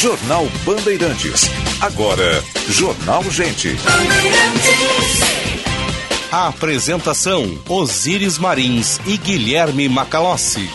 Jornal Bandeirantes. Agora, Jornal Gente. A apresentação: Osíris Marins e Guilherme Macalossi.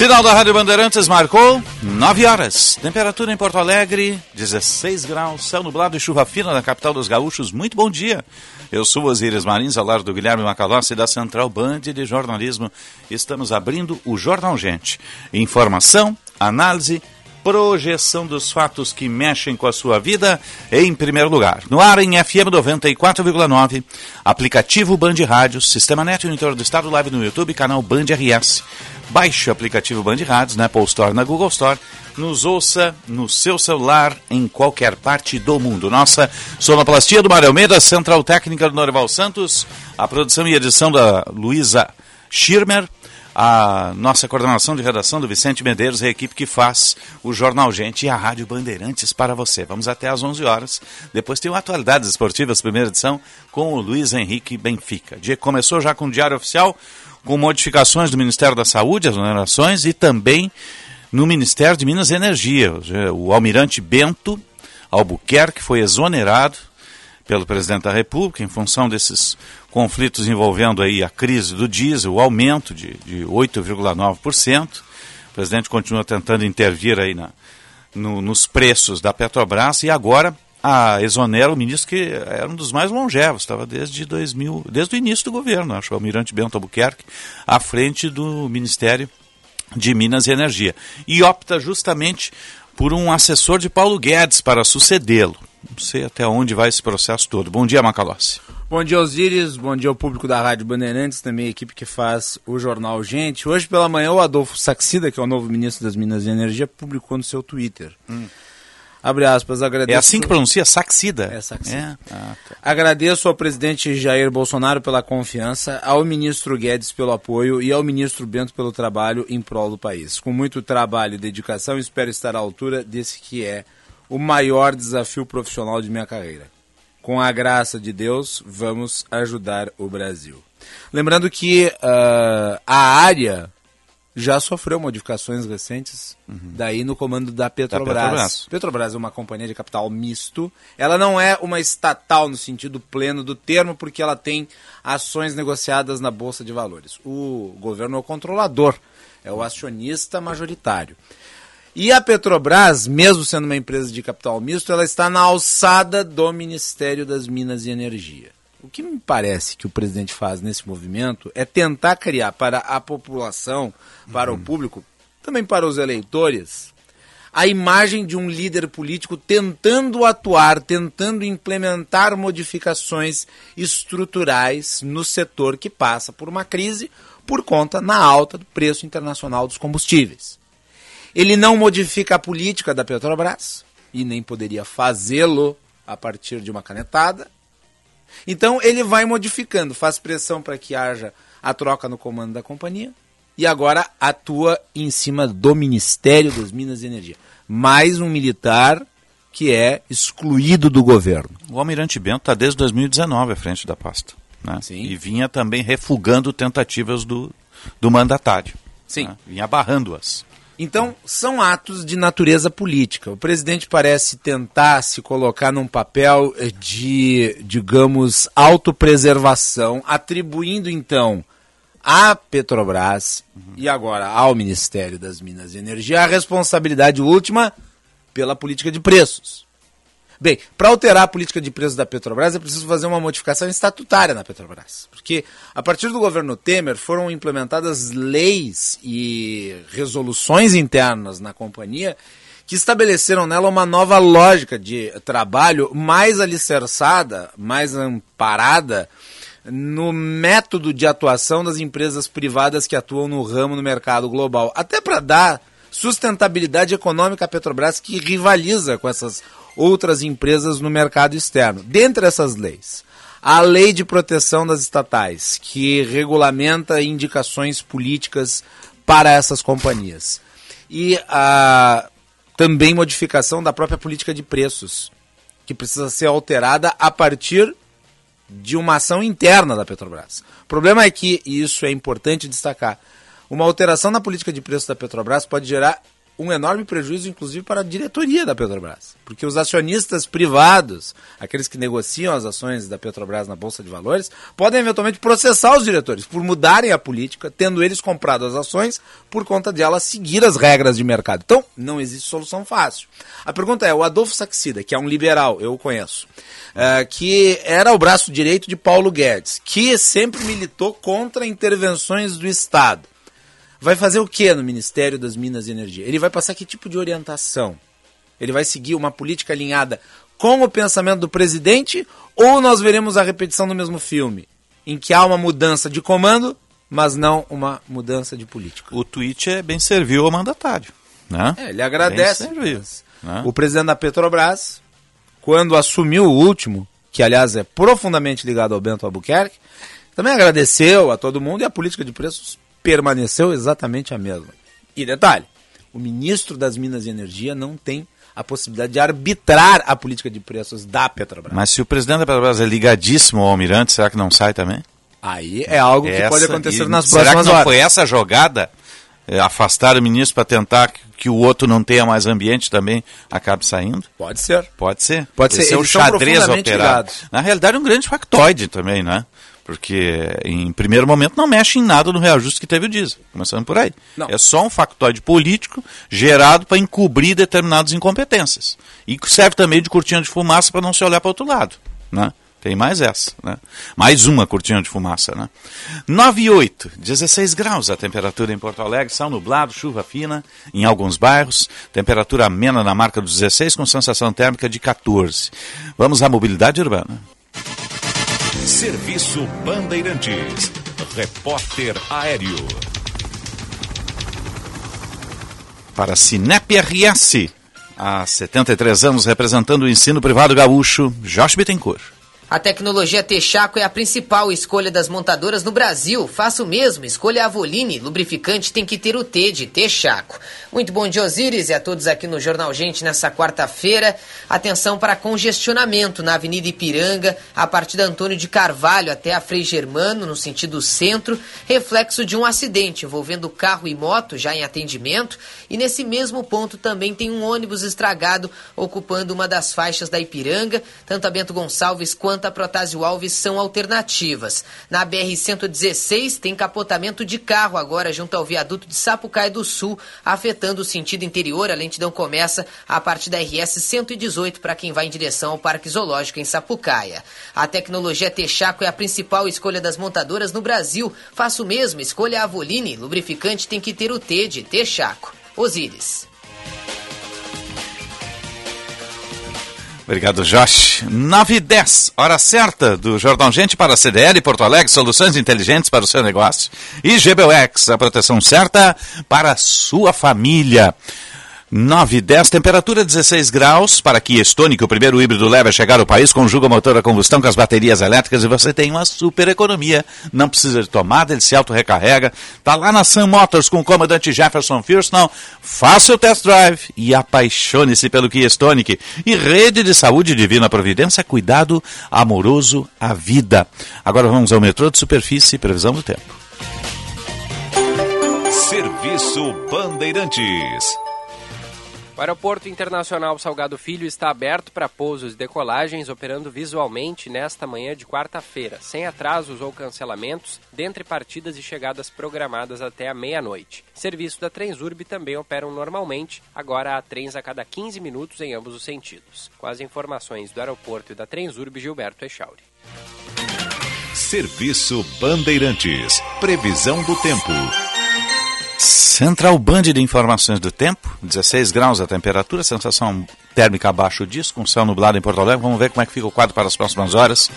Sinal da Rádio Bandeirantes marcou 9 horas. Temperatura em Porto Alegre, 16 graus, céu nublado e chuva fina na capital dos gaúchos. Muito bom dia. Eu sou Osíris Marins, ao lado do Guilherme Macalossi da Central Band de Jornalismo. Estamos abrindo o Jornal Gente. Informação, análise, projeção dos fatos que mexem com a sua vida em primeiro lugar. No ar em FM 94,9, aplicativo Band Rádios, Sistema Net interior do estado, live no YouTube, canal Band RS. Baixe o aplicativo Band Rádios na Apple Store, na Google Store. Nos ouça no seu celular em qualquer parte do mundo. Nossa sonoplastia do Mário Almeida, Central Técnica do Norival Santos, a produção e edição da Luísa Schirmer, a nossa coordenação de redação do Vicente Medeiros, a equipe que faz o Jornal Gente e a Rádio Bandeirantes para você. Vamos até às 11 horas. Depois tem o Atualidades Esportivas, primeira edição, com o Luiz Henrique Benfica. Dia começou já com o Diário Oficial com modificações do Ministério da Saúde, as onerações, e também no Ministério de Minas e Energia. O almirante Bento Albuquerque foi exonerado pelo presidente da República em função desses conflitos envolvendo aí a crise do diesel, o aumento de, de 8,9%. O presidente continua tentando intervir aí na, no, nos preços da Petrobras e agora a exonera o ministro que era um dos mais longevos, estava desde 2000, desde o início do governo, acho, o Almirante Bento Albuquerque, à frente do Ministério de Minas e Energia. E opta justamente por um assessor de Paulo Guedes para sucedê-lo. Não sei até onde vai esse processo todo. Bom dia, Macalossi. Bom dia, Osíris. Bom dia ao público da Rádio Bandeirantes, também a equipe que faz o jornal Gente. Hoje pela manhã, o Adolfo Saxida, que é o novo ministro das Minas e Energia, publicou no seu Twitter. Hum Abre aspas, agradeço. É assim que pronuncia? Saxida? É, Saxida. É? Ah, tá. Agradeço ao presidente Jair Bolsonaro pela confiança, ao ministro Guedes pelo apoio e ao ministro Bento pelo trabalho em prol do país. Com muito trabalho e dedicação, espero estar à altura desse que é o maior desafio profissional de minha carreira. Com a graça de Deus, vamos ajudar o Brasil. Lembrando que uh, a área já sofreu modificações recentes, uhum. daí no comando da Petrobras. da Petrobras. Petrobras. é uma companhia de capital misto. Ela não é uma estatal no sentido pleno do termo, porque ela tem ações negociadas na Bolsa de Valores. O governo é o controlador, é o acionista majoritário. E a Petrobras, mesmo sendo uma empresa de capital misto, ela está na alçada do Ministério das Minas e Energia. O que me parece que o presidente faz nesse movimento é tentar criar para a população, para uhum. o público, também para os eleitores, a imagem de um líder político tentando atuar, tentando implementar modificações estruturais no setor que passa por uma crise por conta na alta do preço internacional dos combustíveis. Ele não modifica a política da Petrobras e nem poderia fazê-lo a partir de uma canetada então ele vai modificando, faz pressão para que haja a troca no comando da companhia e agora atua em cima do Ministério das Minas e Energia. Mais um militar que é excluído do governo. O Almirante Bento está desde 2019 à frente da pasta. Né? E vinha também refugando tentativas do, do mandatário. Sim. Né? Vinha barrando-as. Então, são atos de natureza política. O presidente parece tentar se colocar num papel de, digamos, autopreservação, atribuindo então à Petrobras uhum. e agora ao Ministério das Minas e Energia a responsabilidade última pela política de preços. Bem, para alterar a política de preços da Petrobras é preciso fazer uma modificação estatutária na Petrobras. Porque a partir do governo Temer foram implementadas leis e resoluções internas na companhia que estabeleceram nela uma nova lógica de trabalho mais alicerçada, mais amparada no método de atuação das empresas privadas que atuam no ramo no mercado global. Até para dar sustentabilidade econômica à Petrobras, que rivaliza com essas outras empresas no mercado externo. Dentre essas leis, a lei de proteção das estatais, que regulamenta indicações políticas para essas companhias. E a também modificação da própria política de preços, que precisa ser alterada a partir de uma ação interna da Petrobras. O problema é que, e isso é importante destacar, uma alteração na política de preços da Petrobras pode gerar um enorme prejuízo, inclusive, para a diretoria da Petrobras. Porque os acionistas privados, aqueles que negociam as ações da Petrobras na Bolsa de Valores, podem eventualmente processar os diretores por mudarem a política, tendo eles comprado as ações por conta de elas seguir as regras de mercado. Então, não existe solução fácil. A pergunta é: o Adolfo Saxida, que é um liberal, eu o conheço, é, que era o braço direito de Paulo Guedes, que sempre militou contra intervenções do Estado vai fazer o que no Ministério das Minas e Energia? Ele vai passar que tipo de orientação? Ele vai seguir uma política alinhada com o pensamento do presidente ou nós veremos a repetição do mesmo filme, em que há uma mudança de comando, mas não uma mudança de política? O tweet é bem serviu ao mandatário. Né? É, ele agradece. Né? O presidente da Petrobras, quando assumiu o último, que aliás é profundamente ligado ao Bento Albuquerque, também agradeceu a todo mundo e a política de preços permaneceu exatamente a mesma. E detalhe, o ministro das Minas e Energia não tem a possibilidade de arbitrar a política de preços da Petrobras. Mas se o presidente da Petrobras é ligadíssimo ao almirante, será que não sai também? Aí é algo que pode acontecer nas próximas horas. Será que não horas. foi essa jogada? É, afastar o ministro para tentar que, que, o outro não tenha mais ambiente também acabe saindo? Pode ser. Pode ser. Pode ser. Esse é o xadrez operado. Na realidade, é um grande factoide também, né? Porque, em primeiro momento, não mexe em nada no reajuste que teve o diesel. Começando por aí. Não. É só um factoide político gerado para encobrir determinadas incompetências. E serve também de cortina de fumaça para não se olhar para outro lado. Né? Tem mais essa, né? Mais uma cortina de fumaça, né? 9 e 8, 16 graus a temperatura em Porto Alegre, céu nublado, chuva fina em alguns bairros, temperatura amena na marca dos 16 com sensação térmica de 14. Vamos à mobilidade urbana. Serviço Bandeirantes. Repórter Aéreo. Para Cinep RS, há 73 anos representando o ensino privado gaúcho, Josh Bittencourt. A tecnologia Texaco é a principal escolha das montadoras no Brasil. Faça o mesmo, escolha a Avoline. Lubrificante tem que ter o T de Texaco. Muito bom dia, Osíris, e a todos aqui no Jornal Gente nessa quarta-feira. Atenção para congestionamento na Avenida Ipiranga, a partir da Antônio de Carvalho até a Frei Germano, no sentido centro, reflexo de um acidente envolvendo carro e moto já em atendimento. E nesse mesmo ponto também tem um ônibus estragado ocupando uma das faixas da Ipiranga. Tanto a Bento Gonçalves quanto a Protásio Alves são alternativas. Na BR-116 tem capotamento de carro agora junto ao viaduto de Sapucaí do Sul, afetando o sentido interior. A lentidão começa a partir da RS 118 para quem vai em direção ao Parque Zoológico em Sapucaia. A tecnologia Texaco é a principal escolha das montadoras no Brasil. Faça o mesmo, escolha a Avoline. Lubrificante tem que ter o T de Texaco. Osíris. Obrigado, Josh. 9 e 10, hora certa do Jornal Gente para a CDL Porto Alegre, soluções inteligentes para o seu negócio. E GBUX, a proteção certa para a sua família. 9 e 10, temperatura 16 graus. Para Kia Stonic, o primeiro híbrido leve a chegar ao país, conjuga o motor a combustão com as baterias elétricas e você tem uma super economia. Não precisa de tomada, ele se auto-recarrega. Tá lá na Sun Motors com o comandante Jefferson Firston. Faça o test drive e apaixone-se pelo Kia Stonic. E rede de saúde divina providência, cuidado amoroso à vida. Agora vamos ao metrô de superfície, previsão do tempo. Serviço Bandeirantes. O Aeroporto Internacional Salgado Filho está aberto para pousos e decolagens, operando visualmente nesta manhã de quarta-feira, sem atrasos ou cancelamentos, dentre partidas e chegadas programadas até a meia-noite. Serviços da Transurb também operam normalmente, agora há trens a cada 15 minutos em ambos os sentidos. Com as informações do aeroporto e da Transurb, Gilberto Echauri. Serviço Bandeirantes. Previsão do tempo. Central Band de informações do tempo, 16 graus a temperatura, sensação térmica abaixo disso, com céu nublado em Porto Alegre. Vamos ver como é que fica o quadro para as próximas horas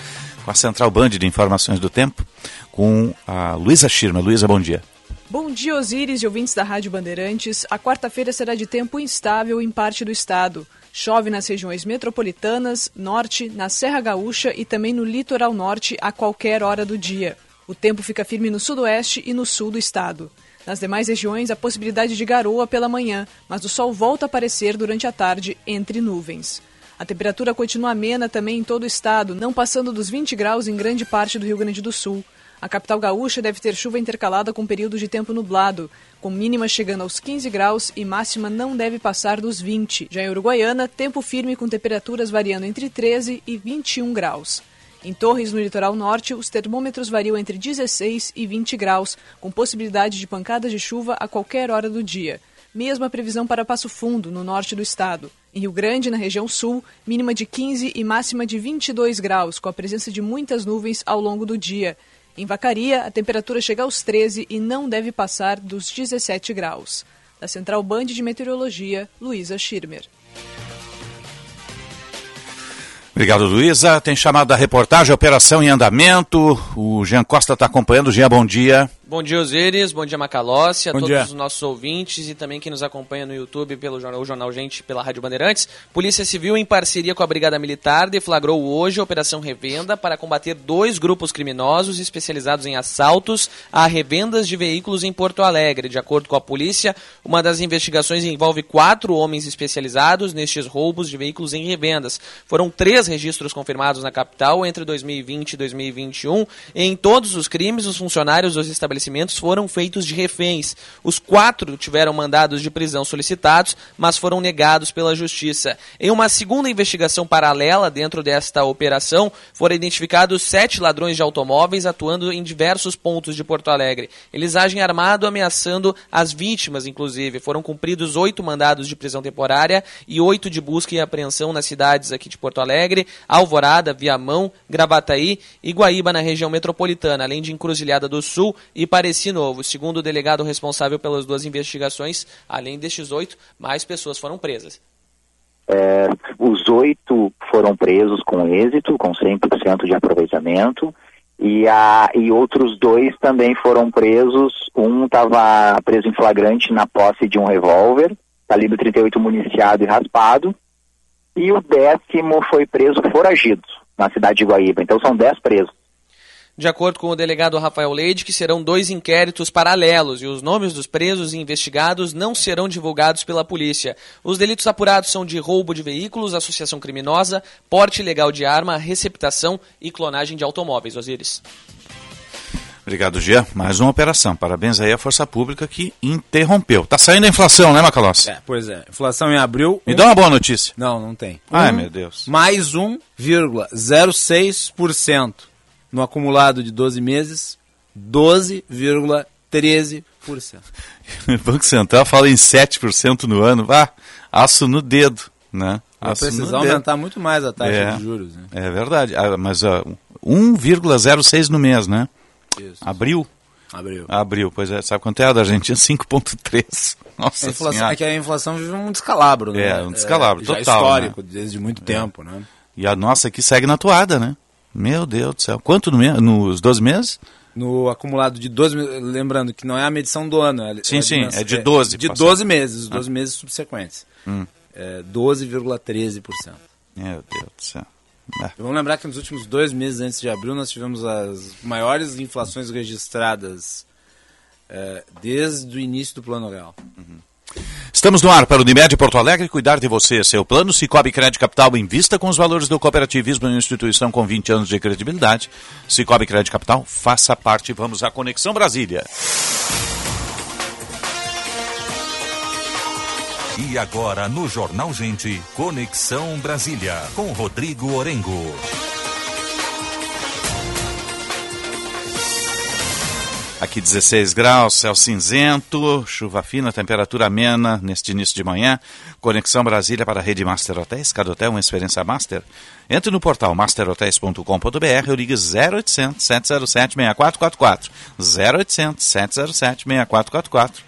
com a Central Band de informações do tempo, com a Luísa Schirma. Luísa, bom dia. Bom dia, Osíris e ouvintes da Rádio Bandeirantes. A quarta-feira será de tempo instável em parte do estado. Chove nas regiões metropolitanas, norte, na Serra Gaúcha e também no litoral norte a qualquer hora do dia. O tempo fica firme no sudoeste e no sul do estado. Nas demais regiões, a possibilidade de garoa pela manhã, mas o sol volta a aparecer durante a tarde entre nuvens. A temperatura continua amena também em todo o estado, não passando dos 20 graus em grande parte do Rio Grande do Sul. A capital gaúcha deve ter chuva intercalada com períodos de tempo nublado, com mínima chegando aos 15 graus e máxima não deve passar dos 20. Já em Uruguaiana, tempo firme com temperaturas variando entre 13 e 21 graus. Em Torres, no litoral norte, os termômetros variam entre 16 e 20 graus, com possibilidade de pancadas de chuva a qualquer hora do dia. Mesma previsão para Passo Fundo, no norte do estado. Em Rio Grande, na região sul, mínima de 15 e máxima de 22 graus, com a presença de muitas nuvens ao longo do dia. Em Vacaria, a temperatura chega aos 13 e não deve passar dos 17 graus. Da Central Band de Meteorologia, Luísa Schirmer. Obrigado, Luísa. Tem chamado da reportagem, operação em andamento. O Jean Costa está acompanhando. Jean, bom dia. Bom dia, Osíris. Bom dia, Macalossi. A bom todos dia. os nossos ouvintes e também quem nos acompanha no YouTube pelo Jornal, Jornal Gente pela Rádio Bandeirantes. Polícia Civil, em parceria com a Brigada Militar, deflagrou hoje a Operação Revenda para combater dois grupos criminosos especializados em assaltos a revendas de veículos em Porto Alegre. De acordo com a polícia, uma das investigações envolve quatro homens especializados nestes roubos de veículos em revendas. Foram três registros confirmados na capital entre 2020 e 2021. Em todos os crimes, os funcionários dos estabelecimentos estabelecimentos foram feitos de reféns. Os quatro tiveram mandados de prisão solicitados, mas foram negados pela Justiça. Em uma segunda investigação paralela dentro desta operação, foram identificados sete ladrões de automóveis atuando em diversos pontos de Porto Alegre. Eles agem armado, ameaçando as vítimas, inclusive. Foram cumpridos oito mandados de prisão temporária e oito de busca e apreensão nas cidades aqui de Porto Alegre, Alvorada, Viamão, Gravataí e Guaíba, na região metropolitana, além de Encruzilhada do Sul e Pareci Novo. Segundo o delegado responsável pelas duas investigações, além destes oito, mais pessoas foram presas. É, os oito foram presos com êxito, com 100% de aproveitamento, e, a, e outros dois também foram presos. Um estava preso em flagrante na posse de um revólver, calibre 38 municiado e raspado, e o décimo foi preso foragido na cidade de Guaíba. Então são dez presos. De acordo com o delegado Rafael Leide, que serão dois inquéritos paralelos e os nomes dos presos e investigados não serão divulgados pela polícia. Os delitos apurados são de roubo de veículos, associação criminosa, porte ilegal de arma, receptação e clonagem de automóveis. Osíris. Obrigado, Gia. Mais uma operação. Parabéns aí à Força Pública que interrompeu. Tá saindo a inflação, né, Macalossi? É, pois é. Inflação em abril. Me um... dá uma boa notícia. Não, não tem. Ai, um, meu Deus. Mais 1,06% no acumulado de 12 meses, 12,13%. O Banco Central fala em 7% no ano, vá, aço no dedo, né? Vai precisar aumentar muito mais a taxa é, de juros. Né? É verdade, ah, mas uh, 1,06 no mês, né? Isso. Abril. Abril. Abril, pois é. Sabe quanto é a da Argentina? 5,3. Nossa a inflação, É que a inflação vive um descalabro, né? É, um descalabro, é, total. histórico, né? desde muito é. tempo, né? E a nossa aqui segue na toada, né? Meu Deus do céu. Quanto no nos 12 meses? No acumulado de 12 lembrando que não é a medição do ano. É, sim, é sim, é de 12. É de 12 meses, os 12 ah. meses subsequentes. Hum. É 12,13%. Meu Deus do céu. É. Vamos lembrar que nos últimos dois meses antes de abril nós tivemos as maiores inflações registradas é, desde o início do Plano Real. Uhum. Estamos no ar para o Unimed Porto Alegre cuidar de você. Seu plano Cicobi Crédito Capital em vista com os valores do cooperativismo em instituição com 20 anos de credibilidade. Cicobi Crédito Capital, faça parte. Vamos à Conexão Brasília. E agora no Jornal Gente, Conexão Brasília, com Rodrigo Orengo. Aqui 16 graus, céu cinzento, chuva fina, temperatura amena neste início de manhã. Conexão Brasília para a rede Master Hotéis, cada hotel uma experiência master. Entre no portal masterhotels.com.br ou ligue 0800 707 6444. 0800 707 6444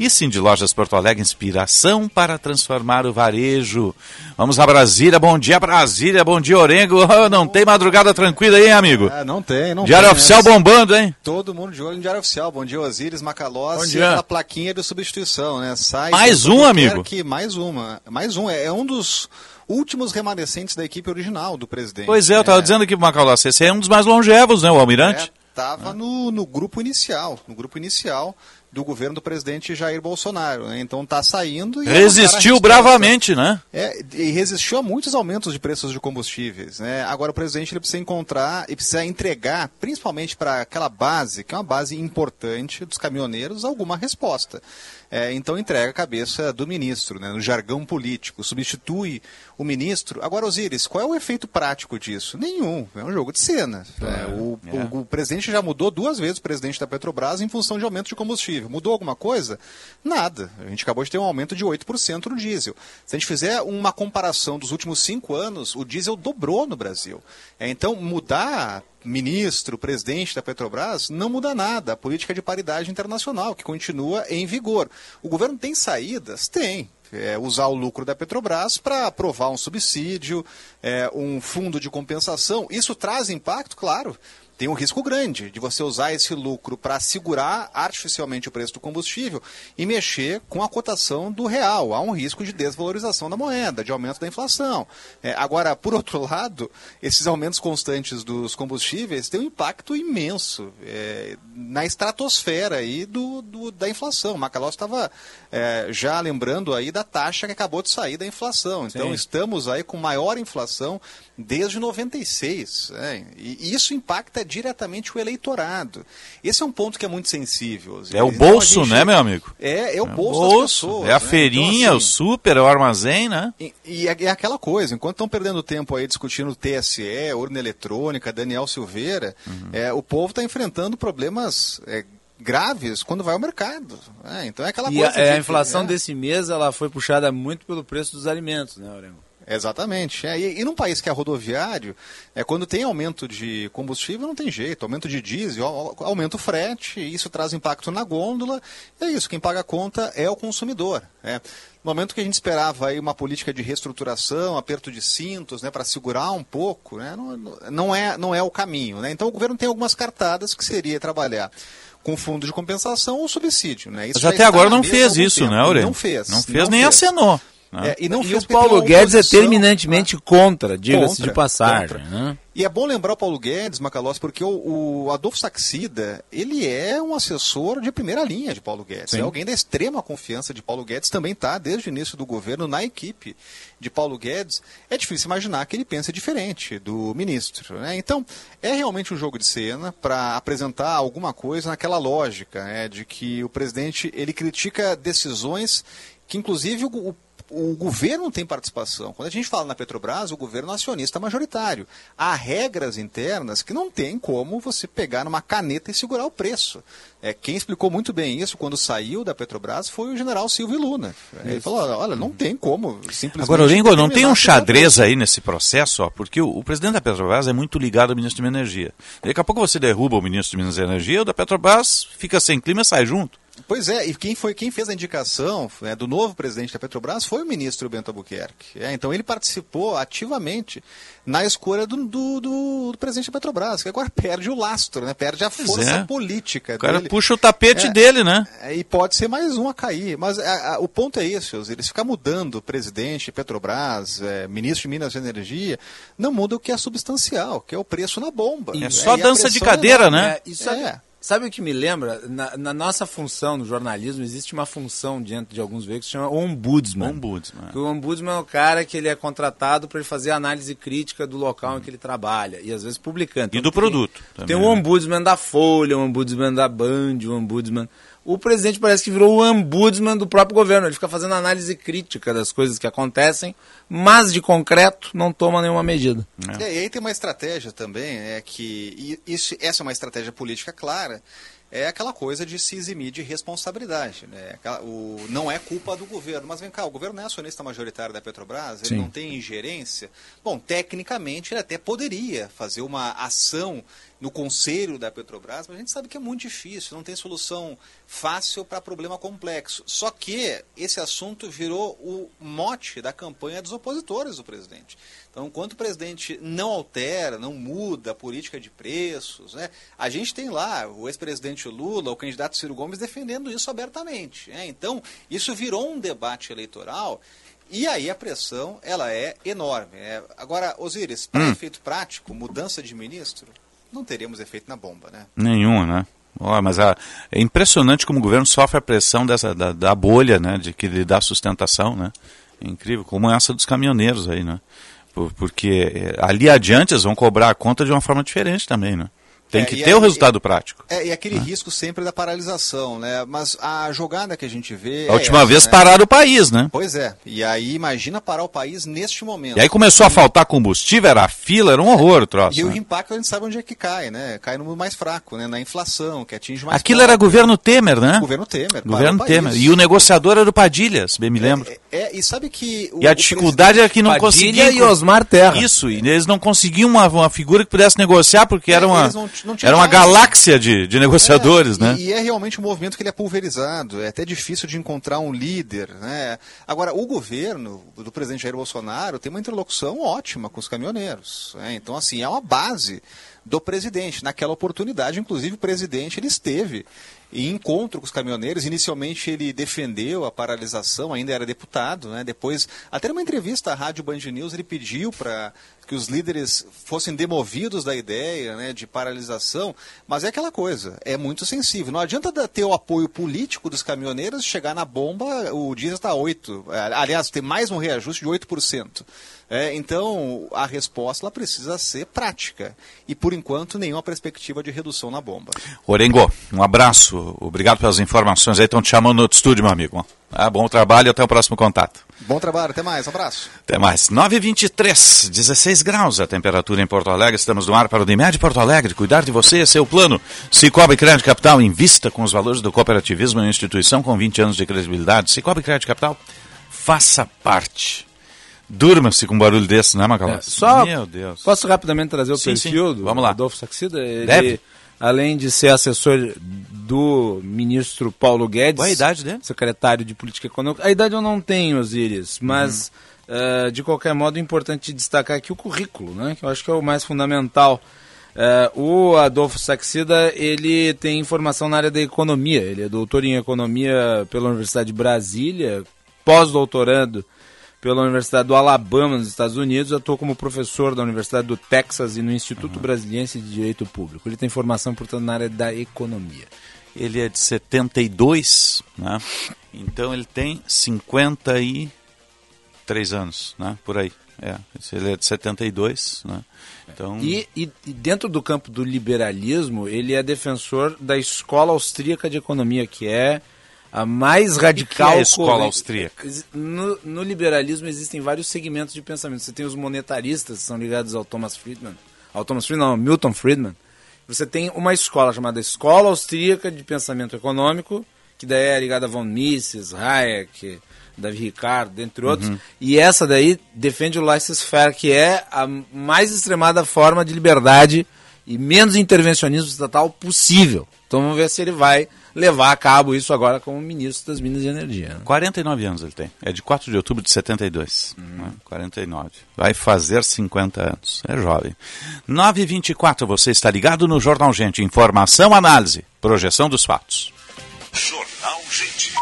E de Lojas Porto Alegre, inspiração para transformar o varejo. Vamos a Brasília, bom dia Brasília, bom dia Orengo. Oh, não tem madrugada tranquila aí, amigo? É, não tem, não Diário tem, Oficial né? bombando, hein? Todo mundo de olho no Diário Oficial. Bom dia, Osíris, Macalossi. A plaquinha de substituição, né? Sai Mais um, amigo? Mais uma. Mais um. É, é um dos últimos remanescentes da equipe original do presidente. Pois é, eu estava dizendo aqui pro Macalossi, esse é um dos mais longevos, né, o Almirante? Estava no, no grupo inicial, no grupo inicial do governo do presidente Jair Bolsonaro. Né? Então está saindo. E é Resistiu resposta. bravamente, né? É, e resistiu a muitos aumentos de preços de combustíveis. Né? Agora o presidente ele precisa encontrar e precisa entregar, principalmente para aquela base, que é uma base importante dos caminhoneiros, alguma resposta. É, então entrega a cabeça do ministro, né, no jargão político, substitui o ministro. Agora, Osíris, qual é o efeito prático disso? Nenhum. É um jogo de cena. É, o, é. o, o presidente já mudou duas vezes o presidente da Petrobras em função de aumento de combustível. Mudou alguma coisa? Nada. A gente acabou de ter um aumento de 8% no diesel. Se a gente fizer uma comparação dos últimos cinco anos, o diesel dobrou no Brasil. É, então, mudar ministro, presidente da Petrobras, não muda nada. A política de paridade internacional, que continua em vigor. O governo tem saídas? Tem. É, usar o lucro da Petrobras para aprovar um subsídio, é, um fundo de compensação. Isso traz impacto, claro. Tem um risco grande de você usar esse lucro para segurar artificialmente o preço do combustível e mexer com a cotação do real. Há um risco de desvalorização da moeda, de aumento da inflação. É, agora, por outro lado, esses aumentos constantes dos combustíveis têm um impacto imenso é, na estratosfera aí do, do da inflação. O Macalós estava é, já lembrando aí da taxa que acabou de sair da inflação. Então, Sim. estamos aí com maior inflação desde 96. né? E isso impacta diretamente o eleitorado. Esse é um ponto que é muito sensível. É o Então, a bolso, gente- né, meu amigo? É, é o É o bolso, das bolso, pessoas. é a né? feirinha, Então, o assim, super, é o armazém, né? e, e é, é aquela coisa, enquanto estão perdendo tempo aí discutindo TSE, urna eletrônica, Daniel Silveira, Uhum. é, o povo está enfrentando problemas é, graves quando vai ao mercado. É, então é aquela E coisa. a, é, a de- inflação é. desse mês ela foi puxada muito pelo preço dos alimentos, né, Orengo? Exatamente. É, e, e num país que é rodoviário, é, quando tem aumento de combustível, não tem jeito. Aumento de diesel, au- aumenta o frete, isso traz impacto na gôndola. É isso, quem paga a conta é o consumidor. É. No momento que a gente esperava aí uma política de reestruturação, aperto de cintos, né, para segurar um pouco, né, não, não, é, não é o caminho. Né? Então o governo tem algumas cartadas que seria trabalhar com fundo de compensação ou subsídio. Né? Isso Mas até agora não fez isso, tempo. né, Aurélio? Não fez. Não fez nem acenou. Né? É, e não e fez o Paulo Guedes é terminantemente contra, diga-se Contra, de passagem. contra. Né? E é bom lembrar o Paulo Guedes, Macalossi, porque o, o Adolfo Saxida, ele é um assessor de primeira linha de Paulo Guedes. Sim. É alguém da extrema confiança de Paulo Guedes, também está desde o início do governo na equipe de Paulo Guedes. É difícil imaginar que ele pense diferente do ministro. Né? Então, é realmente um jogo de cena para apresentar alguma coisa naquela lógica né, de que o presidente ele critica decisões que, inclusive, o, o governo tem participação. Quando a gente fala na Petrobras, o governo é acionista majoritário. Há regras internas que não tem como você pegar numa caneta e segurar o preço. É, quem explicou muito bem isso quando saiu da Petrobras foi o general Silvio Luna. Ele falou, olha, não tem como simplesmente... Agora, Orengo, não tem um xadrez aí nesse processo, ó, porque o, o presidente da Petrobras é muito ligado ao ministro de Minas e Energia. Daqui a pouco você derruba o ministro de Minas Energia, o da Petrobras fica sem clima e sai junto. Pois é, e quem, foi, quem fez a indicação né, do novo presidente da Petrobras foi o ministro Bento Albuquerque. É, então ele participou ativamente na escolha do, do, do- do presidente da Petrobras, que agora perde o lastro, né, perde a Pois força é. política O cara dele. puxa o tapete É. dele, né? É, E pode ser mais um a cair. Mas a- a- o ponto é esse, eles ficar mudando presidente, Petrobras, é, ministro de Minas e Energia, não muda o que é substancial, que é o preço na bomba. É só e a dança de é cadeira, né? É, sabe, É. sabe o que me lembra? Na, na nossa função no jornalismo, existe uma função dentro de alguns veículos que se chama ombudsman. Ombudsman. Que o ombudsman é o cara que ele é contratado para ele fazer análise crítica do local em que ele trabalha e às vezes publicando. E Então, do produto. Tem, também, tem o né? ombudsman da Folha, o ombudsman da Band, o ombudsman. O presidente parece que virou o ombudsman do próprio governo. Ele fica fazendo análise crítica das coisas que acontecem, mas de concreto não toma nenhuma medida. É, e aí tem uma estratégia também, é que e isso, essa é uma estratégia política clara, é aquela coisa de se eximir de responsabilidade. Né? O, não é culpa do governo. Mas vem cá, o governo não é acionista majoritário da Petrobras, ele Sim. não tem ingerência. Bom, tecnicamente ele até poderia fazer uma ação no conselho da Petrobras, mas a gente sabe que é muito difícil, não tem solução fácil para problema complexo. Só que esse assunto virou o mote da campanha dos opositores do presidente. Então, enquanto o presidente não altera, não muda a política de preços, né, a gente tem lá o ex-presidente Lula, o candidato Ciro Gomes defendendo isso abertamente. Né? Então, isso virou um debate eleitoral e aí a pressão ela é enorme. Né? Agora, Osíris, para hum. efeito prático, mudança de ministro, não teríamos efeito na bomba, né? Nenhuma, né? Oh, mas a, é impressionante como o governo sofre a pressão dessa, da, da bolha, né? De que lhe dá sustentação, né? É incrível, como essa dos caminhoneiros aí, né? porque é, ali adiante eles vão cobrar a conta de uma forma diferente também, né? Tem é, que ter o resultado prático. É, e aquele né? risco sempre da paralisação, né? Mas a jogada que a gente vê. A última é essa, vez né? pararam o país, né? Pois é. E aí imagina parar o país neste momento. E aí começou a faltar combustível, era fila, era um horror o troço. E né? o impacto a gente sabe onde é que cai, né? Cai no mais fraco, né? Na inflação, que atinge mais. Aquilo era governo Temer, né? Governo Temer. Governo Temer. E o negociador era o Padilha, se bem me lembro. É, é e sabe que. O, e a dificuldade é que não conseguiam. Padilha e Osmar Terra. Isso, e eles não conseguiam uma, uma figura que pudesse negociar, porque era uma. Não, não era uma galáxia galáxia de, de negociadores, é, né? E, e, é realmente um movimento que ele é pulverizado, é até difícil de encontrar um líder, né? Agora, o governo do presidente Jair Bolsonaro tem uma interlocução ótima com os caminhoneiros, né? Então, assim, é uma base do presidente. Naquela oportunidade, inclusive, o presidente ele esteve em encontro com os caminhoneiros. Inicialmente ele defendeu a paralisação, ainda era deputado, né? Depois, até numa entrevista à Rádio Band News, ele pediu para que os líderes fossem demovidos da ideia né, de paralisação, mas é aquela coisa, é muito sensível. Não adianta ter o apoio político dos caminhoneiros, chegar na bomba, o diesel está 8%. Aliás, tem mais um reajuste de 8%. É, então, a resposta ela precisa ser prática. E, por enquanto, nenhuma perspectiva de redução na bomba. Orengo, um abraço. Obrigado pelas informações aí. Estão te chamando no outro estúdio, meu amigo. Ah, bom trabalho e até o próximo contato. Bom trabalho, até mais, um abraço. Até mais. 9h23, 16 graus a temperatura em Porto Alegre. Estamos no ar para o Dimed Porto Alegre. Cuidar de você é seu plano. Cicobi Crédito Capital, invista com os valores do cooperativismo em uma instituição com 20 anos de credibilidade. Cicobi Crédito Capital, faça parte. Durma-se com um barulho desse, né, Macalão? É, só Meu Deus. Posso rapidamente trazer o sim, perfil sim. do Vamos lá. Adolfo Saxida? Ele, Deve. além de ser assessor do ministro Paulo Guedes. Qual a idade dele? Secretário de Política Econômica. A idade eu não tenho, Osiris, mas uh, de qualquer modo é importante destacar aqui o currículo, né? Que eu acho que é o mais fundamental. Uh, o Adolfo Saxida, ele tem formação na área da economia. Ele é doutor em economia pela Universidade de Brasília, pós-doutorando pela Universidade do Alabama, nos Estados Unidos. Atuou como professor da Universidade do Texas e no Instituto uhum. Brasiliense de Direito Público. Ele tem formação, portanto, na área da economia. Ele é de 72, né? Então ele tem 53 anos, né? Por aí. É, ele é de 72, né? Então... E, e, e, dentro do campo do liberalismo, ele é defensor da Escola Austríaca de Economia, que é a mais radical. Que é a escola austríaca? No, no, liberalismo existem vários segmentos de pensamento. Você tem os monetaristas, que são ligados ao Thomas Friedman, ao Thomas Friedman, não, Milton Friedman. Você tem uma escola chamada Escola Austríaca de Pensamento Econômico, que daí é ligada a von Mises, Hayek, Davi Ricardo, dentre outros. Uhum. E essa daí defende o laissez-faire, que é a mais extremada forma de liberdade e menos intervencionismo estatal possível. Então vamos ver se ele vai levar a cabo isso agora como ministro das Minas e Energia. Né? 49 anos ele tem. É de 4 de outubro de 72. Hum. Né? 49. Vai fazer 50 anos. É jovem. 9h24, você está ligado no Jornal Gente. Informação, análise, projeção dos fatos. Jornal Gente.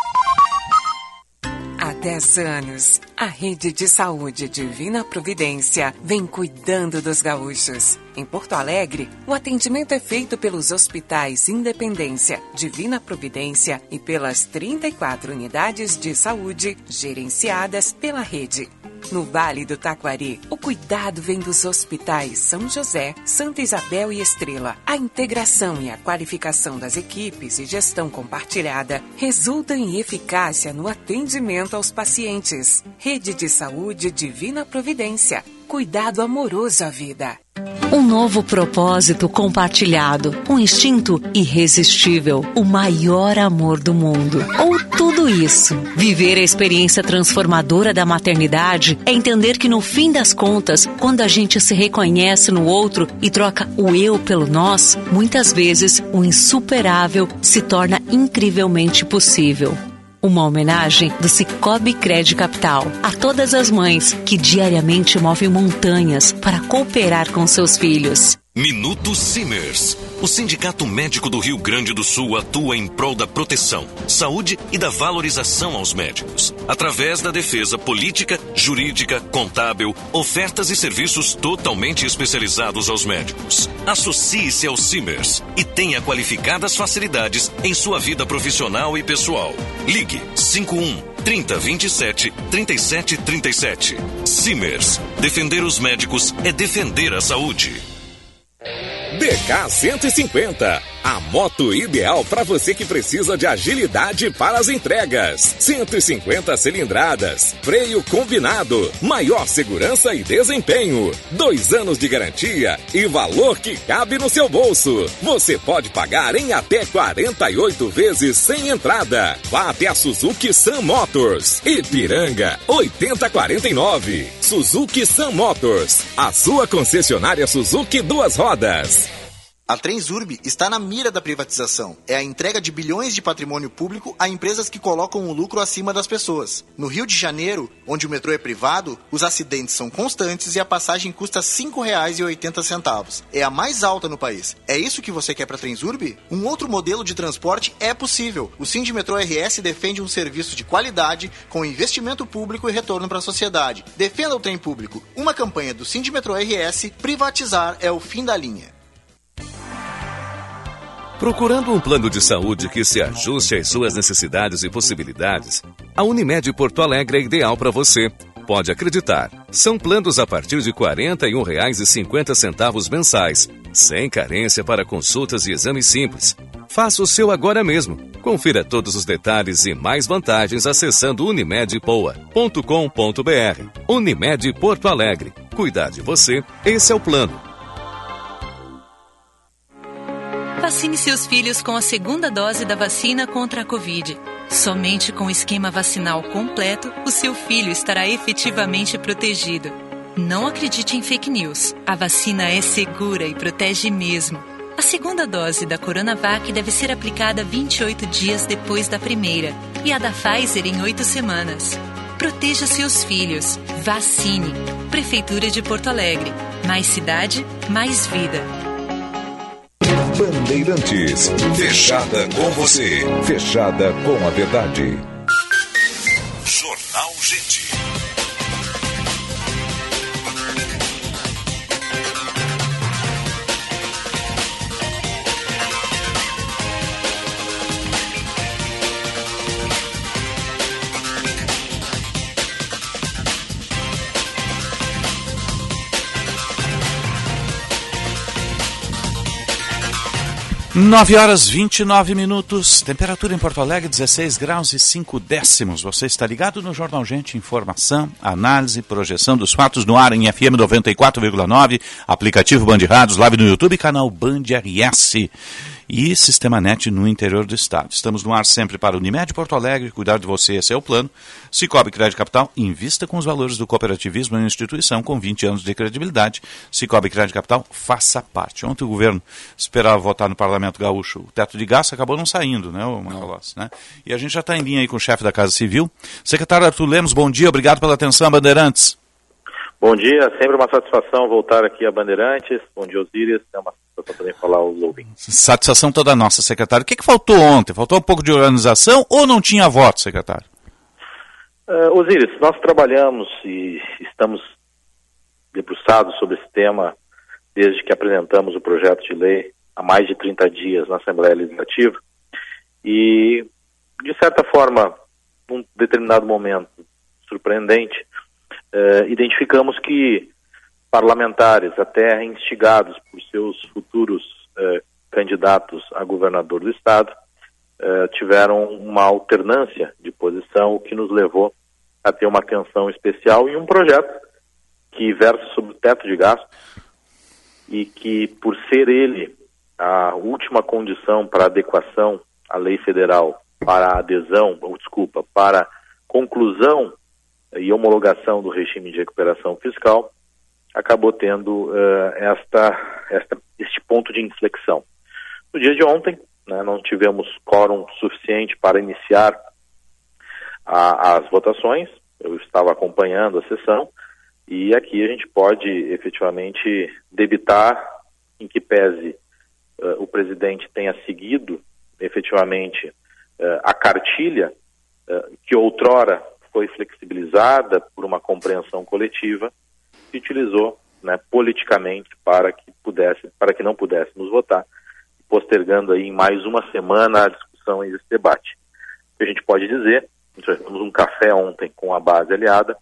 Há 10 anos, a rede de saúde Divina Providência vem cuidando dos gaúchos. Em Porto Alegre, o atendimento é feito pelos hospitais Independência, Divina Providência e pelas 34 unidades de saúde gerenciadas pela rede. No Vale do Taquari, o cuidado vem dos hospitais São José, Santa Isabel e Estrela. A integração e a qualificação das equipes e gestão compartilhada resultam em eficácia no atendimento aos pacientes. Rede de Saúde Divina Providência cuidado amoroso à vida. Um novo propósito compartilhado, um instinto irresistível, o maior amor do mundo. Ou tudo isso. Viver a experiência transformadora da maternidade é entender que no fim das contas, quando a gente se reconhece no outro e troca o eu pelo nós, muitas vezes o insuperável se torna incrivelmente possível. Uma homenagem do Cicobi Cred Capital a todas as mães que diariamente movem montanhas para cooperar com seus filhos. Minuto Simers. O Sindicato Médico do Rio Grande do Sul atua em prol da proteção, saúde e da valorização aos médicos, através da defesa política, jurídica, contábil, ofertas e serviços totalmente especializados aos médicos. Associe-se ao Simers e tenha qualificadas facilidades em sua vida profissional e pessoal. Ligue 51 30 27 37 37. Simers. Defender os médicos é defender a saúde. DK 150, a moto ideal para você que precisa de agilidade para as entregas. 150 cilindradas, freio combinado, maior segurança e desempenho, dois anos de garantia e valor que cabe no seu bolso. Você pode pagar em até 48 vezes sem entrada. Vá até a Suzuki Sun Motors, Ipiranga 8049. Suzuki Sun Motors, a sua concessionária Suzuki duas rodas. A Transurb está na mira da privatização. É a entrega de bilhões de patrimônio público a empresas que colocam o lucro acima das pessoas. No Rio de Janeiro, onde o metrô é privado, os acidentes são constantes e a passagem custa R$ 5,80. É a mais alta no país. É isso que você quer para a Transurb? Um outro modelo de transporte é possível. O Metrô RS defende um serviço de qualidade com investimento público e retorno para a sociedade. Defenda o trem público. Uma campanha do Metrô RS, privatizar é o fim da linha. Procurando um plano de saúde que se ajuste às suas necessidades e possibilidades, a Unimed Porto Alegre é ideal para você. Pode acreditar. São planos a partir de R$ 41,50 mensais, sem carência para consultas e exames simples. Faça o seu agora mesmo. Confira todos os detalhes e mais vantagens acessando unimedpoa.com.br. Unimed Porto Alegre. Cuidar de você, esse é o plano. Vacine seus filhos com a segunda dose da vacina contra a Covid. Somente com o esquema vacinal completo, o seu filho estará efetivamente protegido. Não acredite em fake news. A vacina é segura e protege mesmo. A segunda dose da Coronavac deve ser aplicada 28 dias depois da primeira e a da Pfizer em 8 semanas. Proteja seus filhos. Vacine. Prefeitura de Porto Alegre. Mais cidade, mais vida. Bandeirantes. Fechada com você. Fechada com a verdade. 9 horas 29 minutos, temperatura em Porto Alegre 16 graus e 5 décimos. Você está ligado no Jornal Gente, informação, análise, projeção dos fatos no ar em FM 94,9, aplicativo Band Rádios, live no YouTube, canal Band RS e Sistema Net no interior do estado. Estamos no ar sempre para Unimed Porto Alegre, cuidar de você, esse é o plano. Cicobi Crédito Capital, invista com os valores do cooperativismo em instituição com 20 anos de credibilidade. Cicobi Crédito Capital, faça parte. Ontem o governo esperava votar no Parlamento Gaúcho o teto de gasto, acabou não saindo, né, o Macalossi, né? E a gente já está em linha aí com o chefe da Casa Civil. Secretário Arthur Lemos, bom dia, obrigado pela atenção, Bandeirantes. Bom dia, sempre uma satisfação voltar aqui a Bandeirantes. Bom dia, Osíris. É uma satisfação também falar aos ouvintes. Satisfação toda nossa, secretário. O que, que faltou ontem? Faltou um pouco de organização ou não tinha voto, secretário? Uh, Osíris, nós trabalhamos e estamos debruçados sobre esse tema desde que apresentamos o projeto de lei há mais de 30 dias na Assembleia Legislativa. E, de certa forma, num determinado momento surpreendente, uh, identificamos que parlamentares, até instigados por seus futuros uh, candidatos a governador do estado, uh, tiveram uma alternância de posição, o que nos levou a ter uma atenção especial e um projeto que versa sobre o teto de gasto e que, por ser ele a última condição para adequação à lei federal, para adesão, ou desculpa, para conclusão e homologação do regime de recuperação fiscal, acabou tendo uh, esta, esta, este ponto de inflexão. No dia de ontem, né, não tivemos quórum suficiente para iniciar a, as votações, eu estava acompanhando a sessão, e aqui a gente pode efetivamente debitar em que pese uh, o presidente tenha seguido efetivamente uh, a cartilha que outrora foi flexibilizada por uma compreensão coletiva e utilizou né, politicamente para que pudesse, para que não pudéssemos votar, postergando aí mais uma semana a discussão e esse debate. O que a gente pode dizer, nós tivemos um café ontem com a base aliada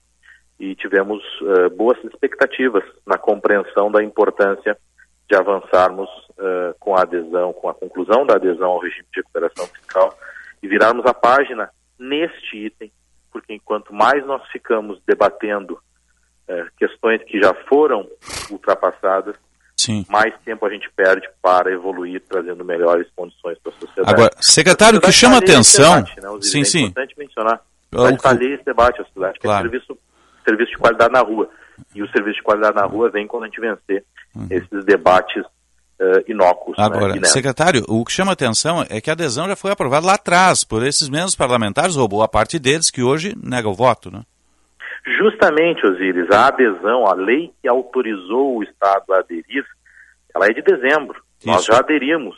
e tivemos uh, boas expectativas na compreensão da importância de avançarmos uh, com a adesão, com a conclusão da adesão ao regime de recuperação fiscal e virarmos a página neste item, porque enquanto mais nós ficamos debatendo uh, questões que já foram ultrapassadas, Sim. mais tempo a gente perde para evoluir, trazendo melhores condições para a sociedade. Agora, secretário, o que chama atenção... Debate, né, sim, é sim. É importante mencionar. Mas falhei esse debate, a cidade, que claro. é serviço, serviço de qualidade na rua. E o serviço de qualidade na rua vem quando a gente vencer uhum. esses debates uh, inócuos. Agora, né, secretário, o que chama atenção é que a adesão já foi aprovada lá atrás por esses mesmos parlamentares, ou boa parte deles, que hoje nega o voto, né? Justamente, Osíris, a adesão, a lei que autorizou o Estado a aderir, ela é de dezembro. Isso. Nós já aderimos.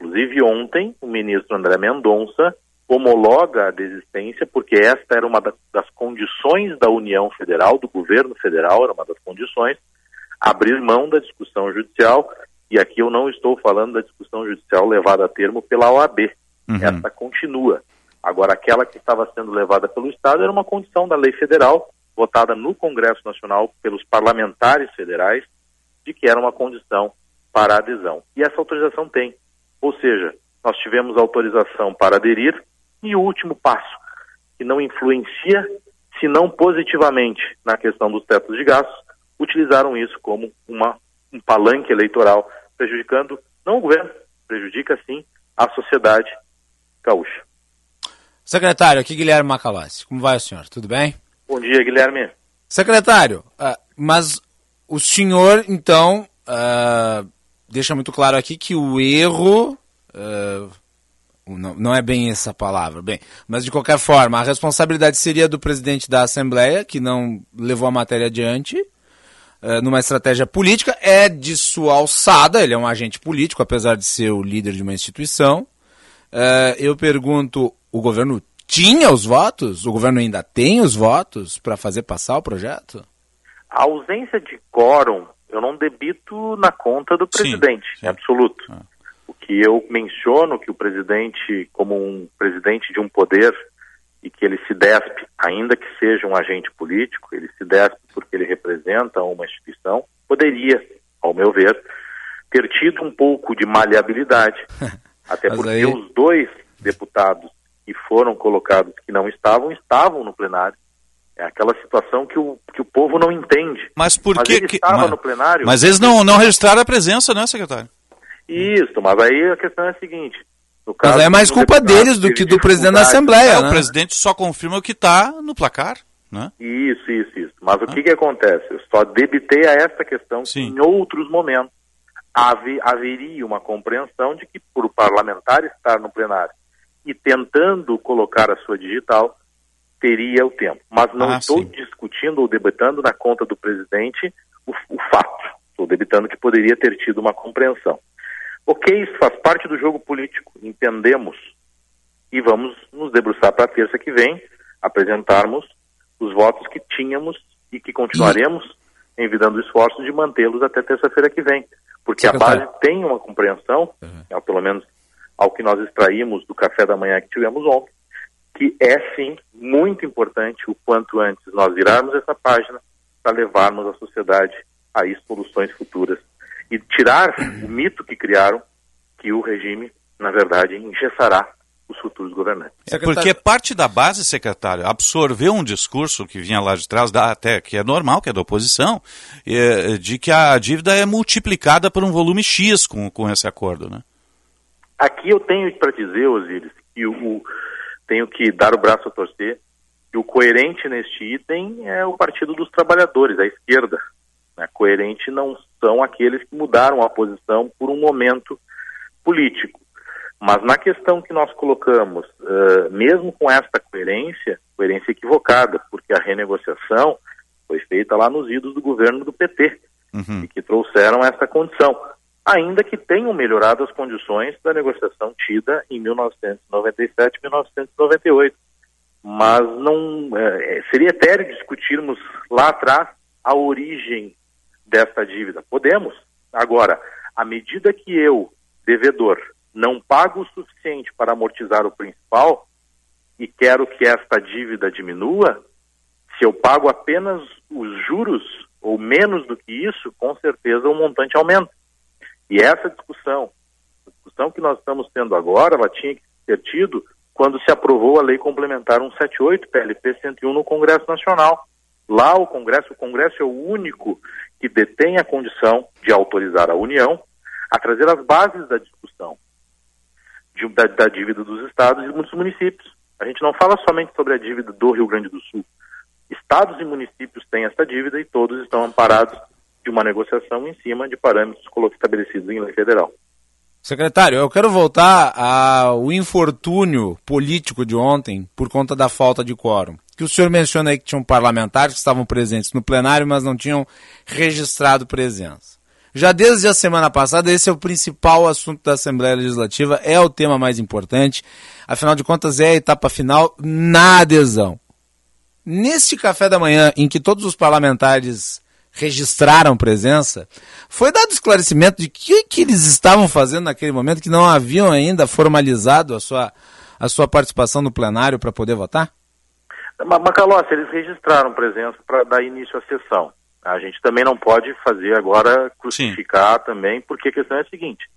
Inclusive, ontem, o ministro André Mendonça homologa a desistência, porque esta era uma das condições da União Federal, do governo federal, era uma das condições, abrir mão da discussão judicial, e aqui eu não estou falando da discussão judicial levada a termo pela OAB. Uhum. Essa continua. Agora, aquela que estava sendo levada pelo Estado era uma condição da lei federal, votada no Congresso Nacional pelos parlamentares federais, de que era uma condição para a adesão. E essa autorização tem. Ou seja, nós tivemos autorização para aderir e o último passo, que não influencia, se não positivamente, na questão dos tetos de gastos, utilizaram isso como uma, um palanque eleitoral, prejudicando não o governo, prejudica sim a sociedade gaúcha. Secretário, aqui Guilherme Macalossi. Como vai o senhor? Tudo bem? Bom dia, Guilherme. Secretário, uh, mas o senhor, então, uh, deixa muito claro aqui que o erro. Uh, não, não é bem essa palavra, bem, mas de qualquer forma, a responsabilidade seria do presidente da Assembleia, que não levou a matéria adiante, numa estratégia política, é de sua alçada, ele é um agente político, apesar de ser o líder de uma instituição. Uh, eu pergunto, o governo tinha os votos? O governo ainda tem os votos para fazer passar o projeto? A ausência de quórum, eu não debito na conta do presidente, sim, sim. em absoluto. Ah o que eu menciono que o presidente, como um presidente de um poder, e que ele se despe, ainda que seja um agente político, ele se despe porque ele representa uma instituição, poderia, ao meu ver, ter tido um pouco de maleabilidade. Até porque aí... os dois deputados que foram colocados que não estavam, estavam no plenário. É aquela situação que o, que o povo não entende. Mas por mas que... Estava mas, no plenário. Mas eles não, não registraram a presença, né, secretário? Isso, mas aí a questão é a seguinte. Caso, mas é mais culpa deles do que do presidente da Assembleia. É, né? O presidente só confirma o que está no placar. Né? Isso, isso, isso. Mas ah. o que, que acontece? Eu só debitei a essa questão Sim. que em outros momentos haver, haveria uma compreensão de que por o parlamentar estar no plenário e tentando colocar a sua digital, teria o tempo. Mas não ah, estou sim. discutindo ou debatendo na conta do presidente o, o fato. Estou debitando que poderia ter tido uma compreensão. Ok, isso faz parte do jogo político, entendemos. E vamos nos debruçar para a terça que vem, apresentarmos os votos que tínhamos e que continuaremos envidando esforços de mantê-los até terça-feira que vem. Porque a base tem uma compreensão, uhum. pelo menos ao que nós extraímos do café da manhã que tivemos ontem, que é sim muito importante o quanto antes nós virarmos essa página para levarmos a sociedade a soluções futuras e tirar o mito que criaram que o regime, na verdade, engessará os futuros governantes. É porque parte da base, secretário, absorveu um discurso que vinha lá de trás, da, até que é normal, que é da oposição, é, de que a dívida é multiplicada por um volume X com, com esse acordo, né? Aqui eu tenho para dizer, Osiris, que o, tenho que dar o braço a torcer, que o coerente neste item é o Partido dos Trabalhadores, a esquerda. Né? Coerente não são aqueles que mudaram a posição por um momento político. Mas na questão que nós colocamos, uh, mesmo com esta coerência, coerência equivocada, porque a renegociação foi feita lá nos idos do governo do PT, uhum. e que trouxeram essa condição, ainda que tenham melhorado as condições da negociação tida em 1997 e 1998. Mas não é, seria etéreo discutirmos lá atrás a origem dessa dívida. Podemos. Agora, à medida que eu, devedor, não pago o suficiente para amortizar o principal e quero que esta dívida diminua, se eu pago apenas os juros ou menos do que isso, com certeza o montante aumenta. E essa discussão, a discussão que nós estamos tendo agora, ela tinha que ter tido quando se aprovou a Lei Complementar 178, PLP 101, no Congresso Nacional. Lá o Congresso, o Congresso é o único que detém a condição de autorizar a União a trazer as bases da discussão de, da, da, dívida dos estados e dos municípios. A gente não fala somente sobre a dívida do Rio Grande do Sul. Estados e municípios têm essa dívida e todos estão amparados de uma negociação em cima de parâmetros estabelecidos em lei federal. Secretário, eu quero voltar ao infortúnio político de ontem por conta da falta de quórum. Que o senhor menciona aí que tinham parlamentares que estavam presentes no plenário, mas não tinham registrado presença. Já desde a semana passada, esse é o principal assunto da Assembleia Legislativa, é o tema mais importante. Afinal de contas, é a etapa final na adesão. Neste café da manhã, em que todos os parlamentares registraram presença, foi dado esclarecimento de que, que eles estavam fazendo naquele momento, que não haviam ainda formalizado a sua, a sua participação no plenário para poder votar? Macalossi, eles registraram presença para dar início à sessão. A gente também não pode fazer agora crucificar Sim. também, porque a questão é a seguinte: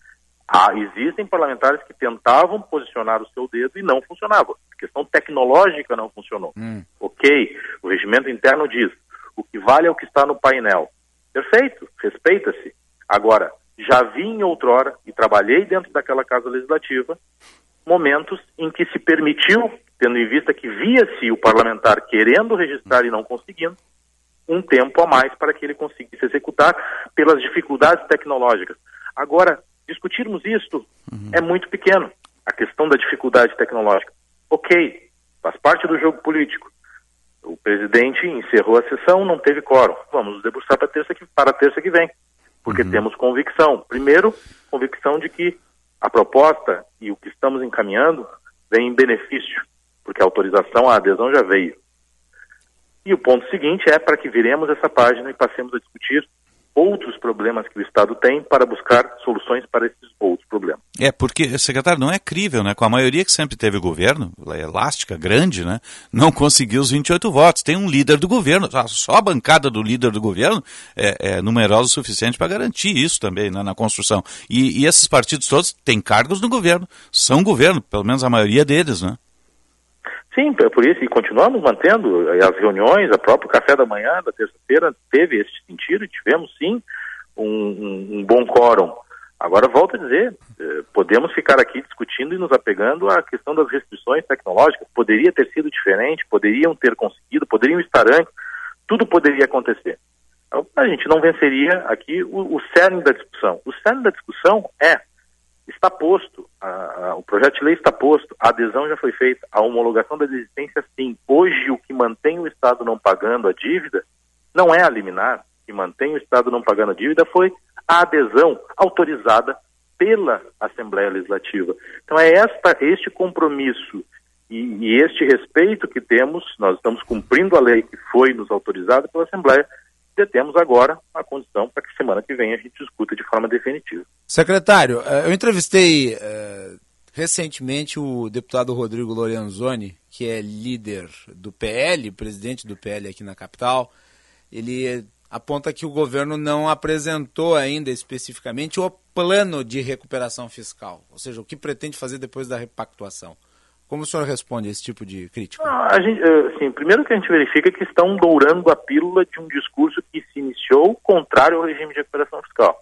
há, existem parlamentares que tentavam posicionar o seu dedo e não funcionava. A questão tecnológica não funcionou. Hum. Ok, o regimento interno diz: o que vale é o que está no painel. Perfeito, respeita-se. Agora, já vi em outrora e trabalhei dentro daquela casa legislativa momentos em que se permitiu, tendo em vista que via-se o parlamentar querendo registrar e não conseguindo, um tempo a mais para que ele conseguisse executar pelas dificuldades tecnológicas. Agora, discutirmos isto uhum. é muito pequeno, a questão da dificuldade tecnológica. Ok, faz parte do jogo político. O presidente encerrou a sessão, não teve quórum. Vamos nos debruçar para, terça que, para a terça que vem, porque uhum. temos convicção. Primeiro, convicção de que a proposta e o que estamos encaminhando vem em benefício, porque a autorização, a adesão já veio. E o ponto seguinte é para que viremos essa página e passemos a discutir outros problemas que o Estado tem para buscar soluções para esses outros problemas. É, porque, secretário, não é crível, né? Com a maioria que sempre teve o governo, elástica, grande, né? Não conseguiu os 28 votos. Tem um líder do governo, só a bancada do líder do governo é, é numerosa o suficiente para garantir isso também né, na construção. E, e esses partidos todos têm cargos no governo, são governo, pelo menos a maioria deles, né? Sim, é por isso, e continuamos mantendo as reuniões, a próprio café da manhã da terça-feira teve esse sentido, tivemos sim um, um, um bom quórum. Agora, volto a dizer, eh, podemos ficar aqui discutindo e nos apegando à questão das restrições tecnológicas. Poderia ter sido diferente, poderiam ter conseguido, poderiam estar antes, tudo poderia acontecer. Então, a gente não venceria aqui o, o cerne da discussão. O cerne da discussão é está posto, a, a, o projeto de lei está posto, a adesão já foi feita, a homologação da desistência sim. Hoje o que mantém o Estado não pagando a dívida não é a liminar, o que mantém o Estado não pagando a dívida foi a adesão autorizada pela Assembleia Legislativa. Então é esta, este compromisso e, e este respeito que temos, nós estamos cumprindo a lei que foi nos autorizada pela Assembleia, temos agora a condição para que semana que vem a gente discuta de forma definitiva. Secretário, eh, eu entrevistei uh, recentemente o deputado Rodrigo Lorenzoni, que é líder do PL, presidente do PL aqui na capital. Ele aponta que o governo não apresentou ainda especificamente o plano de recuperação fiscal, ou seja, o que pretende fazer depois da repactuação. Como o senhor responde a esse tipo de crítica? Ah, gente, assim, primeiro que a gente verifica que estão dourando a pílula de um discurso que se iniciou contrário ao regime de recuperação fiscal.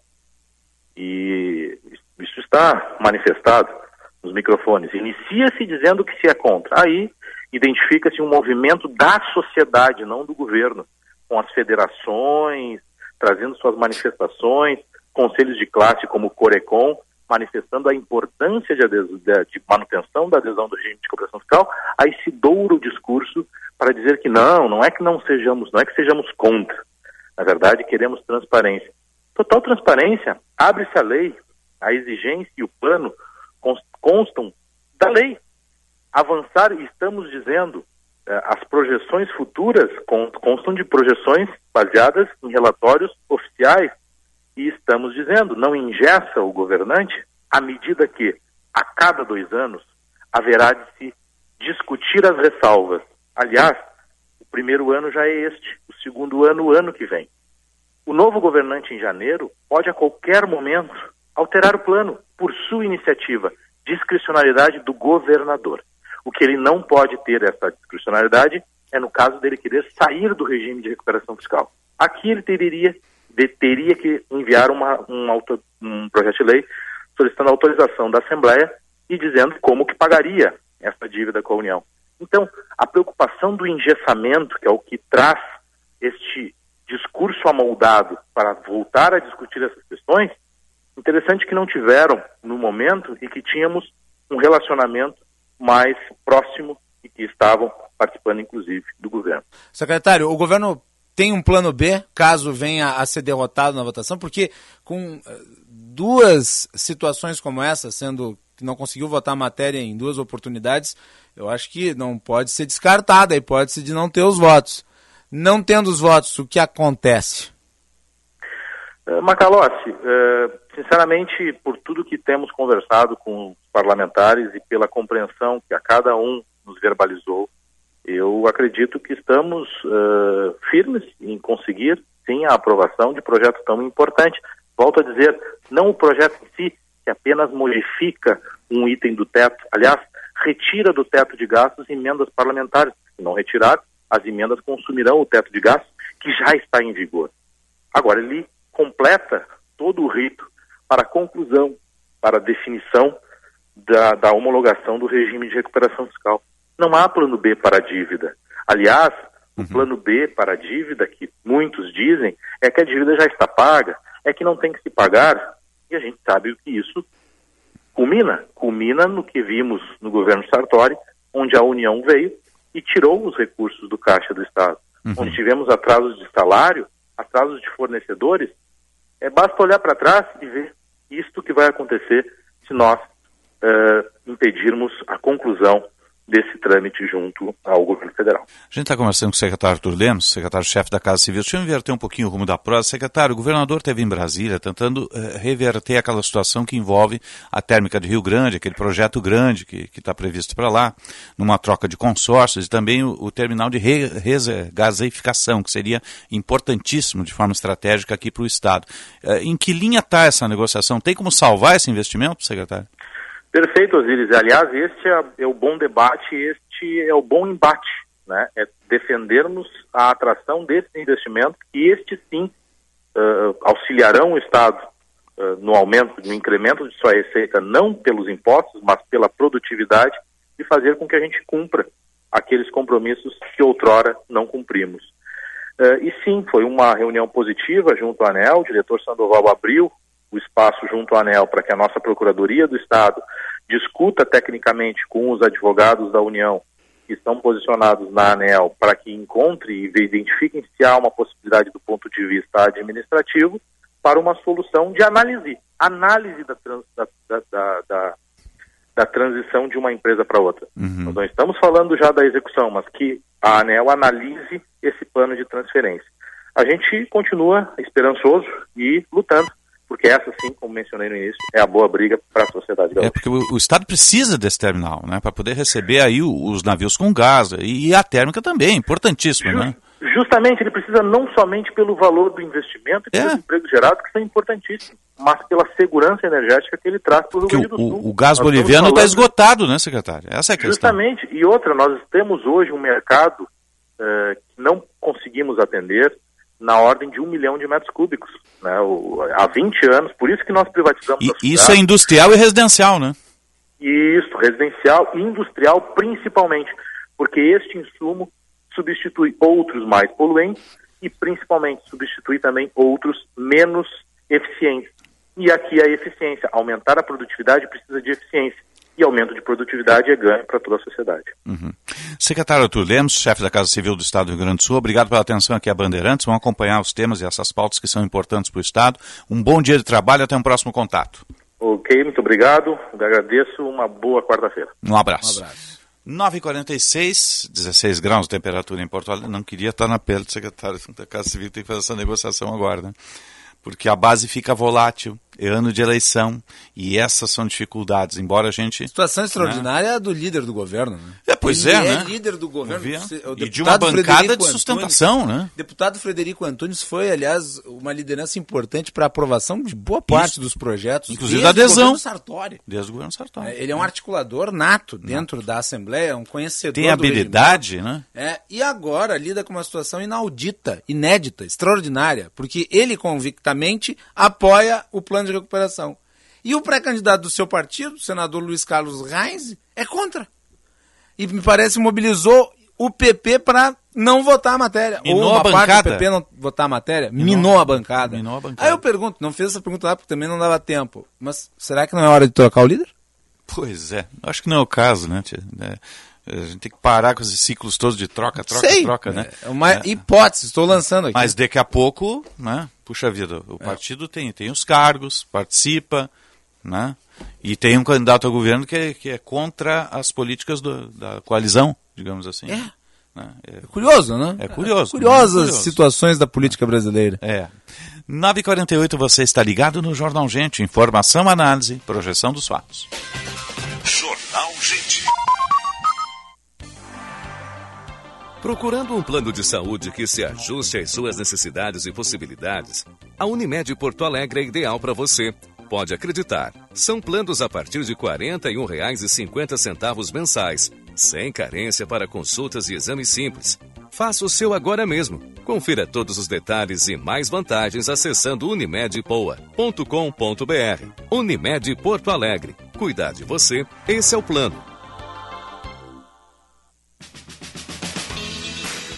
E isso está manifestado nos microfones. Inicia-se dizendo que se é contra. Aí identifica-se um movimento da sociedade, não do governo, com as federações, trazendo suas manifestações, conselhos de classe como o Corecon, manifestando a importância de, de, manutenção da adesão do regime de cooperação fiscal, aí se doura o discurso para dizer que não, não é que não sejamos, não é que sejamos contra. Na verdade, queremos transparência. Total transparência, abre-se a lei, a exigência e o plano constam da lei. Avançar, estamos dizendo, eh, as projeções futuras constam de projeções baseadas em relatórios oficiais e estamos dizendo, não ingessa o governante à medida que, a cada dois anos, haverá de se discutir as ressalvas. Aliás, o primeiro ano já é este, o segundo ano, o ano que vem. O novo governante em janeiro pode a qualquer momento alterar o plano por sua iniciativa, discricionalidade do governador. O que ele não pode ter essa discricionalidade é no caso dele querer sair do regime de recuperação fiscal. Aqui ele teria, de, teria que enviar uma, um, auto, um projeto de lei solicitando autorização da Assembleia e dizendo como que pagaria essa dívida com a União. Então, a preocupação do engessamento, que é o que traz este discurso amoldado para voltar a discutir essas questões, interessante que não tiveram no momento e que tínhamos um relacionamento mais próximo e que estavam participando, inclusive, do governo. Secretário, o governo tem um plano B caso venha a ser derrotado na votação, porque com eh, duas situações como essa, sendo que não conseguiu votar a matéria em duas oportunidades, eu acho que não pode ser descartada a hipótese de não ter os votos. Não tendo os votos, o que acontece? Uh, Macalossi, uh, sinceramente, por tudo que temos conversado com os parlamentares e pela compreensão que a cada um nos verbalizou, eu acredito que estamos uh, firmes em conseguir, sim, a aprovação de projeto tão importante. Volto a dizer, não o projeto em si, que apenas modifica um item do teto, aliás, retira do teto de gastos emendas parlamentares. Se não retirar, as emendas consumirão o teto de gastos que já está em vigor. Agora, ele completa todo o rito para a conclusão, para a definição da, da homologação do regime de recuperação fiscal. Não há plano B para a dívida. Aliás, o uhum. plano B para a dívida, que muitos dizem, é que a dívida já está paga, é que não tem que se pagar, e a gente sabe o que isso culmina. Culmina no que vimos no governo Sartori, onde a União veio e tirou os recursos do caixa do Estado. Uhum. Onde tivemos atrasos de salário, atrasos de fornecedores, é, basta olhar para trás e ver isto que vai acontecer se nós uh, impedirmos a conclusão desse trâmite junto ao governo federal. A gente está conversando com o secretário Arthur Lemos, secretário-chefe da Casa Civil. Deixa eu inverter um pouquinho o rumo da prosa. Secretário, o governador esteve em Brasília tentando uh, reverter aquela situação que envolve a térmica de Rio Grande, aquele projeto grande que está previsto para lá, numa troca de consórcios e também o, o terminal de re, gaseificação, que seria importantíssimo de forma estratégica aqui para o Estado. Uh, em que linha está essa negociação? Tem como salvar esse investimento, secretário? Perfeito, Osiris. Aliás, este é, é, o bom debate, este é o bom embate, né? É defendermos a atração desse investimento e este sim uh, auxiliarão o Estado uh, no aumento, no incremento de sua receita, não pelos impostos, mas pela produtividade e fazer com que a gente cumpra aqueles compromissos que outrora não cumprimos. Uh, e sim, foi uma reunião positiva junto ao ANEL, o diretor Sandoval abriu o espaço junto ao ANEL para que a nossa Procuradoria do Estado discuta tecnicamente com os advogados da União que estão posicionados na ANEL para que encontre e identifiquem se há uma possibilidade do ponto de vista administrativo para uma solução de análise, análise da, trans, da, da, da, da transição de uma empresa para outra. Uhum. Nós não estamos falando já da execução, mas que a ANEL analise esse plano de transferência. A gente continua esperançoso e lutando porque essa sim, como mencionei no início, é a boa briga para a sociedade gaúcha. É porque o, o, Estado precisa desse terminal, né, para poder receber aí os navios com gás e, a térmica também, importantíssimo, Just, né? Justamente, ele precisa não somente pelo valor do investimento e é. pelos empregos gerados, que são importantíssimos. mas pela segurança energética que ele traz para o Rio Grande do Sul. O, o gás nós boliviano está esgotado, né, secretário? Essa é a questão. Justamente. E outra, nós temos hoje um mercado uh, que não conseguimos atender na ordem de um milhão de metros cúbicos. Né, o, há 20 anos, por isso que nós privatizamos e, Isso é industrial e residencial, né? Isso, residencial e industrial principalmente, porque este insumo substitui outros mais poluentes e principalmente substitui também outros menos eficientes. E aqui a eficiência, aumentar a produtividade precisa de eficiência. E aumento de produtividade é ganho para toda a sociedade. Uhum. Secretário Arthur Lemos, chefe da Casa Civil do Estado do Rio Grande do Sul, obrigado pela atenção aqui a Bandeirantes. Vamos acompanhar os temas e essas pautas que são importantes para o Estado. Um bom dia de trabalho e até um próximo contato. Ok, muito obrigado. Agradeço. Uma boa quarta-feira. Um abraço. Um abraço. 9h46, 16 graus de temperatura em Porto Alegre. Não queria estar na pele do secretário da Casa Civil, tem que fazer essa negociação agora, né? Porque a base fica volátil é ano de eleição e essas são dificuldades, embora a gente... Situação extraordinária né? do líder do governo, né? É, pois Ele é, é né? líder do governo. e de uma bancada Frederico de sustentação, Antunes, né? Deputado Frederico Antunes foi, aliás, uma liderança importante para a aprovação de boa parte Isso. dos projetos. Inclusive da adesão. Sartori. Desde o governo Sartori. É, ele é um articulador nato dentro nato. da Assembleia, um conhecedor Tem habilidade, né? É, e agora lida com uma situação inaudita, inédita, extraordinária, porque ele convictamente apoia o plano de recuperação. E o pré-candidato do seu partido, o senador Luiz Carlos Reis, é contra. E me parece mobilizou o PP para não votar a matéria. Minou Ou uma a bancada. parte do PP não votar a matéria, minou, minou, a bancada. minou a bancada. Aí eu pergunto, não fez essa pergunta lá porque também não dava tempo. Mas será que não é hora de trocar o líder? Pois é, acho que não é o caso, né? Tia? É, a gente tem que parar com esses ciclos todos de troca, troca, Sei. troca, né? É uma é. hipótese, estou lançando aqui. Mas daqui a pouco, né? Puxa vida, o partido tem, tem os cargos, participa, né? E tem um candidato ao governo que é, que é contra as políticas do, da coalizão, digamos assim. É. Né? É, é, curioso, né? É curioso. É curiosas né? curioso. situações da política brasileira. É. 9h48, você está ligado no Jornal Gente. Informação, análise, projeção dos fatos. Jornal Gente. Procurando um plano de saúde que se ajuste às suas necessidades e possibilidades, a Unimed Porto Alegre é ideal para você. Pode acreditar. São planos a partir de R$ 41,50 mensais, sem carência para consultas e exames simples. Faça o seu agora mesmo. Confira todos os detalhes e mais vantagens acessando unimedpoa.com.br. Unimed Porto Alegre. Cuidar de você, esse é o plano.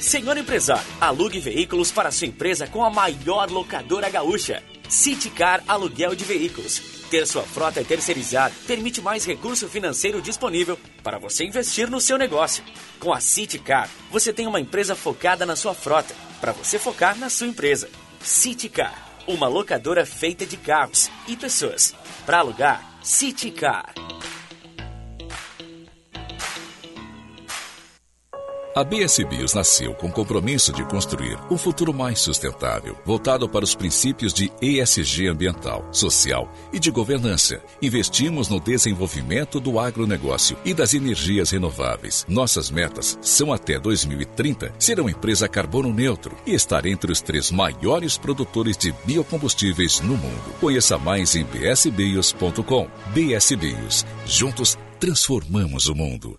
Senhor empresário, alugue veículos para sua empresa com a maior locadora gaúcha. Citicar Aluguel de Veículos. Ter sua frota terceirizada permite mais recurso financeiro disponível para você investir no seu negócio. Com a Citicar, você tem uma empresa focada na sua frota, para você focar na sua empresa. Citicar, uma locadora feita de carros e pessoas. Para alugar, Citicar. A BS Bios nasceu com o compromisso de construir um futuro mais sustentável, voltado para os princípios de ESG ambiental, social e de governança. Investimos no desenvolvimento do agronegócio e das energias renováveis. Nossas metas são até 2030 ser uma empresa carbono neutro e estar entre os três maiores produtores de biocombustíveis no mundo. Conheça mais em bsbios.com. BS Bios. Juntos transformamos o mundo.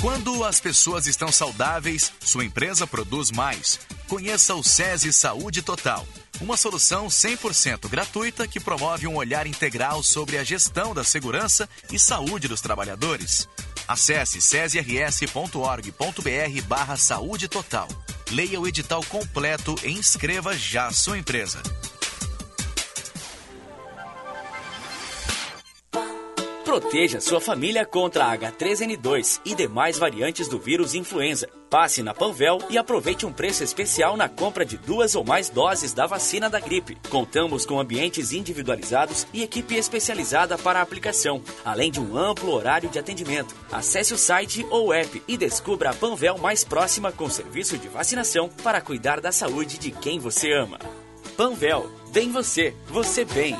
Quando as pessoas estão saudáveis, sua empresa produz mais. Conheça o SESI Saúde Total, uma solução 100% gratuita que promove um olhar integral sobre a gestão da segurança e saúde dos trabalhadores. Acesse cesirs.org.br barra saúde total. Leia o edital completo e inscreva já sua empresa. Proteja sua família contra a H3N2 e demais variantes do vírus influenza. Passe na Panvel e aproveite um preço especial na compra de duas ou mais doses da vacina da gripe. Contamos com ambientes individualizados e equipe especializada para a aplicação, além de um amplo horário de atendimento. Acesse o site ou app e descubra a Panvel mais próxima com serviço de vacinação para cuidar da saúde de quem você ama. Panvel, bem você, você bem.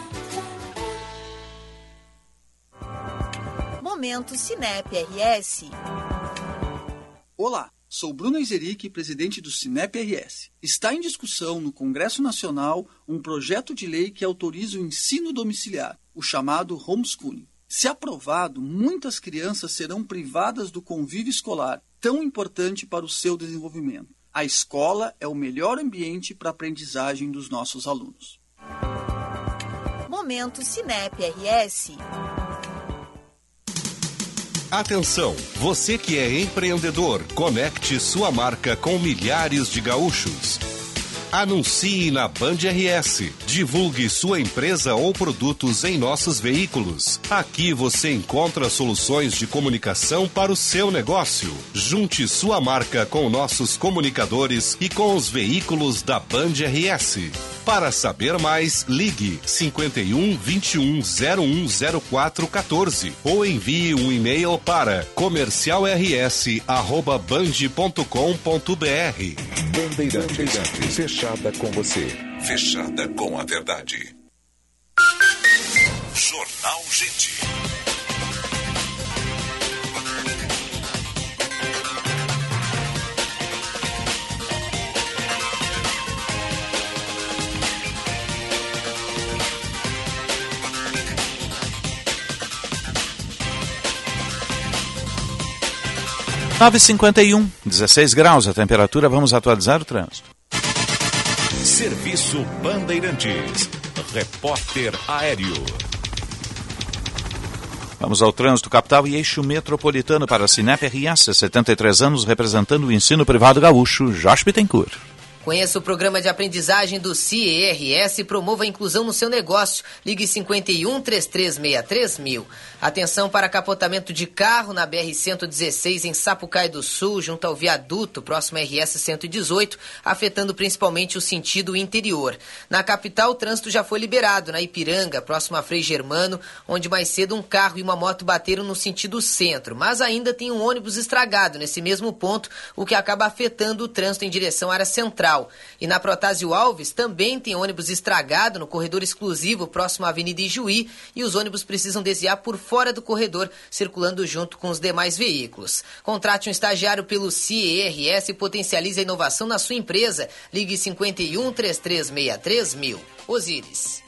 Momento Cinep RS. Olá, Sou Bruno Izeric, presidente do Cinep RS. Está em discussão no Congresso Nacional um projeto de lei que autoriza o ensino domiciliar, o chamado homeschooling. Se aprovado, muitas crianças serão privadas do convívio escolar, tão importante para o seu desenvolvimento. A escola é o melhor ambiente para a aprendizagem dos nossos alunos. Momento Cinep RS. Atenção, você que é empreendedor, conecte sua marca com milhares de gaúchos. Anuncie na Band RS. Divulgue sua empresa ou produtos em nossos veículos. Aqui você encontra soluções de comunicação para o seu negócio. Junte sua marca com nossos comunicadores e com os veículos da Band RS. Para saber mais, ligue 51 21 0104 14 ou envie um e-mail para comercialrs@band.com.br. Bandeirantes, fechada com você, fechada com a verdade. Jornal Gente. Nove cinquenta e um, 16 graus a temperatura. Vamos atualizar o trânsito. Serviço Bandeirantes. Repórter Aéreo. Vamos ao trânsito capital e eixo metropolitano para a Cinep RS, 73 anos, representando o ensino privado gaúcho, Josh Bittencourt. Conheça o programa de aprendizagem do CIERS e promova a inclusão no seu negócio. Ligue 51 3363 mil. Atenção para capotamento de carro na BR-116 em Sapucaí do Sul, junto ao viaduto próximo à RS-118, afetando principalmente o sentido interior. Na capital, o trânsito já foi liberado na Ipiranga, próximo a Frei Germano, onde mais cedo um carro e uma moto bateram no sentido centro, mas ainda tem um ônibus estragado nesse mesmo ponto, o que acaba afetando o trânsito em direção à área central. E na Protásio Alves também tem ônibus estragado no corredor exclusivo próximo à Avenida Ijuí e os ônibus precisam desviar por fora do corredor, circulando junto com os demais veículos. Contrate um estagiário pelo CIERS e potencialize a inovação na sua empresa. Ligue 51 3363 mil. Osíris.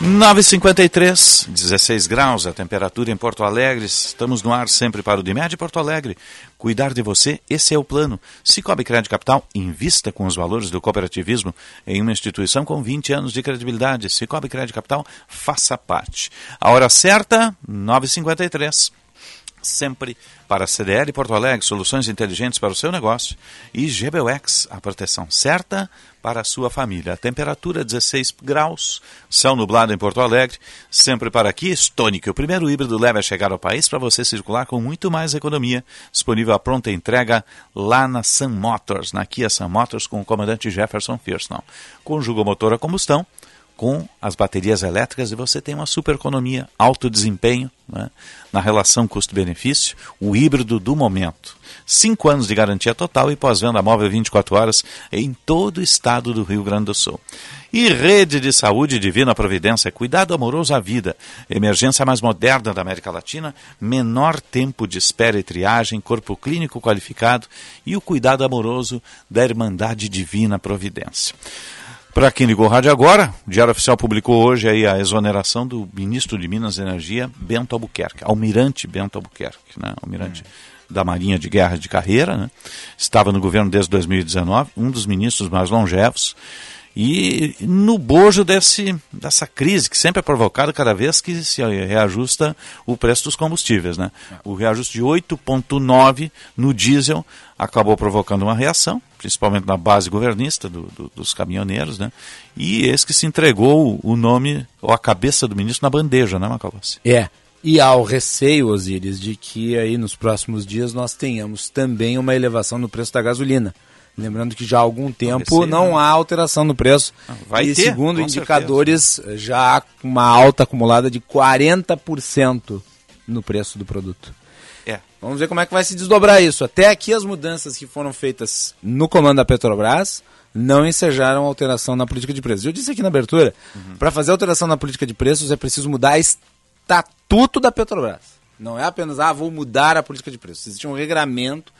953, 16 graus a temperatura em Porto Alegre. Estamos no ar sempre para o Dimed Porto Alegre. Cuidar de você, esse é o plano. Cicobi Crédito Capital, invista com os valores do cooperativismo em uma instituição com 20 anos de credibilidade. Cicobi Crédito Capital, faça parte. A hora certa, 9h53 sempre para a CDL Porto Alegre, soluções inteligentes para o seu negócio, e GBUX, a proteção certa para a sua família. Temperatura 16 graus, céu nublado em Porto Alegre, sempre para aqui, Stonic, o primeiro híbrido leve a chegar ao país para você circular com muito mais economia, disponível à pronta entrega lá na Sun Motors, na Kia Sun Motors com o comandante Jefferson Firston. Conjuga o motor a combustão, com as baterias elétricas e você tem uma super economia, alto desempenho né, na relação custo-benefício, o híbrido do momento. Cinco anos de garantia total e pós-venda móvel 24 horas em todo o estado do Rio Grande do Sul. E rede de saúde divina providência, cuidado amoroso à vida, emergência mais moderna da América Latina, menor tempo de espera e triagem, corpo clínico qualificado e o cuidado amoroso da Irmandade Divina Providência. Para quem ligou o rádio agora, o Diário Oficial publicou hoje aí a exoneração do ministro de Minas e Energia, Bento Albuquerque, almirante Bento Albuquerque, né? almirante hum. da Marinha de Guerra de carreira, né? estava no governo desde 2019, um dos ministros mais longevos, e no bojo desse, dessa crise que sempre é provocada cada vez que se reajusta o preço dos combustíveis. Né? O reajuste de 8,9 no diesel acabou provocando uma reação, principalmente na base governista do, do, dos caminhoneiros, né? e esse que se entregou o nome, ou a cabeça do ministro na bandeja, né, Macalossi? É. E há o receio, Osíris, de que aí nos próximos dias nós tenhamos também uma elevação no preço da gasolina. Lembrando que já há algum tempo não há alteração no preço. Vai e ter, segundo indicadores, já há uma alta acumulada de 40% no preço do produto. É. Vamos ver como é que vai se desdobrar isso. Até aqui as mudanças que foram feitas no comando da Petrobras não ensejaram alteração na política de preços. Eu disse aqui na abertura, para fazer alteração na política de preços é preciso mudar estatuto da Petrobras. Não é apenas, ah, vou mudar a política de preços. Existe um regramento,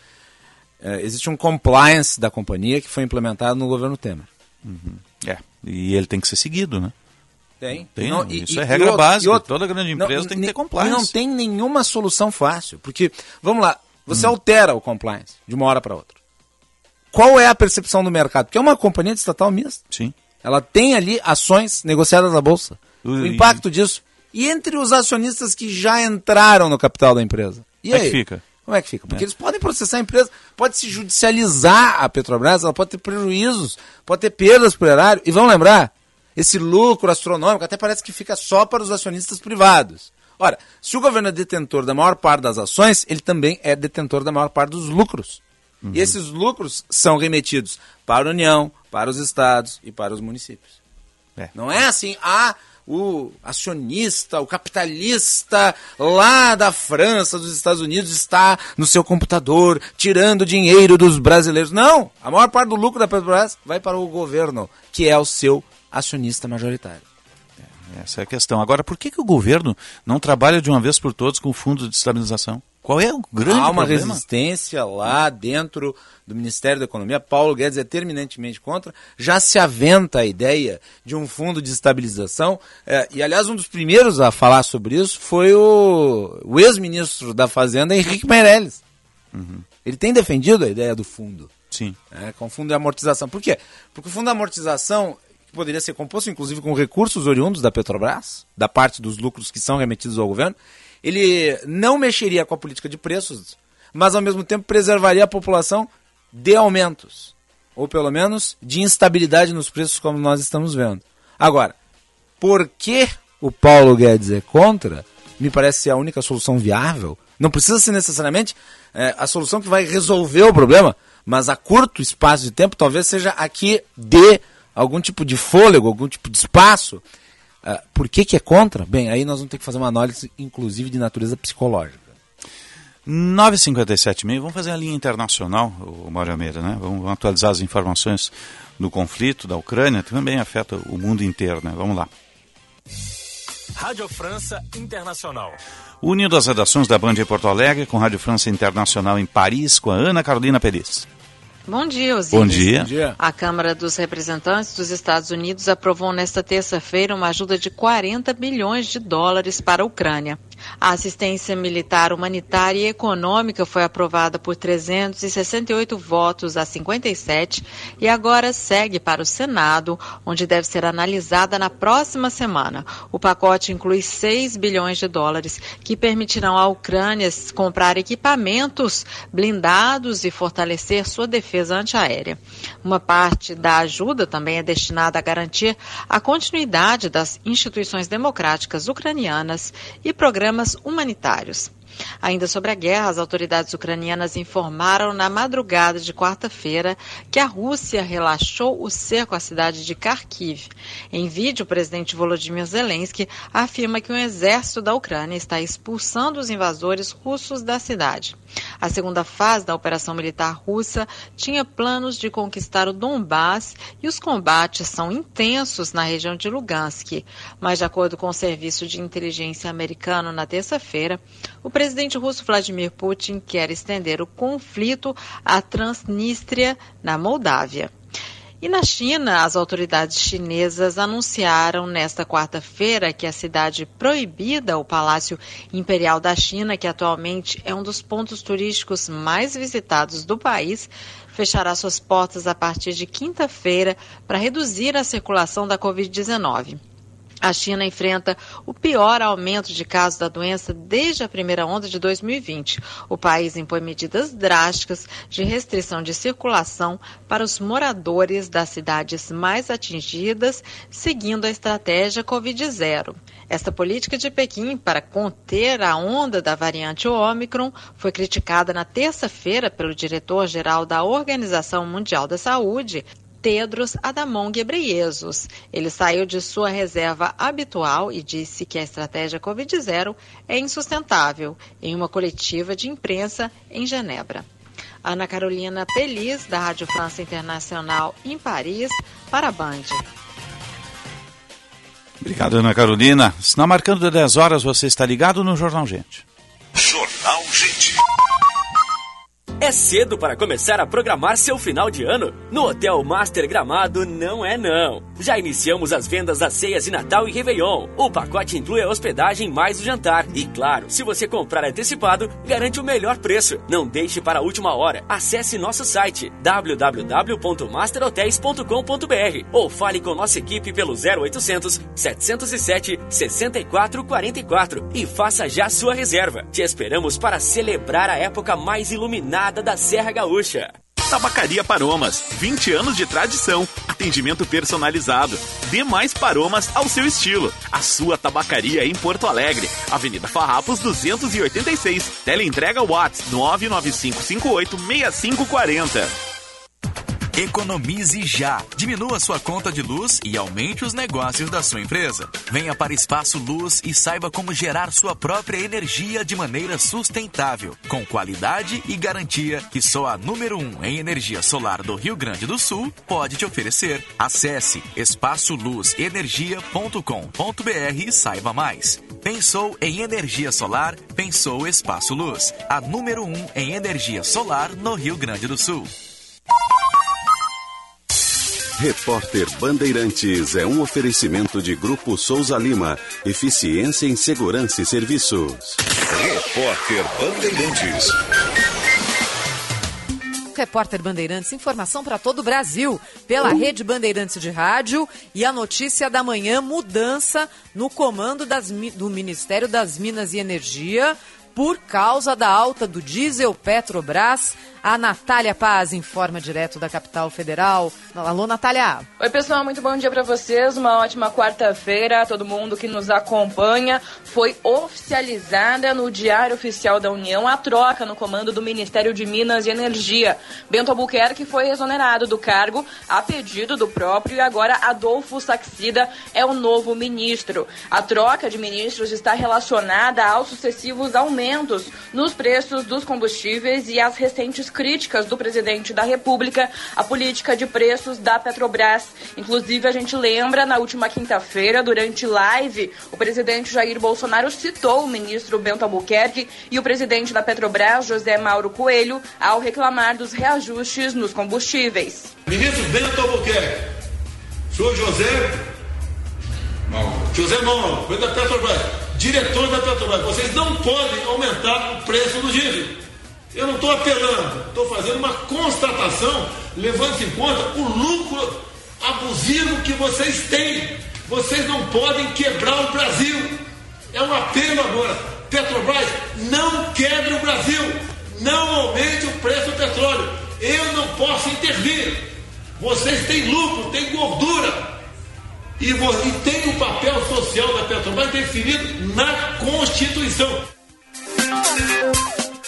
é, existe um compliance da companhia que foi implementado no governo Temer. Uhum. É, e ele tem que ser seguido, né? Tem. tem não, isso e, é regra e básica. outro, Toda grande empresa não, tem que ter compliance. E não tem nenhuma solução fácil. Porque, vamos lá, você hum. altera o compliance de uma hora para outra. Qual é a percepção do mercado? Porque é uma companhia de estatal mista. Sim. Ela tem ali ações negociadas na bolsa. O impacto disso. E entre os acionistas que já entraram no capital da empresa. E Como aí? é que fica? Como é que fica? Porque é. eles podem processar a empresa, pode se judicializar a Petrobras, ela pode ter prejuízos, pode ter perdas por erário. E vamos lembrar, esse lucro astronômico até parece que fica só para os acionistas privados. Ora, se o governo é detentor da maior parte das ações, ele também é detentor da maior parte dos lucros. Uhum. E esses lucros são remetidos para a União, para os estados e para os municípios. É. Não é assim, ah, o acionista, o capitalista lá da França, dos Estados Unidos, está no seu computador tirando dinheiro dos brasileiros. Não! A maior parte do lucro da Petrobras vai para o governo, que é o seu acionista majoritário. É, essa é a questão. Agora, por que, que o governo não trabalha de uma vez por todas com o fundo de estabilização? Qual é o grande Há uma problema? resistência lá dentro do Ministério da Economia. Paulo Guedes é terminantemente contra. Já se aventa a ideia de um fundo de estabilização. É, e, aliás, um dos primeiros a falar sobre isso foi o, o ex-ministro da Fazenda, Henrique Meirelles. Uhum. Ele tem defendido a ideia do fundo. Sim. É, com o fundo de amortização. Por quê? Porque o fundo de amortização poderia ser composto, inclusive, com recursos oriundos da Petrobras, da parte dos lucros que são remetidos ao governo, ele não mexeria com a política de preços, mas ao mesmo tempo preservaria a população de aumentos, ou pelo menos de instabilidade nos preços, como nós estamos vendo. Agora, por que o Paulo Guedes é contra? Me parece ser a única solução viável. Não precisa ser necessariamente é, a solução que vai resolver o problema, mas a curto espaço de tempo talvez seja aqui de algum tipo de fôlego, algum tipo de espaço Uh, por que, que é contra? Bem, aí nós vamos ter que fazer uma análise, inclusive, de natureza psicológica. 9h57 meio, vamos fazer a linha internacional, o Mário Almeida, né? Vamos, vamos atualizar as informações do conflito da Ucrânia, que também afeta o mundo inteiro, né? Vamos lá. Rádio França Internacional. Unindo as redações da Band em Porto Alegre com Rádio França Internacional em Paris, com a Ana Carolina Pérez. Bom dia, Osiris. Bom dia. Bom dia. A Câmara dos Representantes dos Estados Unidos aprovou nesta terça-feira uma ajuda de 40 bilhões de dólares para a Ucrânia. A assistência militar, humanitária e econômica foi aprovada por 368 votos a 57 e agora segue para o Senado, onde deve ser analisada na próxima semana. O pacote inclui 6 bilhões de dólares, que permitirão à Ucrânia comprar equipamentos blindados e fortalecer sua defesa antiaérea. Uma parte da ajuda também é destinada a garantir a continuidade das instituições democráticas ucranianas e programas programas humanitários. Ainda sobre a guerra, as autoridades ucranianas informaram na madrugada de quarta-feira que a Rússia relaxou o cerco à cidade de Kharkiv. Em vídeo, o presidente Volodymyr Zelensky afirma que o exército da Ucrânia está expulsando os invasores russos da cidade. A segunda fase da operação militar russa tinha planos de conquistar o Donbass e os combates são intensos na região de Lugansk. Mas, de acordo com o serviço de inteligência americano, na terça-feira, o presidente russo Vladimir Putin quer estender o conflito à Transnistria, na Moldávia. E na China, as autoridades chinesas anunciaram nesta quarta-feira que a cidade proibida, o Palácio Imperial da China, que atualmente é um dos pontos turísticos mais visitados do país, fechará suas portas a partir de quinta-feira para reduzir a circulação da Covid-19. A China enfrenta o pior aumento de casos da doença desde a primeira onda de 2020. O país impõe medidas drásticas de restrição de circulação para os moradores das cidades mais atingidas, seguindo a estratégia Covid-0. Esta política de Pequim para conter a onda da variante Ômicron foi criticada na terça-feira pelo diretor-geral da Organização Mundial da Saúde, Tedros Adamon Ghebreyesus. Ele saiu de sua reserva habitual e disse que a estratégia Covid-0 é insustentável em uma coletiva de imprensa em Genebra. Ana Carolina Pelis, da Rádio França Internacional em Paris, para a Band. Obrigado, Ana Carolina. Se não marcando de 10 horas, você está ligado no Jornal Gente. Jornal Gente. É cedo para começar a programar seu final de ano? No Hotel Master Gramado não é não. Já iniciamos as vendas das ceias de Natal e Réveillon. O pacote inclui a hospedagem mais o jantar. E claro, se você comprar antecipado, garante o melhor preço. Não deixe para a última hora. Acesse nosso site www.masterhotels.com.br ou fale com nossa equipe pelo 0800 707 6444 e faça já sua reserva. Te esperamos para celebrar a época mais iluminada da Serra Gaúcha. Tabacaria Paromas, 20 anos de tradição, atendimento personalizado. Dê mais paromas ao seu estilo. A sua tabacaria em Porto Alegre, Avenida Farrapos 286. Teleentrega Watts 995586540. Economize já. Diminua sua conta de luz e aumente os negócios da sua empresa. Venha para Espaço Luz e saiba como gerar sua própria energia de maneira sustentável, com qualidade e garantia que só a número 1 um em energia solar do Rio Grande do Sul pode te oferecer. Acesse espaçoluzenergia.com.br e saiba mais. Pensou em energia solar? Pensou Espaço Luz, a número 1 um em energia solar no Rio Grande do Sul. Repórter Bandeirantes é um oferecimento de Grupo Souza Lima. Eficiência em Segurança e Serviços. Repórter Bandeirantes. Repórter Bandeirantes, informação para todo o Brasil, pela Rede Bandeirantes de Rádio e a notícia da manhã, mudança no comando das, do Ministério das Minas e Energia por causa da alta do diesel Petrobras. A Natália Paz informa direto da capital federal. Alô, Natália. Oi, pessoal, muito bom dia para vocês. Uma ótima quarta-feira. Todo mundo que nos acompanha. Foi oficializada no Diário Oficial da União a troca no comando do Ministério de Minas e Energia. Bento Albuquerque foi exonerado do cargo a pedido do próprio e agora Adolfo Saxida é o novo ministro. A troca de ministros está relacionada aos sucessivos aumentos nos preços dos combustíveis e às recentes críticas do presidente da República à política de preços da Petrobras. Inclusive, a gente lembra, na última quinta-feira, durante live, o presidente Jair Bolsonaro citou o ministro Bento Albuquerque e o presidente da Petrobras, José Mauro Coelho, ao reclamar dos reajustes nos combustíveis. Ministro Bento Albuquerque, senhor José Mauro, José Mauro, da Petrobras, diretor da Petrobras, vocês não podem aumentar o preço do diesel. Eu não estou apelando, estou fazendo uma constatação, levando em conta o lucro abusivo que vocês têm. Vocês não podem quebrar o Brasil. É um apelo agora. Petrobras, não quebre o Brasil. Não aumente o preço do petróleo. Eu não posso intervir. Vocês têm lucro, têm gordura. E, e tem o papel social da Petrobras definido na Constituição.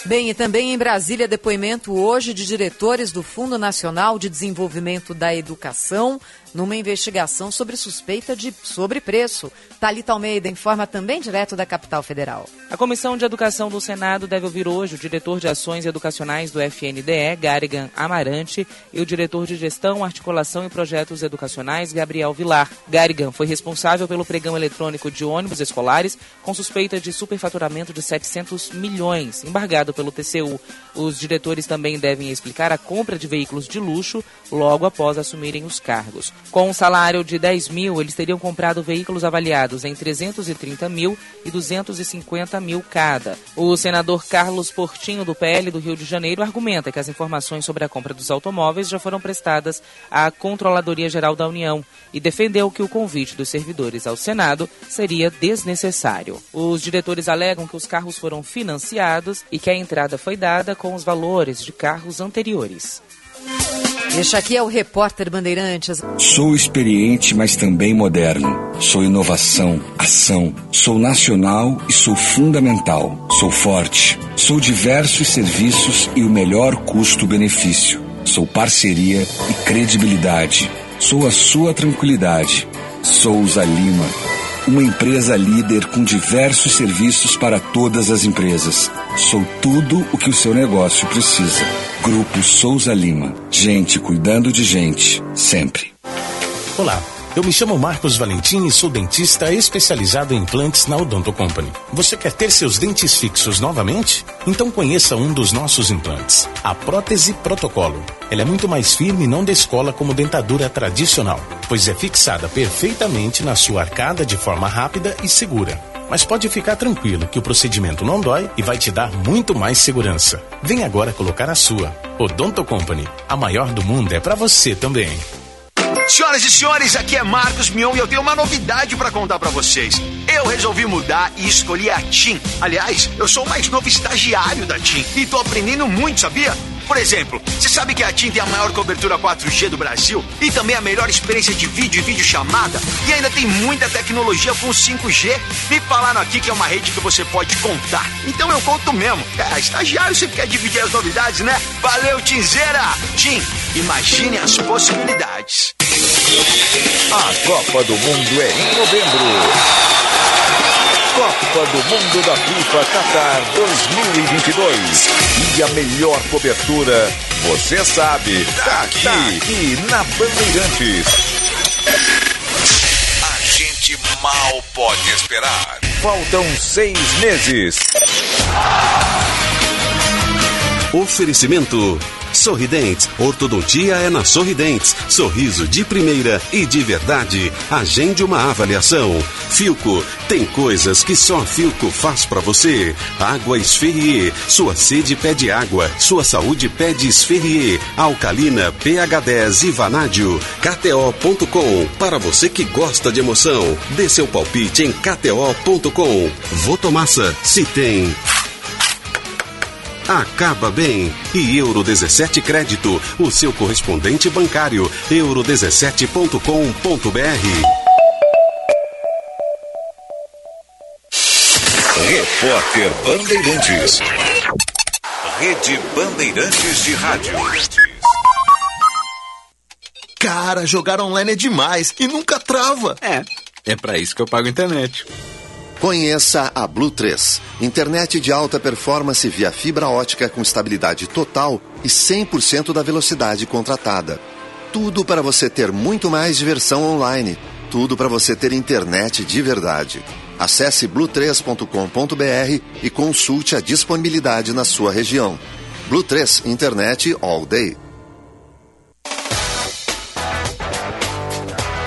Bem, e também em Brasília, depoimento hoje de diretores do Fundo Nacional de Desenvolvimento da Educação, numa investigação sobre suspeita de sobrepreço. Talita Almeida informa também direto da capital federal. A Comissão de Educação do Senado deve ouvir hoje o diretor de Ações Educacionais do FNDE, Garigan Amarante, e o diretor de Gestão, Articulação e Projetos Educacionais, Gabriel Vilar. Garigan foi responsável pelo pregão eletrônico de ônibus escolares com suspeita de superfaturamento de 700 milhões, embargado pelo TCU. Os diretores também devem explicar a compra de veículos de luxo logo após assumirem os cargos. Com um salário de 10 mil, eles teriam comprado veículos avaliados em 330 mil e 250 mil cada. O senador Carlos Portinho, do PL do Rio de Janeiro, argumenta que as informações sobre a compra dos automóveis já foram prestadas à Controladoria Geral da União e defendeu que o convite dos servidores ao Senado seria desnecessário. Os diretores alegam que os carros foram financiados e que a entrada foi dada com os valores de carros anteriores. Este aqui é o repórter Bandeirantes. Sou experiente, mas também moderno. Sou inovação, ação. Sou nacional e sou fundamental. Sou forte. Sou diversos serviços e o melhor custo-benefício. Sou parceria e credibilidade. Sou a sua tranquilidade. Souza Lima. Uma empresa líder com diversos serviços para todas as empresas. Sou tudo o que o seu negócio precisa. Grupo Souza Lima. Gente cuidando de gente, sempre. Olá. Eu me chamo Marcos Valentim e sou dentista especializado em implantes na Odonto Company. Você quer ter seus dentes fixos novamente? Então conheça um dos nossos implantes, a prótese protocolo. Ela é muito mais firme e não descola como dentadura tradicional, pois é fixada perfeitamente na sua arcada de forma rápida e segura. Mas pode ficar tranquilo que o procedimento não dói e vai te dar muito mais segurança. Vem agora colocar a sua. Odonto Company, a maior do mundo é para você também. Senhoras e senhores, aqui é Marcos Mion e eu tenho uma novidade para contar para vocês. Eu resolvi mudar e escolhi a TIM. Aliás, eu sou o mais novo estagiário da TIM e tô aprendendo muito, sabia? Por exemplo, você sabe que a TIM tem a maior cobertura 4G do Brasil e também a melhor experiência de vídeo e videochamada e ainda tem muita tecnologia com 5G. Me falaram aqui que é uma rede que você pode contar. Então eu conto mesmo. É, estagiário sempre quer dividir as novidades, né? Valeu, Tinzeira! TIM, imagine as possibilidades. A Copa do Mundo é em novembro. Copa do Mundo da FIFA Qatar 2022. E a melhor cobertura, você sabe, tá aqui, tá aqui na Bandeirantes. A gente mal pode esperar. Faltam seis meses. Oferecimento Sorridentes, ortodontia é na Sorridentes. Sorriso de primeira e de verdade. Agende uma avaliação. Filco, tem coisas que só Filco faz para você. Água Esferrier, sua sede pede água, sua saúde pede Esferrier. Alcalina, pH 10 e Vanádio. KTO.com, para você que gosta de emoção. Dê seu palpite em KTO.com. Votomassa, se tem acaba bem. E Euro 17 Crédito, o seu correspondente bancário, euro17.com.br. Repórter Bandeirantes. Rede Bandeirantes de Rádio. Cara, jogar online é demais e nunca trava. É, é para isso que eu pago internet. Conheça a Blue 3, internet de alta performance via fibra ótica com estabilidade total e 100% da velocidade contratada. Tudo para você ter muito mais diversão online. Tudo para você ter internet de verdade. Acesse blue3.com.br e consulte a disponibilidade na sua região. Blue 3 Internet All Day.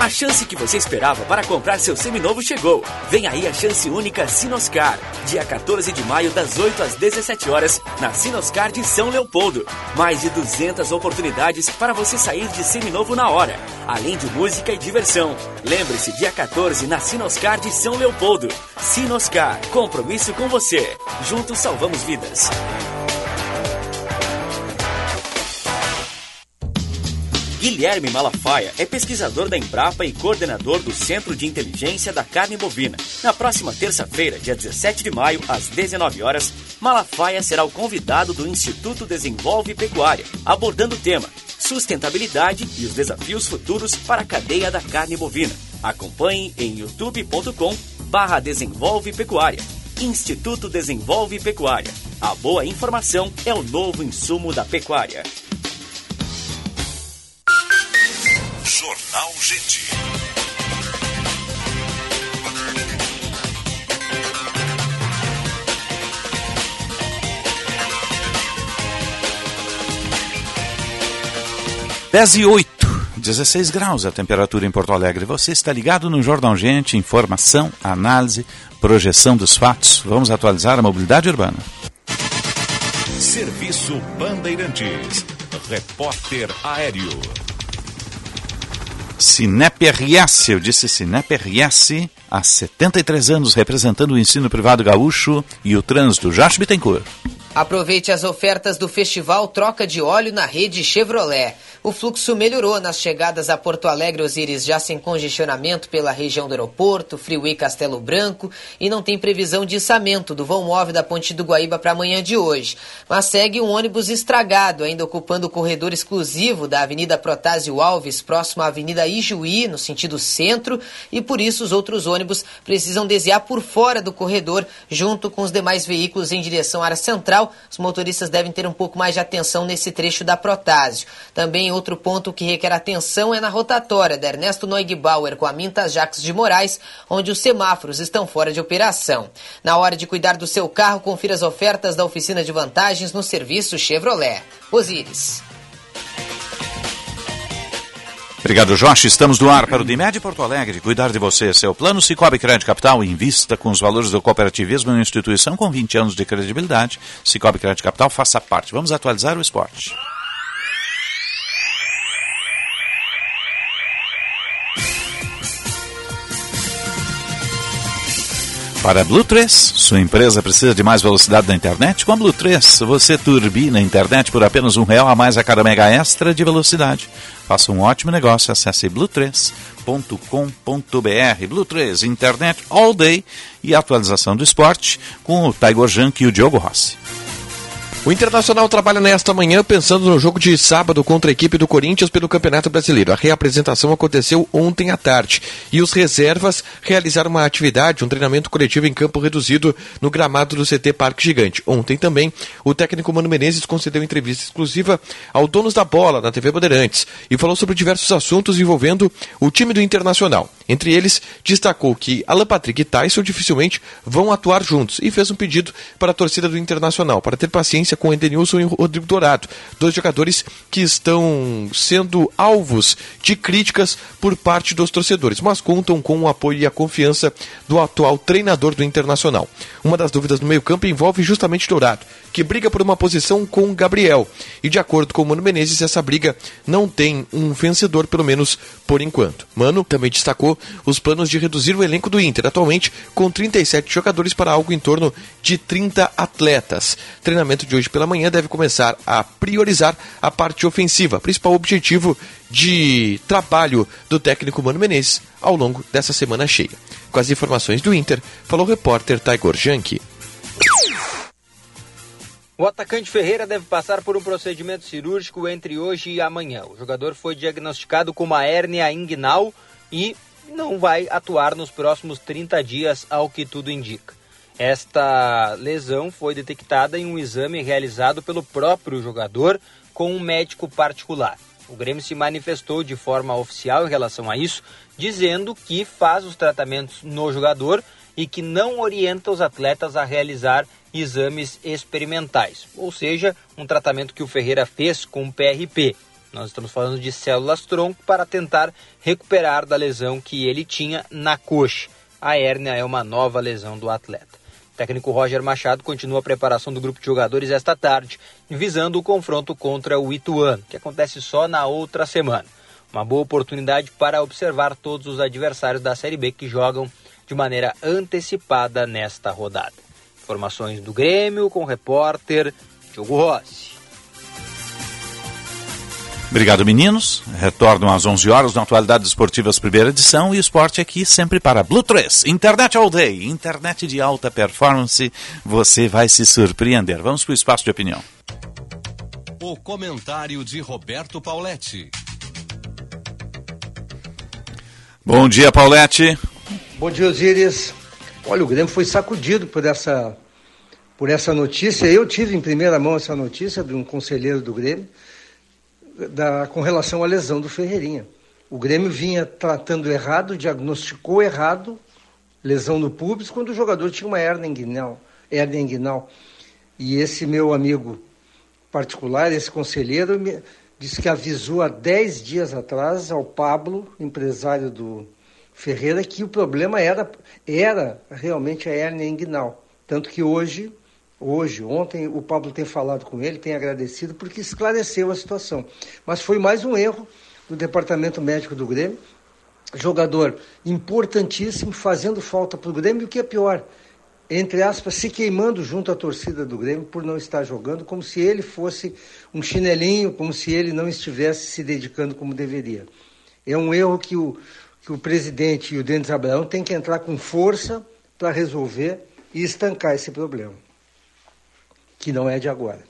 A chance que você esperava para comprar seu seminovo chegou. Vem aí a chance única Sinoscar. Dia 14 de maio, das 8 às 17 horas, na Sinoscar de São Leopoldo. Mais de 200 oportunidades para você sair de seminovo na hora. Além de música e diversão. Lembre-se, dia 14 na Sinoscar de São Leopoldo. Sinoscar, compromisso com você. Juntos salvamos vidas. Guilherme Malafaia é pesquisador da Embrapa e coordenador do Centro de Inteligência da Carne Bovina. Na próxima terça-feira, dia 17 de maio, às 19 horas, Malafaia será o convidado do Instituto Desenvolve Pecuária, abordando o tema sustentabilidade e os desafios futuros para a cadeia da carne bovina. Acompanhe em youtube.com barra Desenvolve Pecuária. Instituto Desenvolve Pecuária. A boa informação é o novo insumo da pecuária. Jornal Gente. Dez e oito, 16 graus a temperatura em Porto Alegre. Você está ligado no Jornal Gente, informação, análise, projeção dos fatos. Vamos atualizar a mobilidade urbana. Serviço Bandeirantes. Repórter Aéreo. Sinep RS, eu disse Sinep RS, há 73 anos representando o ensino privado gaúcho e o trânsito. Jacho Bittencourt. Aproveite as ofertas do festival Troca de Óleo na rede Chevrolet. O fluxo melhorou nas chegadas a Porto Alegre Osíris, já sem congestionamento pela região do aeroporto, Freeway Castelo Branco, e não tem previsão de içamento do vão móvel da Ponte do Guaíba para amanhã de hoje. Mas segue um ônibus estragado, ainda ocupando o corredor exclusivo da Avenida Protásio Alves, próximo à Avenida Ijuí, no sentido centro, e por isso os outros ônibus precisam desviar por fora do corredor, junto com os demais veículos em direção à área central Os motoristas devem ter um pouco mais de atenção nesse trecho da Protásio. Também outro ponto que requer atenção é na rotatória da Ernesto Neugbauer com a Mintas Jacques de Moraes, onde os semáforos estão fora de operação. Na hora de cuidar do seu carro, confira as ofertas da oficina de vantagens no serviço Chevrolet. Osíris. Obrigado, Jorge. Estamos no ar para o Dimed Porto Alegre. Cuidar de você. Seu plano Cicobi Crédito Capital. Invista com os valores do cooperativismo em uma instituição com 20 anos de credibilidade. Cicobi Crédito Capital, faça parte. Vamos atualizar o esporte. Para a Blue 3, sua empresa precisa de mais velocidade na internet? Com a Blue 3, você turbina a internet por apenas um real a mais a cada mega extra de velocidade. Faça um ótimo negócio, acesse blue3.com.br. Blue 3, internet all day e atualização do esporte com o Tiger Junk e o Diogo Rossi. O Internacional trabalha nesta manhã pensando no jogo de sábado contra a equipe do Corinthians pelo Campeonato Brasileiro. A reapresentação aconteceu ontem à tarde e os reservas realizaram uma atividade, um treinamento coletivo em campo reduzido no gramado do CT Parque Gigante. Ontem também, o técnico Mano Menezes concedeu entrevista exclusiva ao Donos da Bola na TV Bandeirantes e falou sobre diversos assuntos envolvendo o time do Internacional. Entre eles, destacou que Alan Patrick e Tyson dificilmente vão atuar juntos e fez um pedido para a torcida do Internacional para ter paciência com Edenilson e Rodrigo Dourado, dois jogadores que estão sendo alvos de críticas por parte dos torcedores, mas contam com o apoio e a confiança do atual treinador do Internacional. Uma das dúvidas no meio-campo envolve justamente Dourado, que briga por uma posição com Gabriel. E de acordo com o Mano Menezes, essa briga não tem um vencedor, pelo menos por enquanto. Mano também destacou os planos de reduzir o elenco do Inter, atualmente com 37 jogadores para algo em torno de 30 atletas. Treinamento de hoje pela manhã deve começar a priorizar a parte ofensiva, principal objetivo de trabalho do técnico Mano Menezes ao longo dessa semana cheia. Com as informações do Inter, falou o repórter Taigor Janke. O atacante Ferreira deve passar por um procedimento cirúrgico entre hoje e amanhã. O jogador foi diagnosticado com uma hérnia inguinal e não vai atuar nos próximos 30 dias, ao que tudo indica. Esta lesão foi detectada em um exame realizado pelo próprio jogador com um médico particular. O Grêmio se manifestou de forma oficial em relação a isso, dizendo que faz os tratamentos no jogador e que não orienta os atletas a realizar exames experimentais, ou seja, um tratamento que o Ferreira fez com o PRP. Nós estamos falando de células tronco para tentar recuperar da lesão que ele tinha na coxa. A hérnia é uma nova lesão do atleta. O técnico Roger Machado continua a preparação do grupo de jogadores esta tarde, visando o confronto contra o Ituano, que acontece só na outra semana. Uma boa oportunidade para observar todos os adversários da Série B que jogam de maneira antecipada nesta rodada. Informações do Grêmio com o repórter Diogo Rossi. Obrigado, meninos. Retornam às 11 horas na Atualidades Esportivas, primeira edição. E o esporte aqui sempre para Blue 3. Internet All Day. Internet de alta performance. Você vai se surpreender. Vamos para o espaço de opinião. O comentário de Roberto Pauletti. Bom dia, Pauletti. Bom dia, Osíris. Olha, o Grêmio foi sacudido por essa, por essa notícia. Eu tive em primeira mão essa notícia de um conselheiro do Grêmio da, com relação à lesão do Ferreirinha. O Grêmio vinha tratando errado, diagnosticou errado lesão no público quando o jogador tinha uma hernia inguinal, hernia inguinal. E esse meu amigo particular, esse conselheiro, me disse que avisou há 10 dias atrás ao Pablo, empresário do Ferreira, que o problema era, era realmente a hernia inguinal. Tanto que hoje hoje, ontem o Pablo tem falado com ele, tem agradecido porque esclareceu a situação. Mas foi mais um erro do departamento médico do Grêmio. Jogador importantíssimo, fazendo falta para o Grêmio, e o que é pior, entre aspas, se queimando junto à torcida do Grêmio por não estar jogando, como se ele fosse um chinelinho, como se ele não estivesse se dedicando como deveria. É um erro que o, que o presidente e o Denis Abraão têm que entrar com força para resolver e estancar esse problema que não é de agora.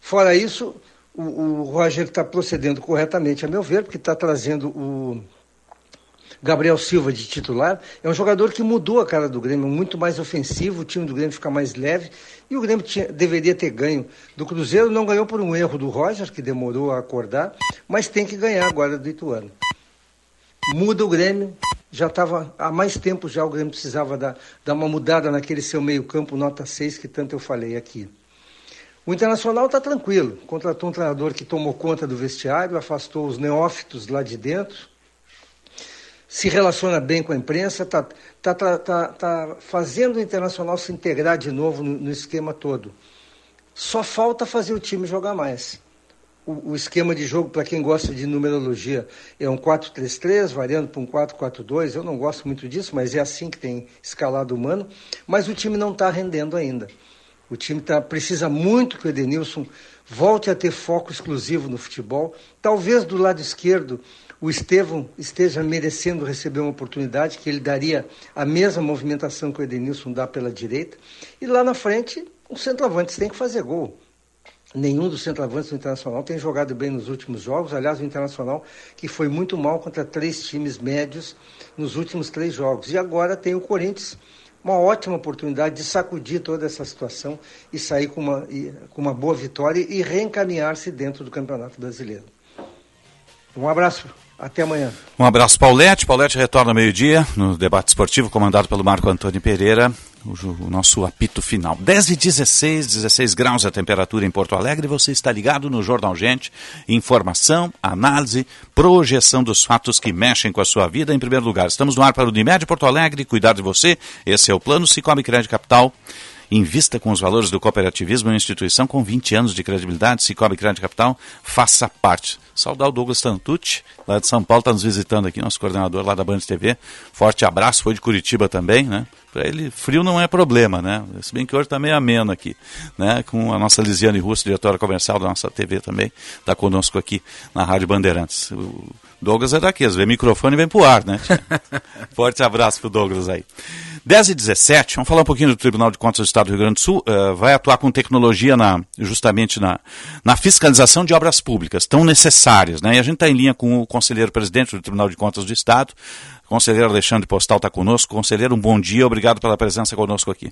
Fora isso, o, o Roger está procedendo corretamente, a meu ver, porque está trazendo o, Gabriel Silva de titular, é um jogador que mudou a cara do Grêmio, muito mais ofensivo, o time do Grêmio fica mais leve e o Grêmio tinha, deveria ter ganho do Cruzeiro, não ganhou por um erro do Roger, que demorou a acordar, mas tem que ganhar agora do Ituano. Muda o Grêmio, já estava há mais tempo já o Grêmio precisava dar, dar uma mudada naquele seu meio-campo, nota 6, que tanto eu falei aqui. O Internacional está tranquilo, contratou um treinador que tomou conta do vestiário, afastou os neófitos lá de dentro, se relaciona bem com a imprensa, está tá, tá, tá, tá, fazendo o Internacional se integrar de novo no, no, esquema todo. Só falta fazer o time jogar mais. O, o esquema de jogo, para quem gosta de numerologia, é um 4-3-3, variando para um 4-4-2. Eu não gosto muito disso, mas é assim que tem escalado humano. Mas o time não está rendendo ainda. O time tá, precisa muito que o Edenilson volte a ter foco exclusivo no futebol. Talvez do lado esquerdo o Estevão esteja merecendo receber uma oportunidade, que ele daria a mesma movimentação que o Edenilson dá pela direita. E lá na frente, os centroavantes têm que fazer gol. Nenhum dos centroavantes do Internacional tem jogado bem nos últimos jogos. Aliás, o Internacional que foi muito mal contra três times médios nos últimos três jogos. E agora tem o Corinthians, uma ótima oportunidade de sacudir toda essa situação e sair com uma, com uma boa vitória e reencaminhar-se dentro do Campeonato Brasileiro. Um abraço até amanhã. Um abraço, Paulette. Paulette retorna ao meio-dia no debate esportivo, comandado pelo Marco Antônio Pereira. O, nosso apito final. 10 e 16, 16 graus a temperatura em Porto Alegre. Você está ligado no Jornal Gente. Informação, análise, projeção dos fatos que mexem com a sua vida. Em primeiro lugar, estamos no ar para o Unimed Porto Alegre. Cuidar de você. Esse é o plano Cicobi Crédito Capital. Invista com os valores do cooperativismo em uma instituição com 20 anos de credibilidade. Cicobi Crédito Capital, faça parte. Saudar o Douglas Tantucci, lá de São Paulo, está nos visitando aqui, nosso coordenador lá da Band TV. Forte abraço, foi de Curitiba também, né? Para ele, frio não é problema, né? Se bem que hoje está meio ameno aqui, né? Com a nossa Lisiane Russo, diretora comercial da nossa TV também, está conosco aqui na Rádio Bandeirantes. O Douglas é daqueles, vê microfone e vem pro ar, né? Forte abraço pro Douglas aí. 10 e 17, vamos falar um pouquinho do Tribunal de Contas do Estado do Rio Grande do Sul. Uh, vai atuar com tecnologia na, justamente na, na fiscalização de obras públicas tão necessárias. Né? E a gente está em linha com o conselheiro presidente do Tribunal de Contas do Estado, conselheiro Alexandre Postal está conosco. Conselheiro, um bom dia, obrigado pela presença conosco aqui.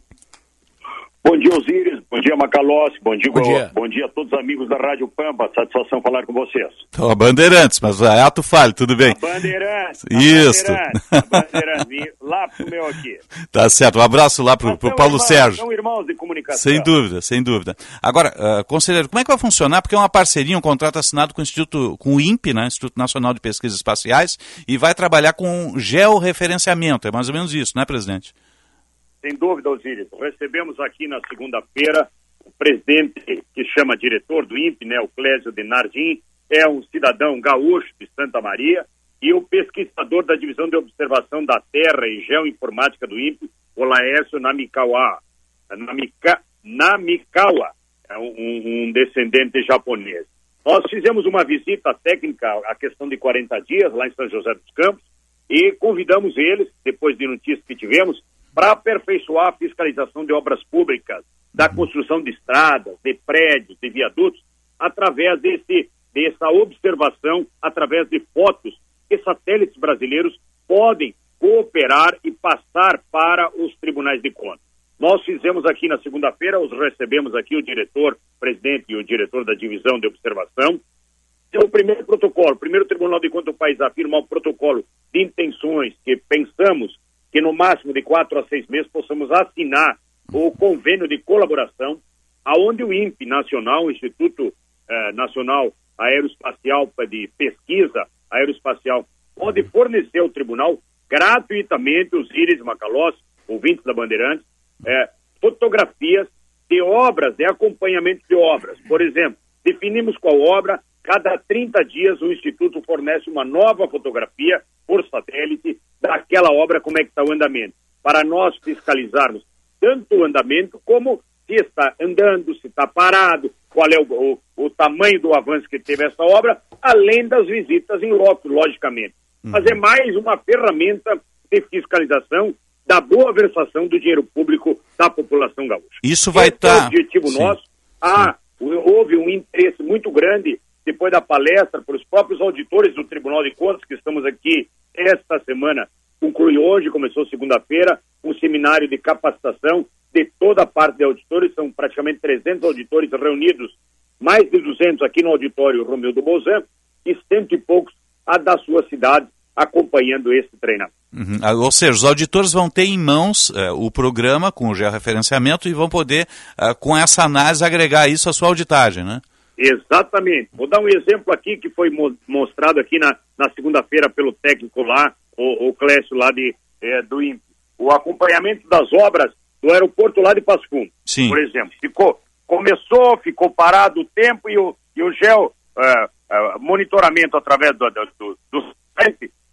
Bom dia, Osíris. Bom dia, Macalossi. Bom dia, bom dia. Bom dia a todos os amigos da Rádio Pampa. Satisfação falar com vocês. Então, a Bandeirantes, mas é ato falho, tudo bem. A Bandeirantes. Isso. A Bandeirantes. lá pro meu aqui. Tá certo. Um abraço lá pro, pro Paulo irmãos, Sérgio. São irmãos de comunicação. Sem dúvida, sem dúvida. Agora, uh, conselheiro, como é que vai funcionar? Porque é uma parceria, um contrato assinado com o Instituto, com o INPE, né? Instituto Nacional de Pesquisas Espaciais, e vai trabalhar com georreferenciamento. É mais ou menos isso, né, presidente? Sem dúvida, Osíris. Recebemos aqui na segunda-feira o presidente que chama diretor do INPE, né, o Clésio de Nardim, é um cidadão gaúcho de Santa Maria, e o pesquisador da Divisão de Observação da Terra e Geoinformática do INPE, o Laércio Namikawa. Namika, Namikawa, é um, um descendente japonês. Nós fizemos uma visita técnica à questão de 40 dias lá em São José dos Campos e convidamos eles, depois de notícias que tivemos, para aperfeiçoar a fiscalização de obras públicas, da construção de estradas, de prédios, de viadutos, através desse, dessa observação, através de fotos que satélites brasileiros podem cooperar e passar para os tribunais de contas. Nós fizemos aqui na segunda-feira, os recebemos aqui, o diretor, presidente e o diretor da divisão de observação. É o primeiro protocolo, o primeiro Tribunal de Contas do país afirma um protocolo de intenções que pensamos que no máximo de quatro a seis meses possamos assinar o convênio de colaboração, aonde o INPE Nacional, o Instituto eh, Nacional Aeroespacial de Pesquisa Aeroespacial, pode fornecer ao tribunal gratuitamente os íris Macalós, ouvintes da Bandeirantes, eh, fotografias de obras, de acompanhamento de obras. Por exemplo, definimos qual obra, cada 30 dias o Instituto fornece uma nova fotografia por satélite daquela obra, como é que está o andamento, para nós fiscalizarmos tanto o andamento como se está andando, se está parado, qual é o, o, o, tamanho do avanço que teve essa obra, além das visitas em loco, logicamente. Uhum. Mas é mais uma ferramenta de fiscalização da boa versação do dinheiro público da população gaúcha. Isso vai estar... Tá... É o objetivo Sim. nosso. Ah, houve um interesse muito grande depois da palestra, para os próprios auditores do Tribunal de Contas, que estamos aqui esta semana, conclui hoje, começou segunda-feira, um seminário de capacitação de toda a parte de auditores, são praticamente 300 auditores reunidos, mais de 200 aqui no auditório Romildo Bozan, e cento e poucos a da sua cidade acompanhando esse treinamento. Uhum. Ah, ou seja, os auditores vão ter em mãos uh, o programa com o georreferenciamento e vão poder, uh, com essa análise, agregar isso à sua auditagem, né? Exatamente. Vou dar um exemplo aqui que foi mo mostrado aqui na, na segunda-feira pelo técnico lá, o, o Clécio lá de, é, do INPE. O acompanhamento das obras do aeroporto lá de Passo Fundo, por exemplo. Ficou, começou, ficou parado o tempo e o, e o geo uh, uh, monitoramento através do, do, do,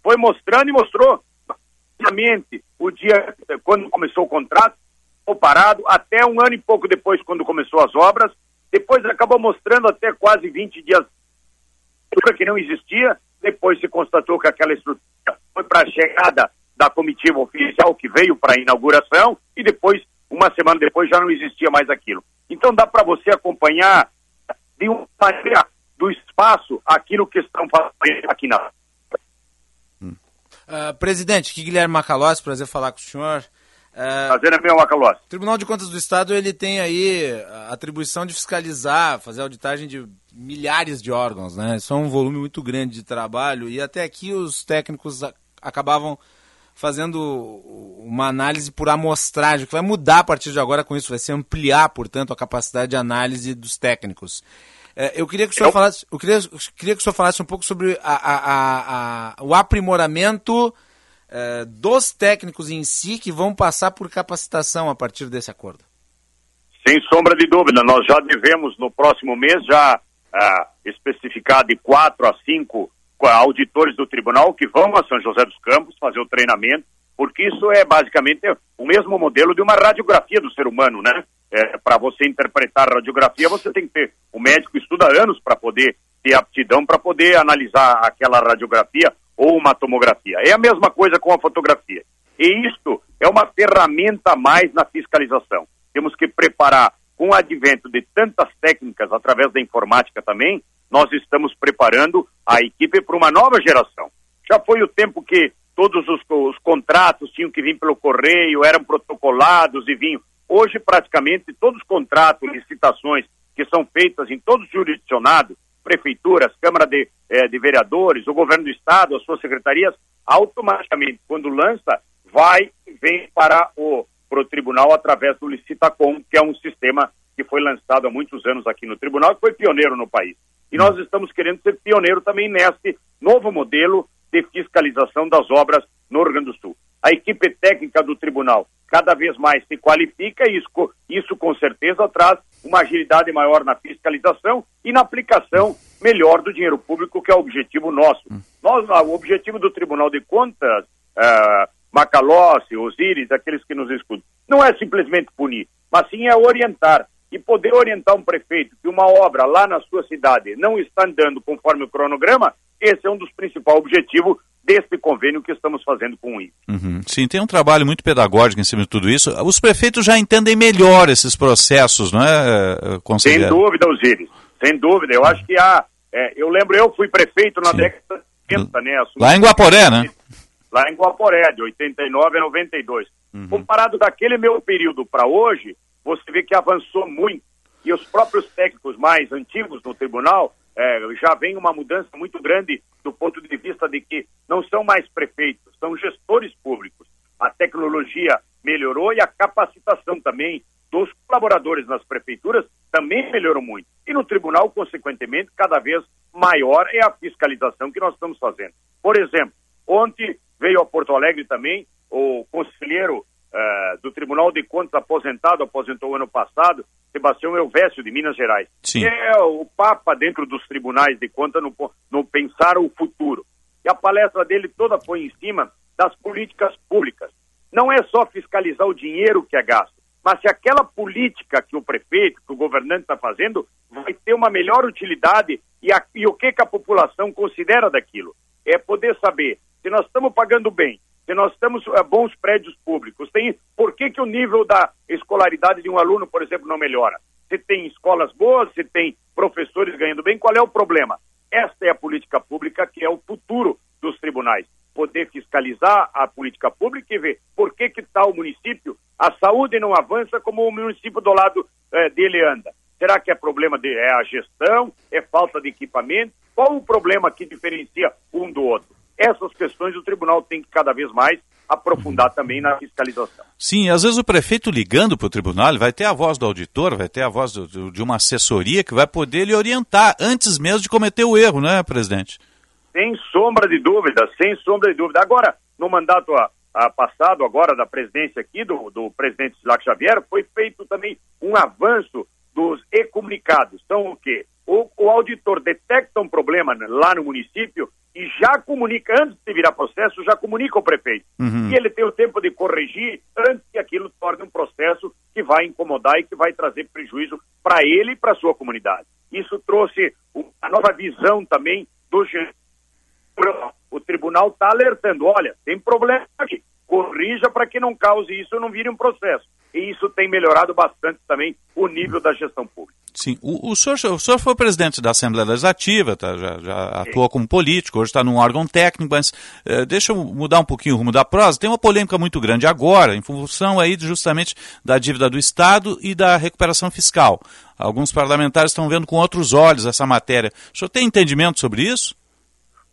foi mostrando e mostrou basicamente o dia quando começou o contrato, ficou parado, até um ano e pouco depois, quando começou as obras, depois acabou mostrando até quase 20 dias que não existia, depois se constatou que aquela estrutura foi para a chegada da comitiva oficial que veio para a inauguração e depois, uma semana depois, já não existia mais aquilo. Então dá para você acompanhar de uma maneira do espaço aquilo que estão fazendo aqui na Uh, presidente, aqui Guilherme Macalossi, prazer falar com o senhor. Uh, prazer é meu, Macalossi. O Tribunal de Contas do Estado ele tem aí a atribuição de fiscalizar, fazer auditagem de milhares de órgãos, né? Isso é um volume muito grande de trabalho e até aqui os técnicos acabavam fazendo uma análise por amostragem, que vai mudar a partir de agora com isso, vai se ampliar, portanto, a capacidade de análise dos técnicos. É, eu queria que o senhor eu... falasse, eu queria, eu queria que o senhor falasse um pouco sobre a, a, a, o aprimoramento é, dos técnicos em si que vão passar por capacitação a partir desse acordo. Sem sombra de dúvida, nós já devemos no próximo mês já uh, especificar de quatro a cinco auditores do tribunal que vão a São José dos Campos fazer o treinamento, porque isso é basicamente o mesmo modelo de uma radiografia do ser humano, né? é, para você interpretar radiografia, você tem que ter. O médico estuda anos para poder ter aptidão para poder analisar aquela radiografia ou uma tomografia. É a mesma coisa com a fotografia. E isto é uma ferramenta a mais na fiscalização. Temos que preparar, com o advento de tantas técnicas através da informática também, nós estamos preparando a equipe para uma nova geração. Já foi o tempo que todos os, os contratos tinham que vir pelo correio, eram protocolados e vinham. Hoje, praticamente, todos os contratos, licitações que são feitas em todos os jurisdicionados, prefeituras, Câmara de, eh, de Vereadores, o governo do Estado, as suas secretarias, automaticamente, quando lança, vai e vem para o pro tribunal através do Licitacom, que é um sistema que foi lançado há muitos anos aqui no tribunal e foi pioneiro no país. E nós estamos querendo ser pioneiro também nesse novo modelo de fiscalização das obras no Rio Grande do Sul. A equipe técnica do tribunal cada vez mais se qualifica e isso, isso com certeza traz uma agilidade maior na fiscalização e na aplicação melhor do dinheiro público, que é o objetivo nosso. Hum. Nós, o objetivo do Tribunal de Contas, uh, Macalossi, Osíris, aqueles que nos escutam, não é simplesmente punir, mas sim é orientar. E poder orientar um prefeito que uma obra lá na sua cidade não está andando conforme o cronograma, esse é um dos principais objetivos desse convênio que estamos fazendo com o INPE. Uhum. Sim, tem um trabalho muito pedagógico em cima de tudo isso. Os prefeitos já entendem melhor esses processos, não é, conselheiro? Sem dúvida, Osiris. Sem dúvida. Eu acho que há... É, eu lembro, eu fui prefeito na Sim. década de 80, né? Lá em Guaporé, né? Lá em Guaporé, de 89 a 92. Uhum. Comparado daquele meu período para hoje, você vê que avançou muito. E os próprios técnicos mais antigos no tribunal é, já vem uma mudança muito grande do ponto de vista de que não são mais prefeitos, são gestores públicos. A tecnologia melhorou e a capacitação também dos colaboradores nas prefeituras também melhorou muito. E no tribunal, consequentemente, cada vez maior é a fiscalização que nós estamos fazendo. Por exemplo, ontem veio a Porto Alegre também o conselheiro uh, do Tribunal de Contas aposentado, aposentou ano passado, Sebastião Elvésio, de Minas Gerais. Sim. Que é o Papa dentro dos tribunais de contas no, no pensar o futuro. E a palestra dele toda foi em cima das políticas públicas. Não é só fiscalizar o dinheiro que é gasto, mas se aquela política que o prefeito, que o governante está fazendo, vai ter uma melhor utilidade e, a, e o que, que a população considera daquilo. É poder saber se nós estamos pagando bem, se nós temos uh, bons prédios públicos, tem, por que, que o nível da escolaridade de um aluno, por exemplo, não melhora? Se tem escolas boas, se tem professores ganhando bem, qual é o problema? Esta é a política pública que é o futuro dos tribunais. Poder fiscalizar a política pública e ver por que que tal município a saúde não avança como o município do lado eh, dele anda. Será que é problema de é a gestão, é falta de equipamento? Qual o problema que diferencia um do outro? Essas questões o tribunal tem que cada vez mais aprofundar também na fiscalização. Sim, às vezes o prefeito ligando para o tribunal, vai ter a voz do auditor, vai ter a voz do, do, de uma assessoria que vai poder lhe orientar antes mesmo de cometer o erro, né, presidente? Sem sombra de dúvida, sem sombra de dúvida. Agora, no mandato a, a passado, agora da presidência aqui, do, do presidente Silac Xavier, foi feito também um avanço dos e-comunicados. São o quê? O, o auditor detecta um problema lá no município e já comunica, antes de virar processo, já comunica ao prefeito. Uhum. E ele tem o tempo de corrigir antes que aquilo torne um processo que vai incomodar e que vai trazer prejuízo para ele e para a sua comunidade. Isso trouxe a nova visão também do o tribunal está alertando, olha, tem problema aqui, corrija para que não cause isso, não vire um processo. E isso tem melhorado bastante também o nível da gestão pública. Sim, o, o, senhor, o senhor foi presidente da Assembleia Legislativa, tá, já, já atuou como político, hoje está num órgão técnico, mas eh, deixa eu mudar um pouquinho o rumo da prosa. Tem uma polêmica muito grande agora, em função aí justamente da dívida do Estado e da recuperação fiscal. Alguns parlamentares estão vendo com outros olhos essa matéria. O senhor tem entendimento sobre isso?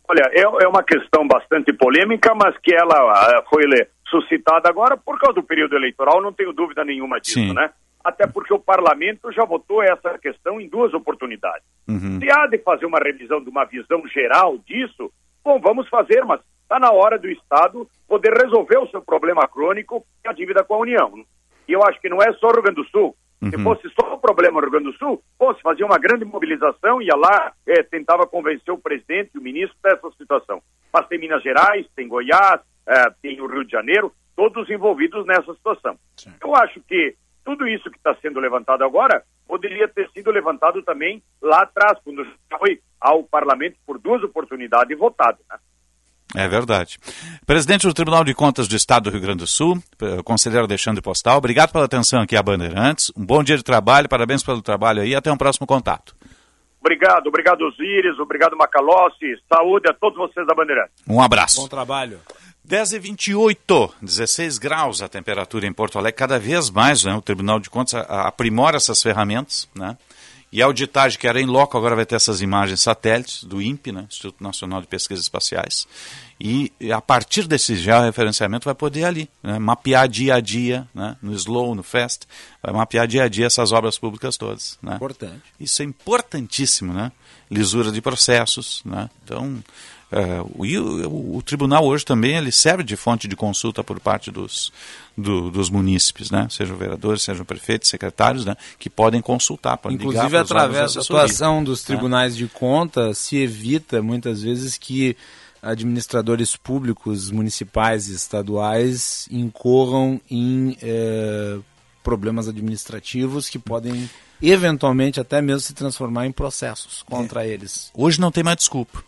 Olha, é, é uma questão bastante polêmica, mas que ela uh, foi suscitada agora por causa do período eleitoral, não tenho dúvida nenhuma disso, Sim. né? Até porque o parlamento já votou essa questão em duas oportunidades. Uhum. Se há de fazer uma revisão de uma visão geral disso, bom, vamos fazer, mas está na hora do Estado poder resolver o seu problema crônico, que é a dívida com a União. E eu acho que não é só o Rio Grande do Sul. Se Uhum. fosse só o problema no Rio Grande do Sul, pô, se fazia uma grande mobilização, ia lá, eh, tentava convencer o presidente e o ministro dessa situação. Mas tem Minas Gerais, tem Goiás, eh, tem o Rio de Janeiro, todos envolvidos nessa situação. Eu acho que tudo isso que está sendo levantado agora poderia ter sido levantado também lá atrás, quando já foi ao parlamento por duas oportunidades e votado. Né? É verdade. Presidente do Tribunal de Contas do Estado do Rio Grande do Sul, eh, conselheiro Alexandre Postal, obrigado pela atenção aqui à Bandeirantes. Um bom dia de trabalho, parabéns pelo trabalho aí, até um próximo contato. Obrigado, obrigado Osíris, obrigado Macalossi, saúde a todos vocês da Bandeirante. Um abraço. Bom trabalho. 10 e 28, 16 graus a temperatura em Porto Alegre. Cada vez mais né, o Tribunal de Contas aprimora essas ferramentas. Né? E a auditagem, que era em loco, agora vai ter essas imagens satélites do INPE, né, Instituto Nacional de Pesquisas Espaciais. E e a partir desse georreferenciamento vai poder ali né, mapear dia a dia, né, no slow, no fast, vai mapear dia a dia essas obras públicas todas. Né? Importante. Isso é importantíssimo, né? Lisura de processos, né? Então, é, o, e o, o tribunal hoje também ele serve de fonte de consulta por parte dos, do- dos munícipes, né? Sejam vereadores, sejam prefeitos, secretários, né? Que podem consultar, podem Inclusive, através da atuação dos né? tribunais de conta, se evita muitas vezes que administradores públicos, municipais e estaduais incorram em eh, problemas administrativos que podem eventualmente até mesmo se transformar em processos contra eles. Hoje não tem mais desculpa.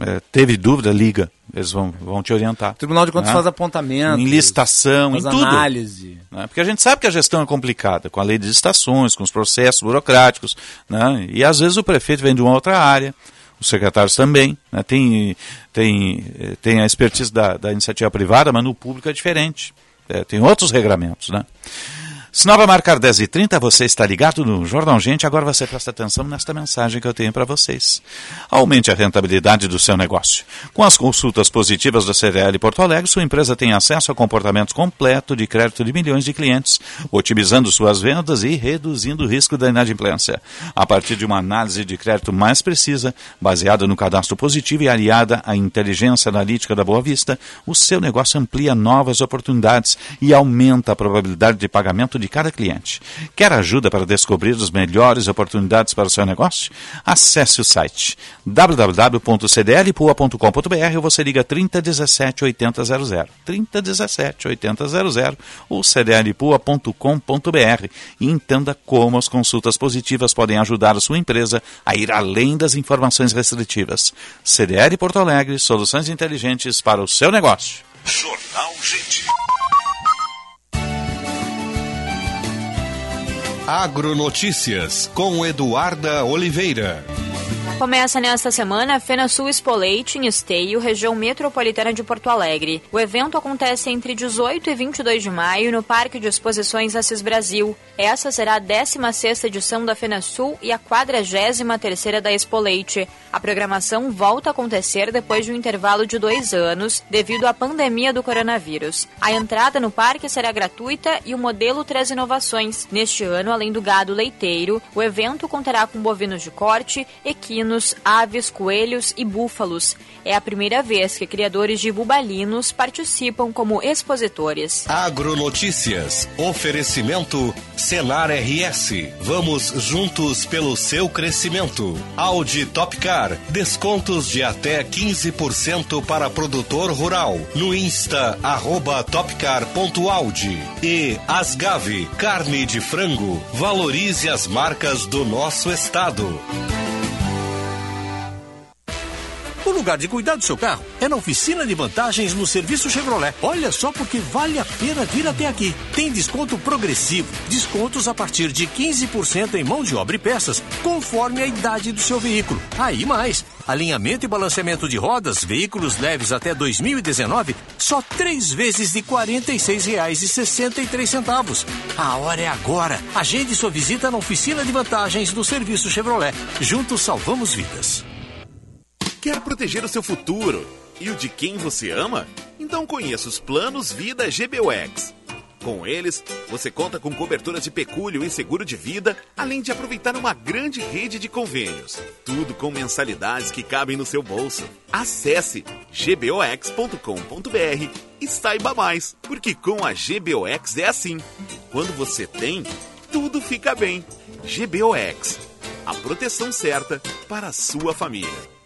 É, teve dúvida, liga. Eles vão, vão te orientar. O Tribunal de Contas né? faz apontamentos, Em licitação, em tudo. análise. né? Porque a gente sabe que a gestão é complicada, com a lei de licitações, com os processos burocráticos, né? e às vezes o prefeito vem de uma outra área, os secretários também, né? tem, tem, tem a expertise da, da iniciativa privada, mas no público é diferente, É, tem outros regramentos. Né? Sinal vai marcar 10h30, você está ligado no Jornal Gente, agora você presta atenção nesta mensagem que eu tenho para vocês. Aumente a rentabilidade do seu negócio. Com as consultas positivas da CDL Porto Alegre, sua empresa tem acesso a comportamento completo de crédito de milhões de clientes, otimizando suas vendas e reduzindo o risco da inadimplência. A partir de uma análise de crédito mais precisa, baseada no cadastro positivo e aliada à inteligência analítica da Boa Vista, o seu negócio amplia novas oportunidades e aumenta a probabilidade de pagamento de cada cliente. Quer ajuda para descobrir as melhores oportunidades para o seu negócio? Acesse o site www.cdlpua.com.br ou você liga 3017 8000. 3017 8000 ou cdlpua.com.br e entenda como as consultas positivas podem ajudar a sua empresa a ir além das informações restritivas. CDL Porto Alegre, soluções inteligentes para o seu negócio. Jornal Gente. Agronotícias com Eduarda Oliveira. Começa nesta semana a Fena Sul Expoleite em Esteio, região metropolitana de Porto Alegre. O evento acontece entre 18 e 22 de maio no Parque de Exposições Assis Brasil. Essa será a 16ª edição da Fena Sul e a 43ª da Expoleite. A programação volta a acontecer depois de um intervalo de dois anos devido à pandemia do coronavírus. A entrada no parque será gratuita e o modelo traz inovações. Neste ano, além do gado leiteiro, o evento contará com bovinos de corte, equinos, aves, coelhos e búfalos. É a primeira vez que criadores de bubalinos participam como expositores. Agronotícias. Oferecimento Senar RS. Vamos juntos pelo seu crescimento. Audi Topcar. Descontos de até 15% para produtor rural. No Insta, arroba topcar.audi. E Asgave. Carne de frango. Valorize as marcas do nosso estado. O lugar de cuidar do seu carro é na oficina de vantagens no serviço Chevrolet. Olha só porque vale a pena vir até aqui. Tem desconto progressivo, descontos a partir de 15% em mão de obra e peças, conforme a idade do seu veículo. Aí mais, alinhamento e balanceamento de rodas, veículos leves até 2019, só três vezes de R$ 46,63. A hora é agora. Agende sua visita na oficina de vantagens do serviço Chevrolet. Juntos salvamos vidas. Quer proteger o seu futuro e o de quem você ama? Então conheça os planos Vida GBUX. Com eles, você conta com cobertura de pecúlio e seguro de vida, além de aproveitar uma grande rede de convênios. Tudo com mensalidades que cabem no seu bolso. Acesse gbox.com.br e saiba mais, porque com a GBOX é assim. Quando você tem, tudo fica bem. GBOX, a proteção certa para a sua família.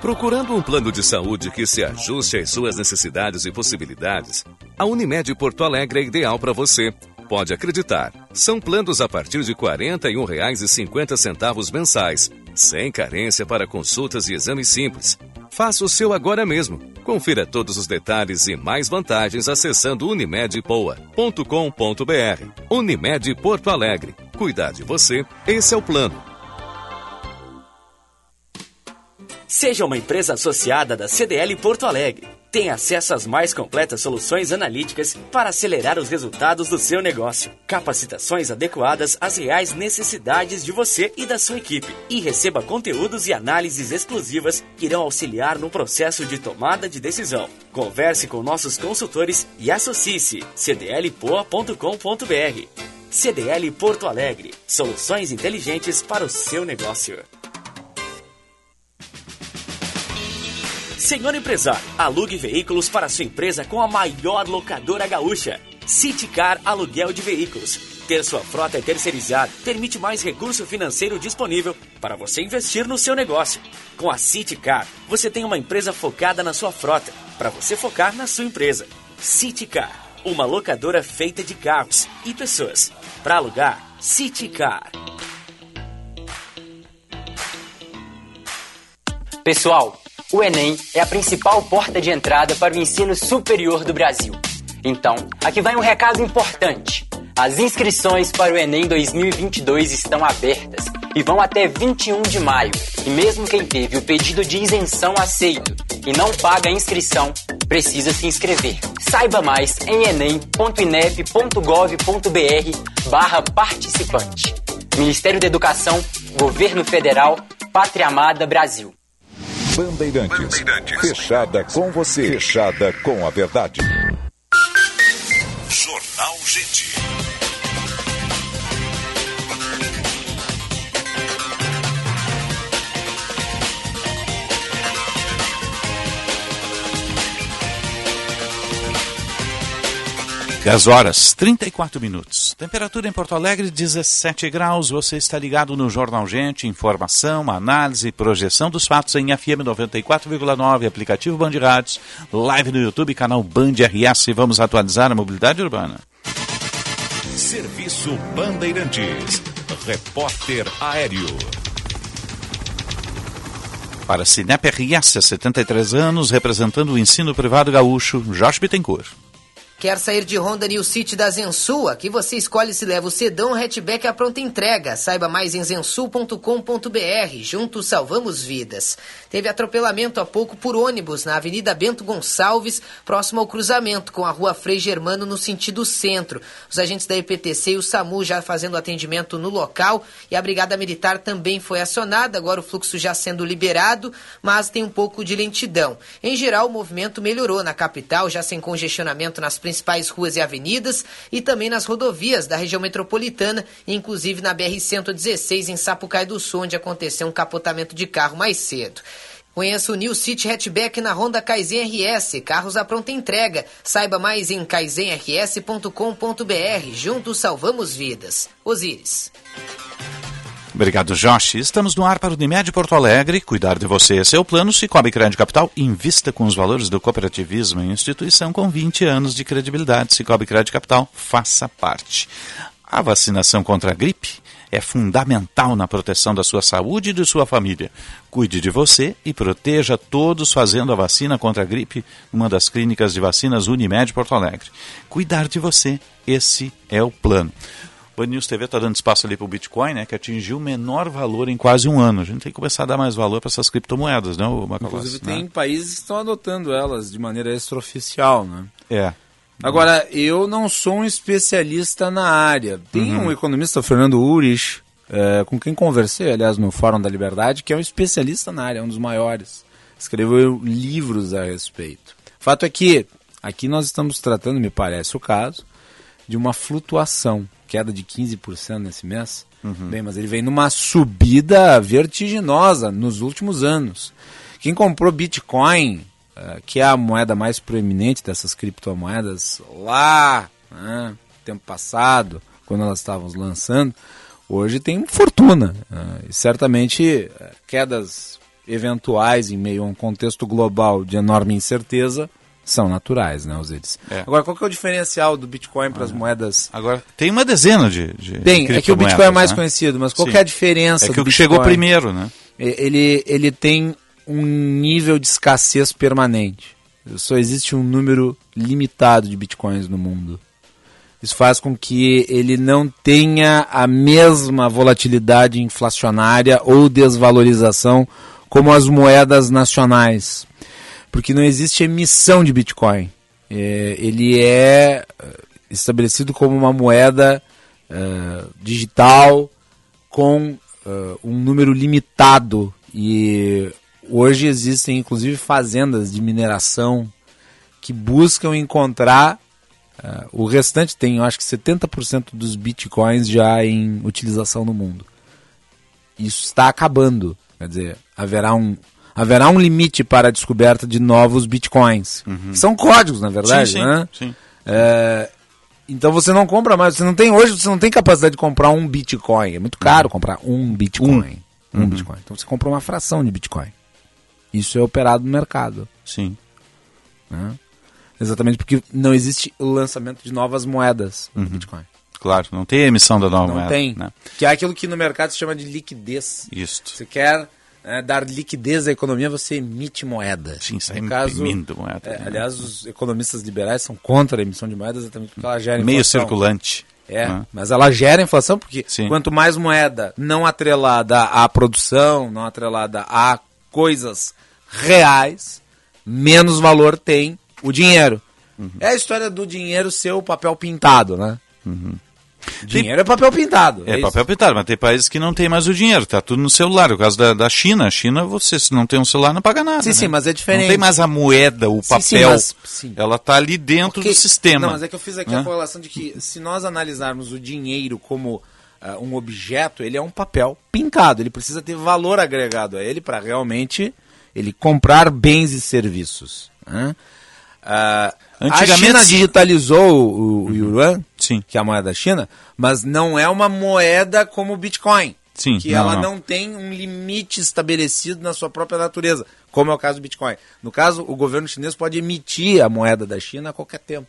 Procurando um plano de saúde que se ajuste às suas necessidades e possibilidades, a Unimed Porto Alegre é ideal para você. Pode acreditar. São planos a partir de R$ 41,50 mensais, sem carência para consultas e exames simples. Faça o seu agora mesmo. Confira todos os detalhes e mais vantagens acessando unimedpoa.com.br. Unimed Porto Alegre. Cuidar de você, esse é o plano. Seja uma empresa associada da CDL Porto Alegre. Tenha acesso às mais completas soluções analíticas para acelerar os resultados do seu negócio. Capacitações adequadas às reais necessidades de você e da sua equipe. E receba conteúdos e análises exclusivas que irão auxiliar no processo de tomada de decisão. Converse com nossos consultores e associe-se cdlpoa.com.br. CDL Porto Alegre. Soluções inteligentes para o seu negócio. Senhor empresário, alugue veículos para sua empresa com a maior locadora gaúcha. Citicar Aluguel de Veículos. Ter sua frota terceirizada permite mais recurso financeiro disponível para você investir no seu negócio. Com a Citicar, você tem uma empresa focada na sua frota, para você focar na sua empresa. Citicar, uma locadora feita de carros e pessoas. Para alugar, Citicar. Pessoal, o Enem é a principal porta de entrada para o ensino superior do Brasil. Então, aqui vai um recado importante. As inscrições para o Enem 2022 estão abertas e vão até 21 de maio. E mesmo quem teve o pedido de isenção aceito e não paga a inscrição, precisa se inscrever. Saiba mais em enem.inep.gov.br barra participante. Ministério da Educação, Governo Federal, Pátria Amada Brasil. Bandeirantes. Fechada com você. Fechada com a verdade. Jornal Gente. Dez horas, 34 minutos. Temperatura em Porto Alegre, 17 graus. Você está ligado no Jornal Gente. Informação, análise, projeção dos fatos em FM 94,9, aplicativo Band Rádios, live no YouTube, canal Band RS. Vamos atualizar a mobilidade urbana. Serviço Bandeirantes. Repórter Aéreo. Para Cinep RS, há 73 anos, representando o ensino privado gaúcho, Jorge Bittencourt. Quer sair de Honda New City da Zensul? Aqui você escolhe se leva o sedão ou hatchback à pronta entrega. Saiba mais em zensul.com.br. Juntos salvamos vidas. Teve atropelamento há pouco por ônibus na Avenida Bento Gonçalves, próximo ao cruzamento com a Rua Frei Germano no sentido centro. Os agentes da EPTC e o SAMU já fazendo atendimento no local e a Brigada Militar também foi acionada. Agora o fluxo já sendo liberado, mas tem um pouco de lentidão. Em geral, o movimento melhorou na capital, já sem congestionamento nas ruas e avenidas e também nas rodovias da região metropolitana, inclusive na BR-116 em Sapucaí do Sul, onde aconteceu um capotamento de carro mais cedo. Conheça o New City Hatchback na Honda Kaizen RS, carros à pronta entrega. Saiba mais em kaizenrs.com.br. Juntos salvamos vidas. Osíris. Obrigado, Josh. Estamos no ar para o Unimed Porto Alegre. Cuidar de você é seu plano. Cicobi Crédito Capital. Invista com os valores do cooperativismo em instituição com 20 anos de credibilidade. Cicobi Crédito Capital. Faça parte. A vacinação contra a gripe é fundamental na proteção da sua saúde e de sua família. Cuide de você e proteja todos fazendo a vacina contra a gripe numa das clínicas de vacinas Unimed Porto Alegre. Cuidar de você, esse é o plano. Band News TV está dando espaço ali para o Bitcoin, né, que atingiu o menor valor em quase um ano. A gente tem que começar a dar mais valor para essas criptomoedas, né, Macalossi? Inclusive né? tem países que estão adotando elas de maneira extraoficial, né? É. Agora, eu não sou um especialista na área. Tem Uhum. um economista, Fernando Urich, é, com quem conversei, aliás, no Fórum da Liberdade, que é um especialista na área, é um dos maiores. Escreveu livros a respeito. Fato é que aqui nós estamos tratando, me parece o caso, de uma flutuação, queda de 15% nesse mês. Bem, mas ele vem numa subida vertiginosa nos últimos anos. Quem comprou Bitcoin, eh, que é a moeda mais proeminente dessas criptomoedas, lá, né, tempo passado, quando elas estavam lançando, hoje tem fortuna. eh, e certamente eh, quedas eventuais em meio a um contexto global de enorme incerteza são naturais, né, Osiris? É. Agora, qual que é o diferencial do Bitcoin para as moedas? Agora, tem uma dezena de. de Bem, é que o Bitcoin é mais conhecido, mas qual Sim. que é a diferença É que o que Bitcoin? chegou primeiro, né? Ele, ele tem um nível de escassez permanente. Só existe um número limitado de bitcoins no mundo. Isso faz com que ele não tenha a mesma volatilidade inflacionária ou desvalorização como as moedas nacionais. Porque não existe emissão de Bitcoin. É, ele é eh, estabelecido como uma moeda eh, digital com eh, um número limitado. E hoje existem inclusive fazendas de mineração que buscam encontrar eh, o restante tem, eu acho que 70% dos bitcoins já em utilização no mundo. Isso está acabando. Quer dizer, haverá um, haverá um limite para a descoberta de novos bitcoins. Que são códigos, na verdade, Sim, sim, né? sim. É, então você não compra mais, você não tem hoje, você não tem capacidade de comprar um Bitcoin. É muito caro comprar um Bitcoin. Um, Uhum. Bitcoin. Então você compra uma fração de Bitcoin. Isso é operado no mercado. Sim. né? Exatamente porque não existe o lançamento de novas moedas no Uhum. Bitcoin. Claro, não tem emissão da nova Não moeda. tem. Né? Que é aquilo que no mercado se chama de liquidez. Isso. Você quer né, dar liquidez à economia, você emite moeda. Sim, sai imprimindo moeda, é, né? aliás, os economistas liberais são contra a emissão de moedas exatamente porque ela gera Meio inflação. circulante. É, né? mas ela gera inflação porque Sim. quanto mais moeda não atrelada à produção, não atrelada a coisas reais, menos valor tem o dinheiro. Uhum. É a história do dinheiro ser o papel pintado, né? Dinheiro é papel pintado. É, isso. papel pintado, mas tem países que não tem mais o dinheiro, tá tudo no celular. O caso da, da China, a China, você se não tem um celular não paga nada. Sim, né? sim, mas é diferente. Não tem mais a moeda, o Sim, papel. sim, mas- sim. Ela tá ali dentro Porque- do sistema. Não, mas é que eu fiz aqui né? a correlação de que se nós analisarmos o dinheiro como ah, um objeto, ele é um papel pintado. Ele precisa ter valor agregado a ele para realmente ele comprar bens e serviços. né? Ah, Antigamente- A China digitalizou o, o yuan, Sim. que é a moeda da China, mas não é uma moeda como o Bitcoin. Sim, que não, ela não. não tem um limite estabelecido na sua própria natureza, como é o caso do Bitcoin. No caso, o governo chinês pode emitir a moeda da China a qualquer tempo.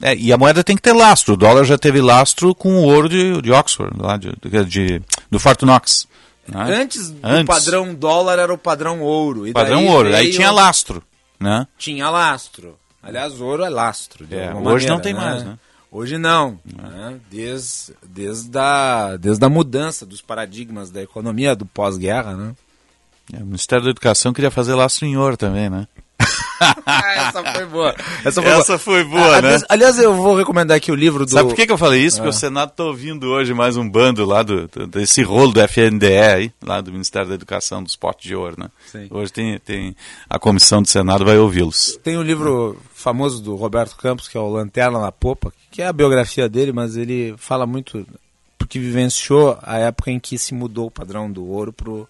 É, e a moeda tem que ter lastro. O dólar já teve lastro com o ouro de, de Oxford, lá de, de- do Fort Knox. Ah, Antes, antes. o padrão dólar era o padrão ouro. Padrão ouro. Aí tinha lastro, né? Tinha lastro. Aliás, ouro é lastro. É, hoje não maneira, tem mais, né? Hoje não. né? Desde, desde, a, desde a mudança dos paradigmas da economia do pós-guerra, né? É, o Ministério da Educação queria fazer lastro em ouro também, né? Essa foi boa. Essa foi Essa boa. foi boa, Ah, né? aliás- Aliás, eu vou recomendar aqui o livro do. Sabe por que, que eu falei isso? Porque Ah. o Senado está ouvindo hoje mais um bando lá do, do- desse rolo do FNDE aí, lá do Ministério da Educação, dos potes de ouro, né? Sim. Hoje tem, tem a comissão do Senado vai ouvi-los. Tem um livro famoso do Roberto Campos, que é o Lanterna na Popa, que é a biografia dele, mas ele fala muito porque vivenciou a época em que se mudou o padrão do ouro pro